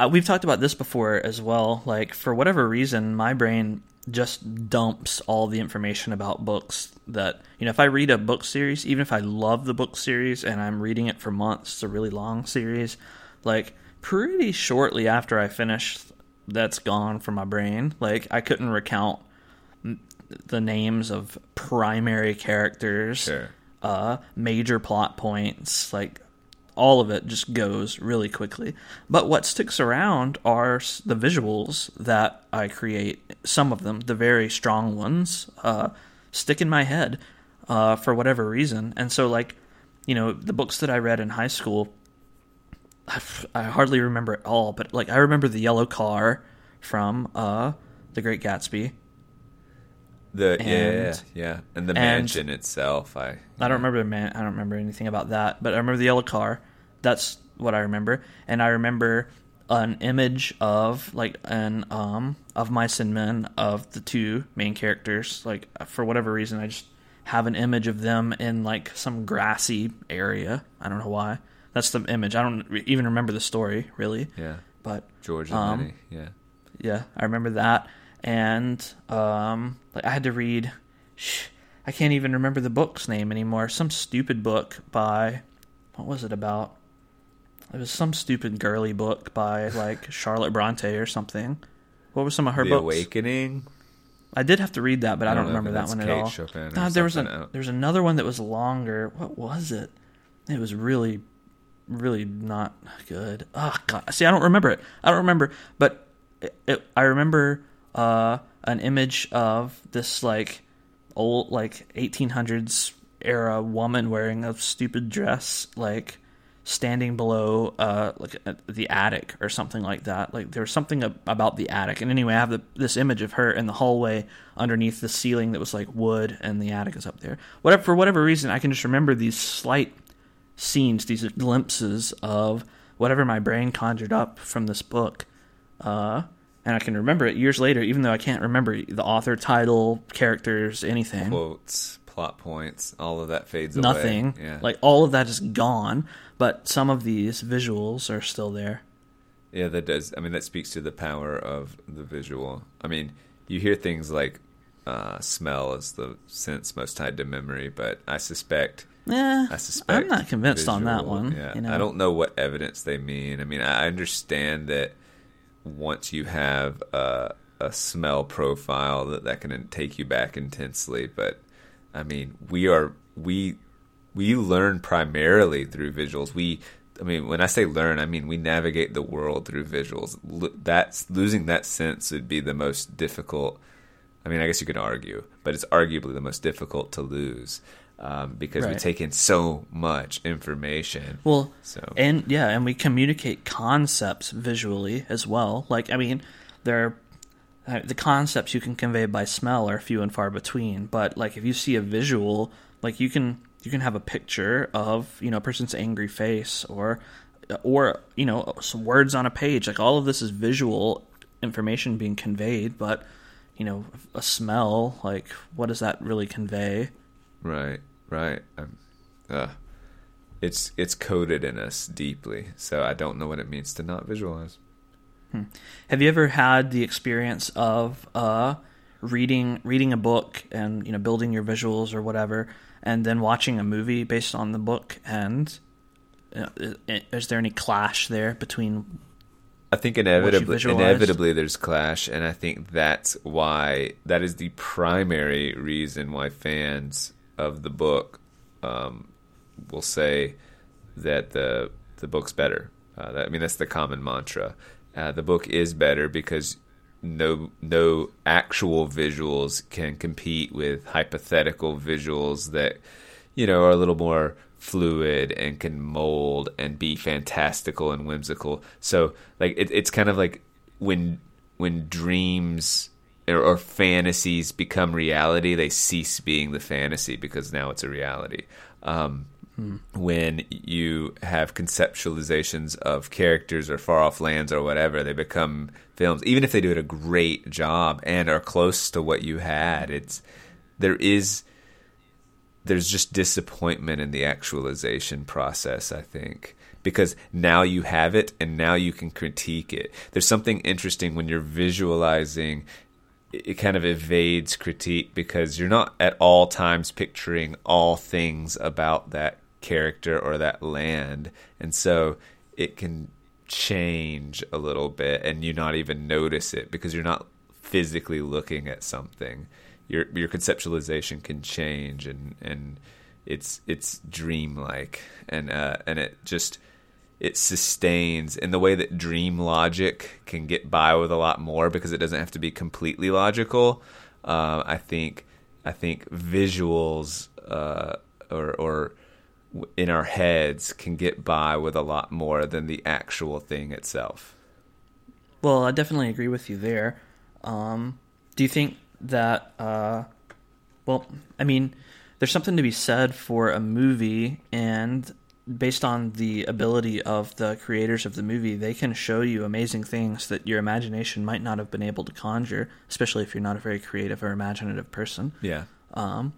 Speaker 1: uh, we've talked about this before as well. Like for whatever reason, my brain just dumps all the information about books that you know. If I read a book series, even if I love the book series and I'm reading it for months, it's a really long series. Like pretty shortly after I finish, that's gone from my brain. Like I couldn't recount the names of primary characters,
Speaker 2: Sure.
Speaker 1: uh, major plot points, like all of it just goes really quickly. But what sticks around are the visuals that I create. Some of them, the very strong ones, uh, stick in my head uh, for whatever reason. And so, like, you know, the books that I read in high school, I, f- I hardly remember it all, but like I remember the yellow car from uh, The Great Gatsby.
Speaker 2: The yeah, yeah,
Speaker 1: And-
Speaker 2: yeah, and the
Speaker 1: and-
Speaker 2: mansion itself. I
Speaker 1: I don't remember man. I don't remember anything about that, but I remember the yellow car. That's what I remember, and I remember an image of like an um of mice and men of the two main characters. Like for whatever reason, I just have an image of them in like some grassy area. I don't know why. That's the image. I don't even remember the story really,
Speaker 2: yeah.
Speaker 1: but
Speaker 2: George and
Speaker 1: Um,
Speaker 2: yeah.
Speaker 1: yeah, I remember that. And um, like I had to read. Sh- I can't even remember the book's name anymore. Some stupid book by what was it about? It was some stupid girly book by like Charlotte Bronte or something. What were some of her
Speaker 2: the
Speaker 1: books?
Speaker 2: Awakening.
Speaker 1: I did have to read that, but I, don't,
Speaker 2: know if
Speaker 1: remember that one at all.
Speaker 2: Chopin
Speaker 1: No, there was a, there was another one that was longer. What was it? It was really, really not good. Oh god! See, I don't remember it. I don't remember, but it, it, I remember uh, an image of this like old like 1800s era woman wearing a stupid dress, like standing below uh like uh, the attic or something like that like there was something ab- about the attic and anyway i have the, this image of her in the hallway underneath the ceiling that was like wood and the attic is up there whatever for whatever reason i can just remember these slight scenes these glimpses of whatever my brain conjured up from this book uh and i can remember it years later even though i can't remember the author title characters anything
Speaker 2: Quotes, plot points, all of that fades
Speaker 1: Nothing.
Speaker 2: away. Yeah.
Speaker 1: Like all of that is gone, but some of these visuals are still there.
Speaker 2: Yeah, that does. I mean, that speaks to the power of the visual. I mean, you hear things like uh, smell is the sense most tied to memory, but I suspect.
Speaker 1: Yeah,
Speaker 2: I suspect
Speaker 1: I'm not convinced on that one.
Speaker 2: Yeah,
Speaker 1: you know?
Speaker 2: I don't know what evidence they mean. I mean, I understand that once you have a, a smell profile, that that can take you back intensely. But I mean, we are we we learn primarily through visuals. We, I mean, when I say learn, I mean we navigate the world through visuals. That's losing that sense would be the most difficult. I mean, I guess you could argue, but it's arguably the most difficult to lose um, because we take in so much information.
Speaker 1: Well,
Speaker 2: So-
Speaker 1: and yeah, and we communicate concepts visually as well. Like, I mean, there uh, the concepts you can convey by smell are few and far between. But like, if you see a visual, like you can you can have a picture of you know a person's angry face or or you know some words on a page. Like all of this is visual information being conveyed, but you know a smell like what does that really convey?
Speaker 2: Right, right. Um, uh, it's it's coded in us deeply, so I don't know what it means to not visualize.
Speaker 1: Have you ever had the experience of uh, reading reading a book and you know building your visuals or whatever, and then watching a movie based on the book? And uh, is there any clash there between?
Speaker 2: I think inevitably, inevitably, there's clash, and I think that's why that is the primary reason why fans of the book um, will say that the the book's better. Uh, that, I mean, that's the common mantra. Uh, the book is better because no no actual visuals can compete with hypothetical visuals that you know are a little more fluid and can mold and be fantastical and whimsical. So like it, it's kind of like when when dreams or, or fantasies become reality, they cease being the fantasy because now it's a reality. Um, When you have conceptualizations of characters or far off lands or whatever, they become films. Even if they do it a great job and are close to what you had, it's there is there's just disappointment in the actualization process, I think. Because now you have it and now you can critique it. There's something interesting when you're visualizing, it kind of evades critique because you're not at all times picturing all things about that character or that land. And so it can change a little bit and you not even notice it because you're not physically looking at something. Your your conceptualization can change and and it's it's dreamlike. And uh and it just it sustains in the way that dream logic can get by with a lot more because it doesn't have to be completely logical. Uh, i think i think visuals uh or or in our heads can get by with a lot more than the actual thing itself
Speaker 1: Well, I definitely agree with you there. Um, do you think that? Uh, well, I mean, there's something to be said for a movie, and based on the ability of the creators of the movie, they can show you amazing things that your imagination might not have been able to conjure, especially if you're not a very creative or imaginative person.
Speaker 2: yeah
Speaker 1: Um,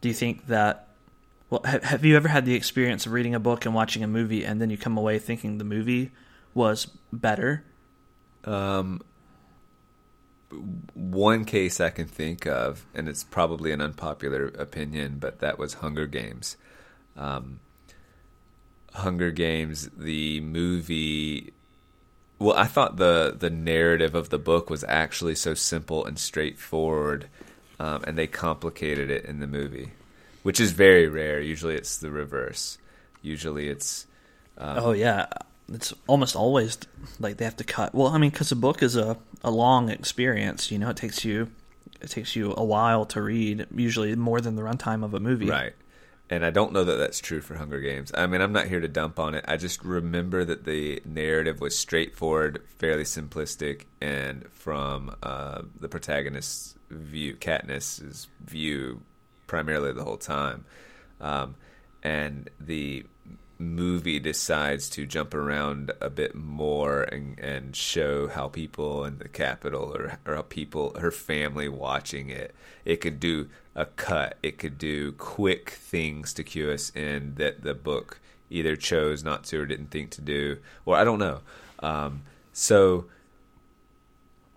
Speaker 1: do you think that? Well, have, have you ever had the experience of reading a book and watching a movie, and then you come away thinking the movie was better?
Speaker 2: Um, one case I can think of, and it's probably an unpopular opinion, but that was Hunger Games. Um, Hunger Games, the movie. Well, I thought the the narrative of the book was actually so simple and straightforward, um, and they complicated it in the movie, which is very rare. Usually, it's the reverse. Usually, it's
Speaker 1: oh yeah, it's almost always like they have to cut. Well, I mean, because a book is a a long experience. You know, it takes you it takes you a while to read. Usually more than the runtime of a movie.
Speaker 2: Right. And I don't know that that's true for Hunger Games. I mean, I'm not here to dump on it. I just remember that the narrative was straightforward, fairly simplistic, and from uh, the protagonist's view, Katniss's view, primarily the whole time. Um, and the movie decides to jump around a bit more and, and show how people in the capital or, or how people, her family watching it, it could do a cut. It could do quick things to cue us in that the book either chose not to or didn't think to do, or I don't know. Um, so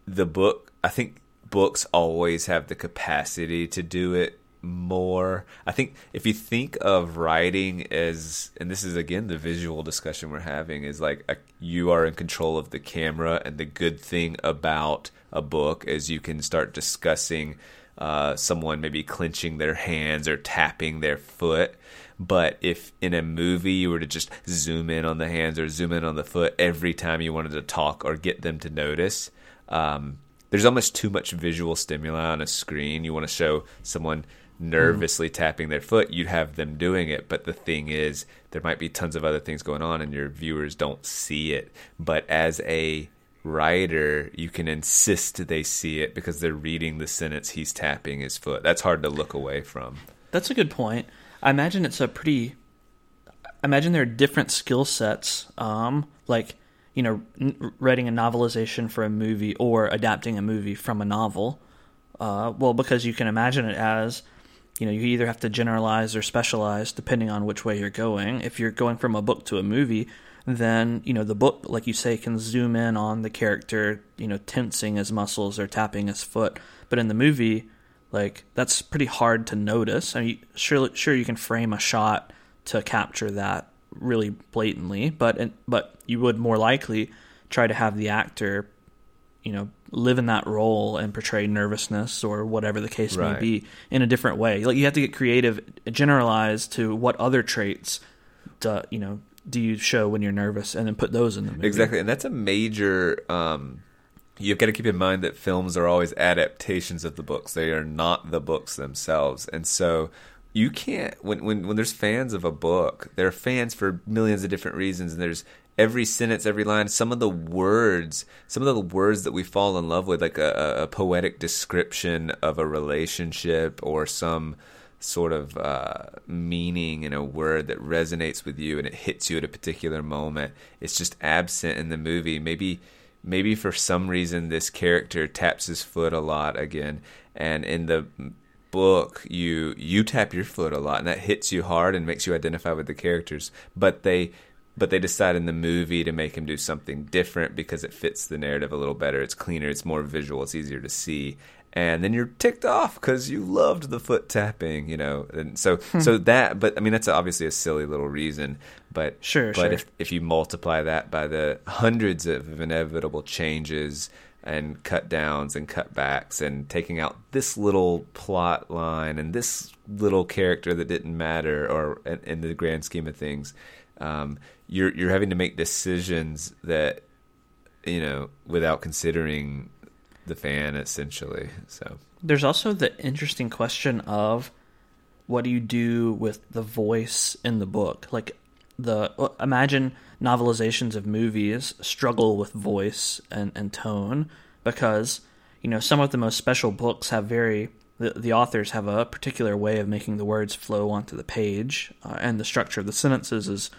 Speaker 2: the book, I think books always have the capacity to do it more. I think if you think of writing as, and this is again the visual discussion we're having, is like a, you are in control of the camera, and the good thing about a book is you can start discussing uh, someone maybe clenching their hands or tapping their foot. But if in a movie you were to just zoom in on the hands or zoom in on the foot every time you wanted to talk or get them to notice, um, there's almost too much visual stimuli on a screen. You want to show someone nervously mm. tapping their foot, you'd have them doing it. But the thing is, there might be tons of other things going on and your viewers don't see it. But as a writer, you can insist they see it because they're reading the sentence he's tapping his foot. That's hard to look away from.
Speaker 1: That's a good point. I imagine it's a pretty. I imagine there are different skill sets. Um, like you know, n- writing a novelization for a movie or adapting a movie from a novel. Uh, well, because you can imagine it as, you know, you either have to generalize or specialize depending on which way you're going. If you're going from a book to a movie, then you know the book, like you say, can zoom in on the character, you know, tensing his muscles or tapping his foot. But in the movie, like that's pretty hard to notice. I mean, sure, sure, you can frame a shot to capture that really blatantly, but but you would more likely try to have the actor, you know, live in that role and portray nervousness or whatever the case right. may be in a different way. Like you have to get creative, generalize to what other traits, do, you know, do you show when you're nervous, and then put those in the movie.
Speaker 2: Exactly, and that's a major. Um, you've got to keep in mind that films are always adaptations of the books; they are not the books themselves, and so you can't when when when there's fans of a book, they're fans for millions of different reasons, and there's every sentence, every line, some of the words, some of the words that we fall in love with, like a, a poetic description of a relationship or some sort of uh, meaning in a word that resonates with you and it hits you at a particular moment. It's just absent in the movie. Maybe maybe for some reason this character taps his foot a lot again and in the book you you tap your foot a lot and that hits you hard and makes you identify with the characters but they but they decide in the movie to make him do something different because it fits the narrative a little better it's cleaner it's more visual it's easier to see and then you're ticked off because you loved the foot tapping you know and so hmm. so that but i mean that's obviously a silly little reason but
Speaker 1: sure
Speaker 2: but
Speaker 1: sure.
Speaker 2: if if you multiply that by the hundreds of inevitable changes and cut downs and cutbacks and taking out this little plot line and this little character that didn't matter or in, in the grand scheme of things um, you're you're having to make decisions that you know without considering the fan essentially so.
Speaker 1: There's also the interesting question of what do you do with the voice in the book? Like the imagine novelizations of movies struggle with voice and, and tone because you know some of the most special books have very the, the authors have a particular way of making the words flow onto the page uh, and the structure of the sentences is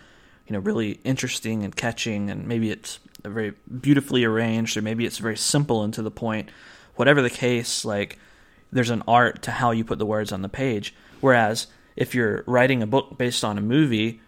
Speaker 1: you know really interesting and catching and maybe it's very beautifully arranged or maybe it's very simple and to the point whatever the case like there's an art to how you put the words on the page whereas if you're writing a book based on a movie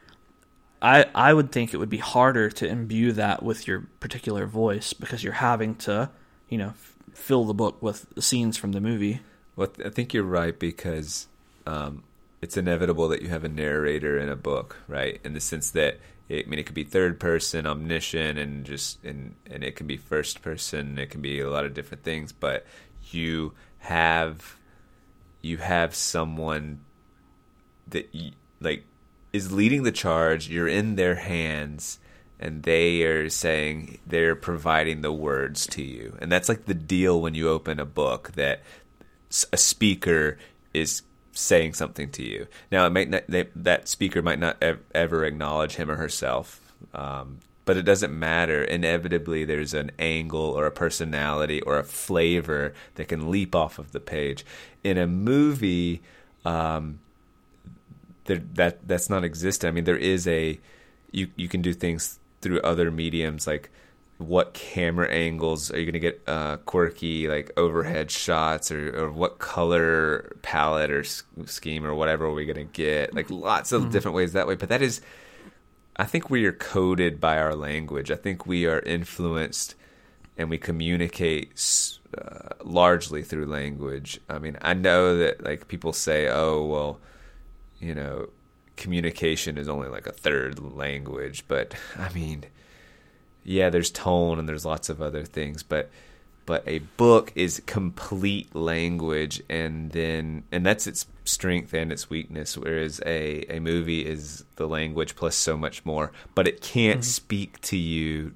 Speaker 1: I I would think it would be harder to imbue that with your particular voice because you're having to, you know, f- fill the book with scenes from the movie.
Speaker 2: Well, I think you're right because um, it's inevitable that you have a narrator in a book, right? In the sense that it, I mean, it could be third person, omniscient, and just and and it can be first person. It can be a lot of different things, but you have you have someone that you, like is leading the charge. You're in their hands, and they are saying they're providing the words to you. And that's like the deal when you open a book that a speaker is saying something to you. Now, it might not, they, that speaker might not ever acknowledge him or herself. Um, but it doesn't matter. Inevitably, there's an angle or a personality or a flavor that can leap off of the page. In a movie, um, there, that that's not existent. I mean, there is a you you can do things through other mediums like what camera angles are you going to get uh, quirky like overhead shots or, or what color palette or s- scheme or whatever are we going to get? Like lots of different ways that way but that is i think we are coded by our language. I think we are influenced and we communicate uh, largely through language. I mean i know that like people say oh well you know communication is only like a third language but i mean yeah, there's tone and there's lots of other things, but but a book is complete language and then and that's its strength and its weakness whereas a a movie is the language plus so much more. But it can't mm-hmm. speak to you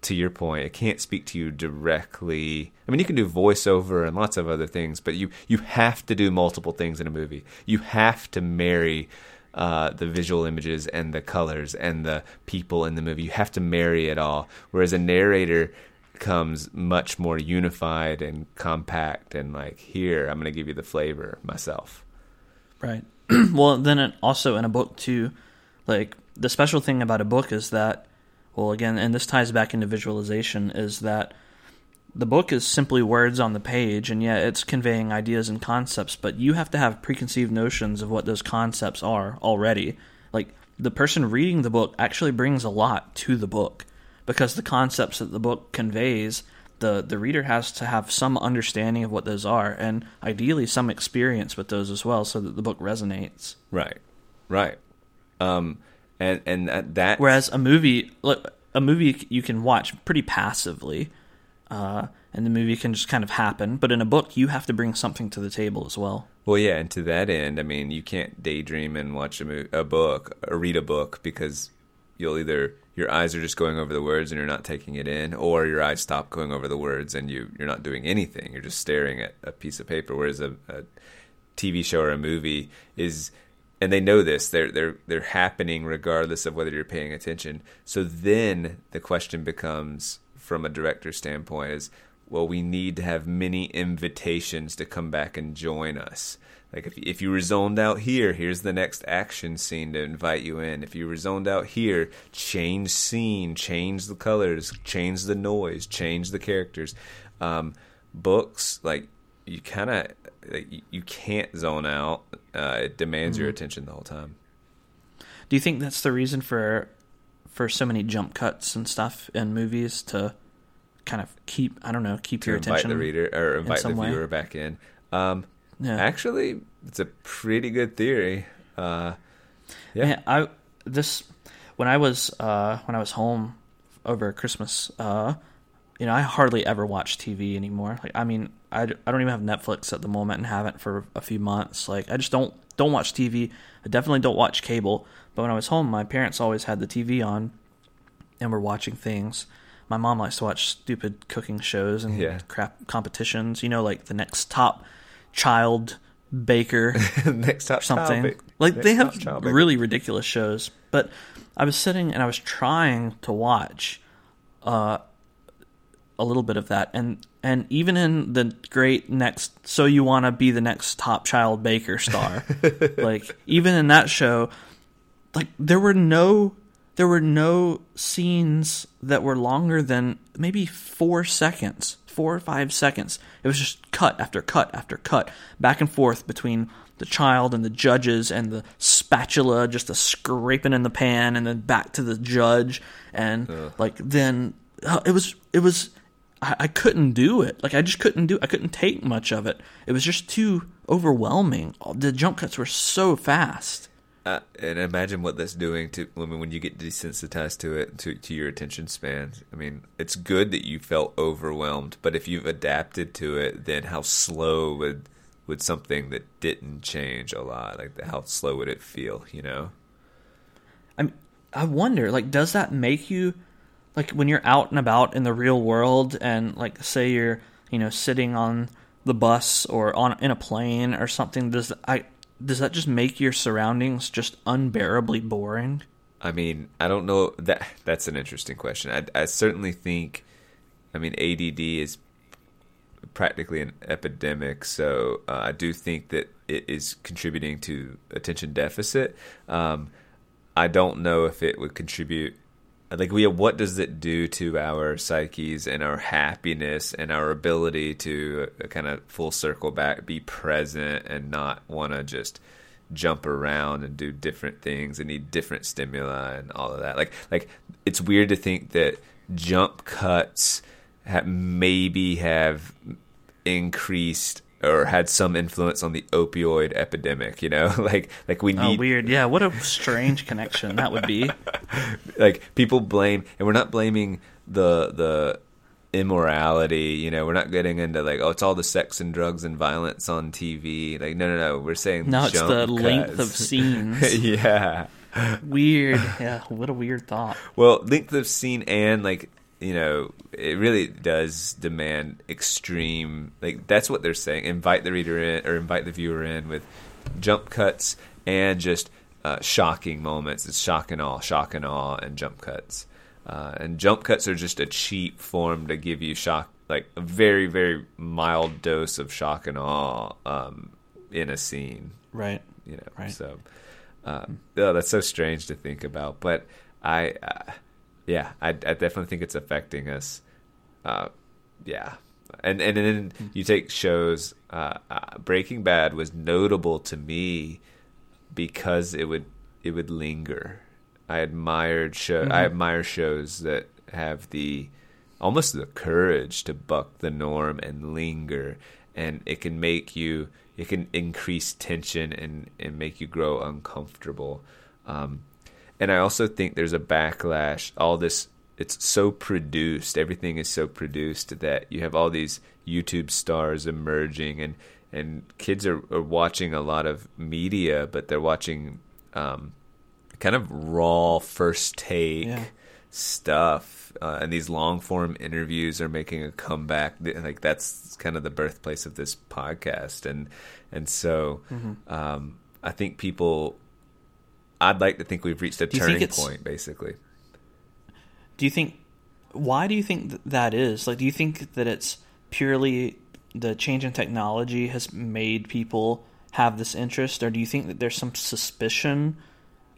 Speaker 2: to your point it can't speak to you directly. I mean you can do voiceover and lots of other things but you you have to do multiple things in a movie. You have to marry uh, the visual images and the colors and the people in the movie. You have to marry it all. Whereas a narrator comes much more unified and compact and like, here, I'm going to give you the flavor myself.
Speaker 1: Right. well, then it also in a book too, like the special thing about a book is that, well, again, and this ties back into visualization, is that the book is simply words on the page, and yet it's conveying ideas and concepts, but you have to have preconceived notions of what those concepts are already. Like, the person reading the book actually brings a lot to the book because the concepts that the book conveys, the, the reader has to have some understanding of what those are, and ideally some experience with those as well, so that the book resonates.
Speaker 2: Right, right. Um, and and that, that
Speaker 1: whereas a movie, look, a movie you can watch pretty passively uh, and the movie can just kind of happen. But in a book, you have to bring something to the table as well.
Speaker 2: Well, yeah, and to that end, I mean, you can't daydream and watch a, mo- a book or read a book because you'll either your eyes are just going over the words and you're not taking it in, or your eyes stop going over the words and you you're not doing anything. You're just staring at a piece of paper. Whereas a, a TV show or a movie is and they know this they're they're they're happening regardless of whether you're paying attention so then the question becomes from a director standpoint is well we need to have many invitations to come back and join us. Like if, if you were zoned out here here's the next action scene to invite you in. If you were zoned out here change scene change the colors change the noise change the characters. Um, books like you kind of like, you can't zone out. Uh, it demands mm-hmm. your attention the whole time.
Speaker 1: Do you think that's the reason for for so many jump cuts and stuff in movies to kind of keep I don't know keep
Speaker 2: to
Speaker 1: your
Speaker 2: invite
Speaker 1: attention
Speaker 2: the reader or invite the viewer way. back in. Um, yeah. Actually, it's a pretty good theory. Uh,
Speaker 1: yeah, Man, I this when I was uh, when I was home over Christmas. Uh, you know, I hardly ever watch TV anymore. Like, I mean, I, I don't even have Netflix at the moment and haven't for a few months. Like, I just don't don't watch TV. I definitely don't watch cable. But when I was home, my parents always had the TV on, and were watching things. My mom likes to watch stupid cooking shows and yeah. crap competitions. You know, like the next top child baker,
Speaker 2: next top
Speaker 1: something.
Speaker 2: Child
Speaker 1: like
Speaker 2: next
Speaker 1: they have really ridiculous shows. But I was sitting and I was trying to watch uh, a little bit of that, and and even in the great next, so you want to be the next top child baker star, like even in that show, like there were no there were no scenes that were longer than maybe four seconds, four or five seconds. It was just cut after cut after cut, back and forth between the child and the judges and the spatula just a scraping in the pan and then back to the judge and Ugh. like then uh, it was it was I, I couldn't do it. Like I just couldn't do. I couldn't take much of it. It was just too overwhelming. The jump cuts were so fast.
Speaker 2: And imagine what that's doing to women when you get desensitized to it, to to your attention span. I mean, it's good that you felt overwhelmed, but if you've adapted to it, then how slow would would something that didn't change a lot, like how slow would it feel? You know.
Speaker 1: I I wonder, like, does that make you like when you're out and about in the real world and like say you're you know sitting on the bus or on in a plane or something does i does that just make your surroundings just unbearably boring
Speaker 2: i mean i don't know that that's an interesting question i, I certainly think i mean ADD is practically an epidemic so uh, i do think that it is contributing to attention deficit um, I don't know if it would contribute. Like we, what does it do to our psyches and our happiness and our ability to uh, kind of full circle back, be present, and not want to just jump around and do different things and need different stimuli and all of that. Like, like it's weird to think that jump cuts have, maybe have increased or had some influence on the opioid epidemic. You know, like like we
Speaker 1: Oh,
Speaker 2: need
Speaker 1: weird. Yeah, what a strange connection that would be.
Speaker 2: like people blame, and we're not blaming the the immorality. You know, we're not getting into like oh, it's all the sex and drugs and violence on TV. Like no, no, no. We're saying
Speaker 1: No, it's the length of scenes.
Speaker 2: yeah.
Speaker 1: Weird. Yeah, what a weird thought.
Speaker 2: Well, length of scene and like you know, it really does demand extreme. Like that's what they're saying. Invite the reader in or invite the viewer in with jump cuts and just uh, shocking moments. It's shock and awe, shock and awe, and jump cuts. Uh, and jump cuts are just a cheap form to give you shock, like a very very mild dose of shock and awe um, in a scene
Speaker 1: Right.
Speaker 2: you know.
Speaker 1: Right.
Speaker 2: So, uh, oh, that's so strange to think about. But I, uh, yeah, I, I definitely think it's affecting us. Uh, yeah, and and then you take shows. Uh, uh, Breaking Bad was notable to me because it would it would linger. I admired show. I admire shows that have the almost the courage to buck the norm and linger, and it can make you. It can increase tension and and make you grow uncomfortable. Um, and I also think there's a backlash. All this, it's so produced. Everything is so produced that you have all these YouTube stars emerging, and and kids are, are watching a lot of media, but they're watching um, kind of raw first take
Speaker 1: Yeah.
Speaker 2: stuff. Uh, and these long form interviews are making a comeback. Like that's kind of the birthplace of this podcast, and and so
Speaker 1: Mm-hmm.
Speaker 2: um, I think people. I'd like to think we've reached a turning point, basically.
Speaker 1: Do you think? Why do you think that is? Like, do you think that it's purely the change in technology has made people have this interest, or do you think that there's some suspicion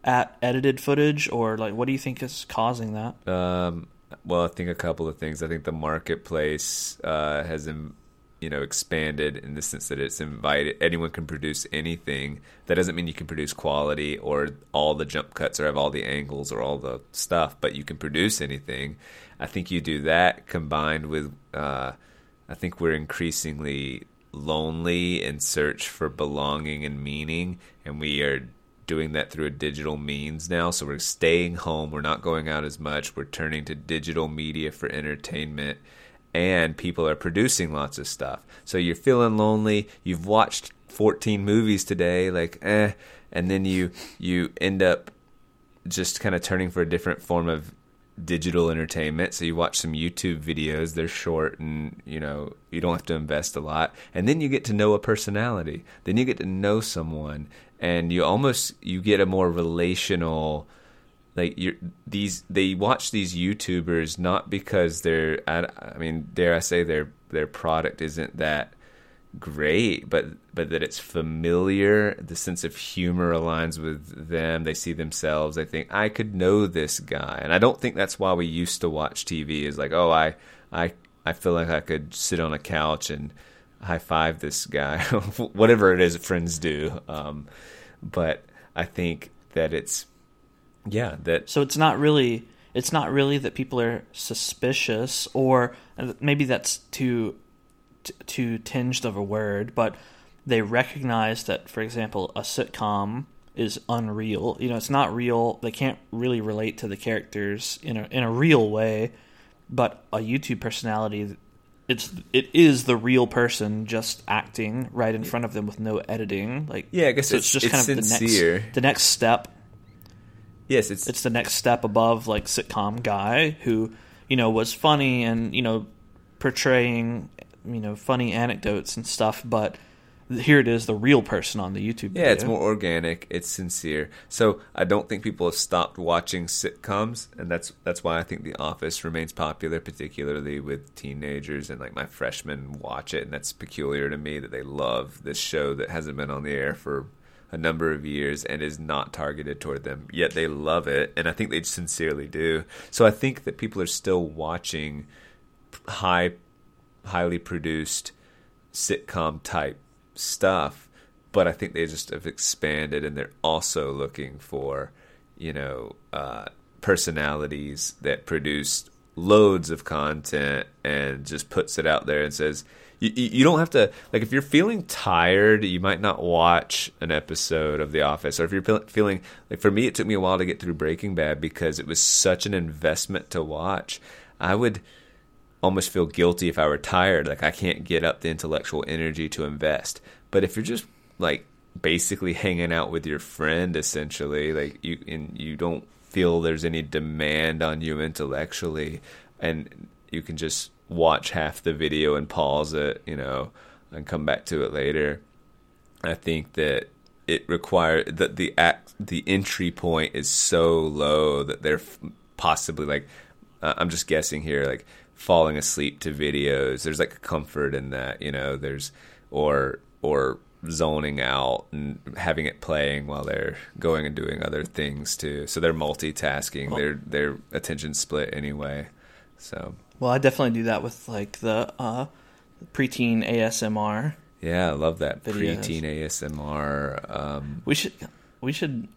Speaker 1: at edited footage, or like, what do you think is causing that?
Speaker 2: Um, well, I think a couple of things. I think the marketplace uh, has, um, you know, expanded in the sense that it's invited anyone can produce anything. That doesn't mean you can produce quality or all the jump cuts or have all the angles or all the stuff, but you can produce anything. I think you do that combined with, uh, I think we're increasingly lonely in search for belonging and meaning, and we are doing that through a digital means now. So we're staying home. We're not going out as much. We're turning to digital media for entertainment. And people are producing lots of stuff. So you're feeling lonely. You've watched 14 movies today, like, eh. And then you you end up just kind of turning for a different form of digital entertainment. So you watch some YouTube videos, they're short and, you know, you don't have to invest a lot. And then you get to know a personality. Then you get to know someone and you almost you get a more relational like you these they watch these YouTubers not because they're I, I mean dare I say their their product isn't that great but but that it's familiar. The sense of humor aligns with them. They see themselves. They think I could know this guy. And I don't think that's why we used to watch TV is like oh I I I feel like I could sit on a couch and high five this guy. Whatever it is friends do. Um but I think that it's yeah that
Speaker 1: So it's not really it's not really that people are suspicious, or uh, maybe that's too too tinged of a word, but they recognize that, for example, a sitcom is unreal. You know, it's not real. They can't really relate to the characters in a in a real way. But a YouTube personality, it's it is the real person just acting right in front of them with no editing. Like
Speaker 2: Yeah, I guess
Speaker 1: so
Speaker 2: it's- it's sincere.
Speaker 1: the next the next step
Speaker 2: yes it's
Speaker 1: it's the next step above like sitcom guy who you know was funny and you know portraying you know funny anecdotes and stuff but here it is the real person on the youtube
Speaker 2: Yeah, it's more organic. It's sincere. So I don't think people have stopped watching sitcoms, and that's that's why I think The Office remains popular, particularly with teenagers and like my freshmen watch it, and that's peculiar to me that they love this show that hasn't been on the air for a number of years and is not targeted toward them. Yet they love it, and I think they sincerely do. So I think that people are still watching high, highly produced sitcom type stuff, but I think they just have expanded, and they're also looking for, you know, uh, personalities that produce loads of content and just puts it out there and says you, you don't have to like if you're feeling tired you might not watch an episode of the office. Or if you're feeling like for me it took me a while to get through breaking bad because it was such an investment to watch. I would almost feel guilty if i were tired. Like i can't get up the intellectual energy to invest. But if you're just like basically hanging out with your friend essentially like you and you don't feel there's any demand on you intellectually and you can just watch half the video and pause it, you know, and come back to it later. I think that it requires that the act the entry point is so low that they're possibly like uh, I'm just guessing here like falling asleep to videos. There's like a comfort in that, you know. There's or or zoning out and having it playing while they're going and doing other things too. So they're multitasking. Their their attention split anyway. So
Speaker 1: well, I definitely do that with like the uh, preteen ASMR.
Speaker 2: Yeah, I love that videos. preteen ASMR. Um,
Speaker 1: we should we should.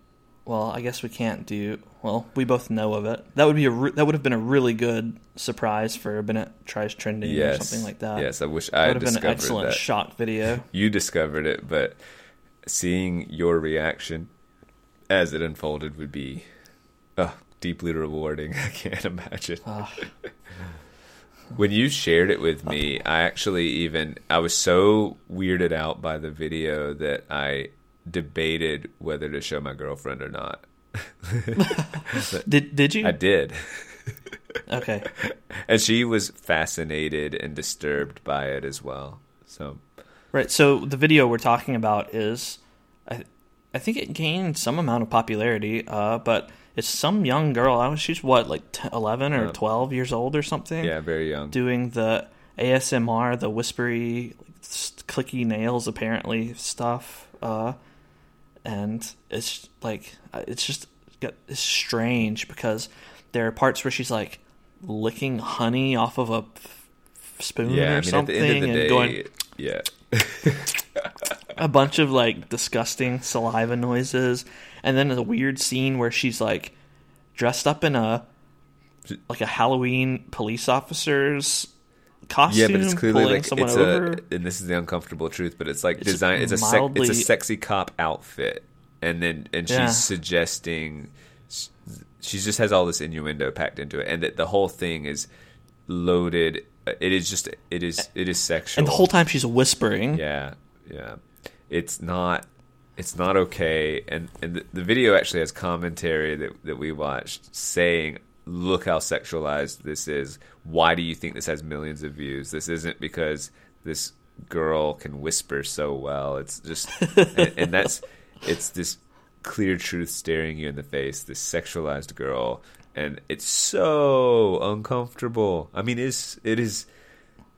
Speaker 1: Well, I guess we can't do. Well, we both know of it. That would be a re- that would have been a really good surprise for Bennett tries trending yes. or something like that.
Speaker 2: Yes, I wish I would have been an excellent that.
Speaker 1: shock video.
Speaker 2: You discovered it, but seeing your reaction as it unfolded would be oh, deeply rewarding. I can't imagine. Uh, when you shared it with me, I actually even I was so weirded out by the video that I debated whether to show my girlfriend or not.
Speaker 1: did did you?
Speaker 2: I did.
Speaker 1: okay.
Speaker 2: And she was fascinated and disturbed by it as well. So
Speaker 1: Right. So the video we're talking about is I I think it gained some amount of popularity, uh, but it's some young girl. I was she's what like 10, eleven or twelve years old or something.
Speaker 2: Yeah, very young.
Speaker 1: Doing the ASMR, the whispery, clicky nails apparently stuff, uh, and it's like uh, it's just it's strange because there are parts where she's like licking honey off of a spoon yeah, or I mean, something and day, going
Speaker 2: yeah.
Speaker 1: a bunch of like disgusting saliva noises and then a weird scene where she's like dressed up in a like a Halloween police officer's costume. Yeah, but it's clearly like it's over.
Speaker 2: a and this is the uncomfortable truth, but it's like it's design. It's a sec, it's a sexy cop outfit, and then and she's yeah. suggesting she just has all this innuendo packed into it, and that the whole thing is loaded. It is just it is it is sexual,
Speaker 1: and the whole time she's whispering.
Speaker 2: Yeah, yeah. It's not it's not okay. And, and the, the, video actually has commentary that, that we watched saying, look how sexualized this is. Why do you think this has millions of views? This isn't because this girl can whisper so well. It's just, and, and that's, it's this clear truth staring you in the face, this sexualized girl. And it's so uncomfortable. I mean, it's, it is,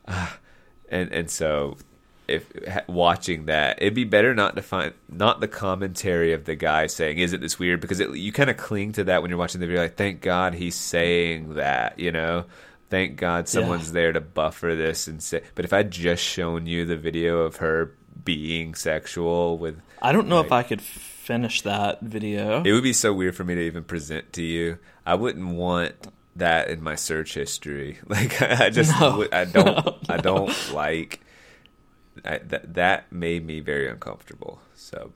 Speaker 2: uh, and, and so if watching that, it'd be better not to find not the commentary of the guy saying, "Isn't this weird?" Because it, you kind of cling to that when you're watching the video. Like, thank God he's saying that, you know. Thank God someone's yeah. there to buffer this and say. But if I'd just shown you the video of her being sexual with,
Speaker 1: I don't know like, if I could finish that video.
Speaker 2: It would be so weird for me to even present to you. I wouldn't want that in my search history. Like I just, no. I don't, no, no. I don't like I, that that made me very uncomfortable. So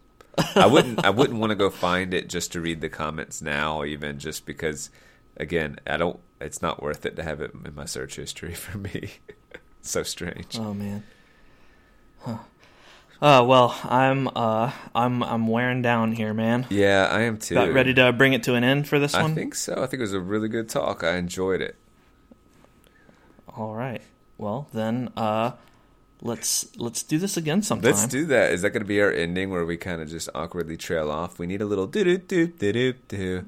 Speaker 2: I wouldn't I wouldn't want to go find it just to read the comments now, even just because. Again, I don't. It's not worth it to have it in my search history for me. so strange.
Speaker 1: Oh man. Huh. Uh, well, I'm uh, I'm I'm wearing down here, man.
Speaker 2: Yeah, I am too.
Speaker 1: About ready to bring it to an end for this one.
Speaker 2: I think so. I think it was a really good talk. I enjoyed it.
Speaker 1: All right. Well, then, uh, let's let's do this again sometime.
Speaker 2: Let's do that. Is that going to be our ending where we kind of just awkwardly trail off? We need a little do do do do do do.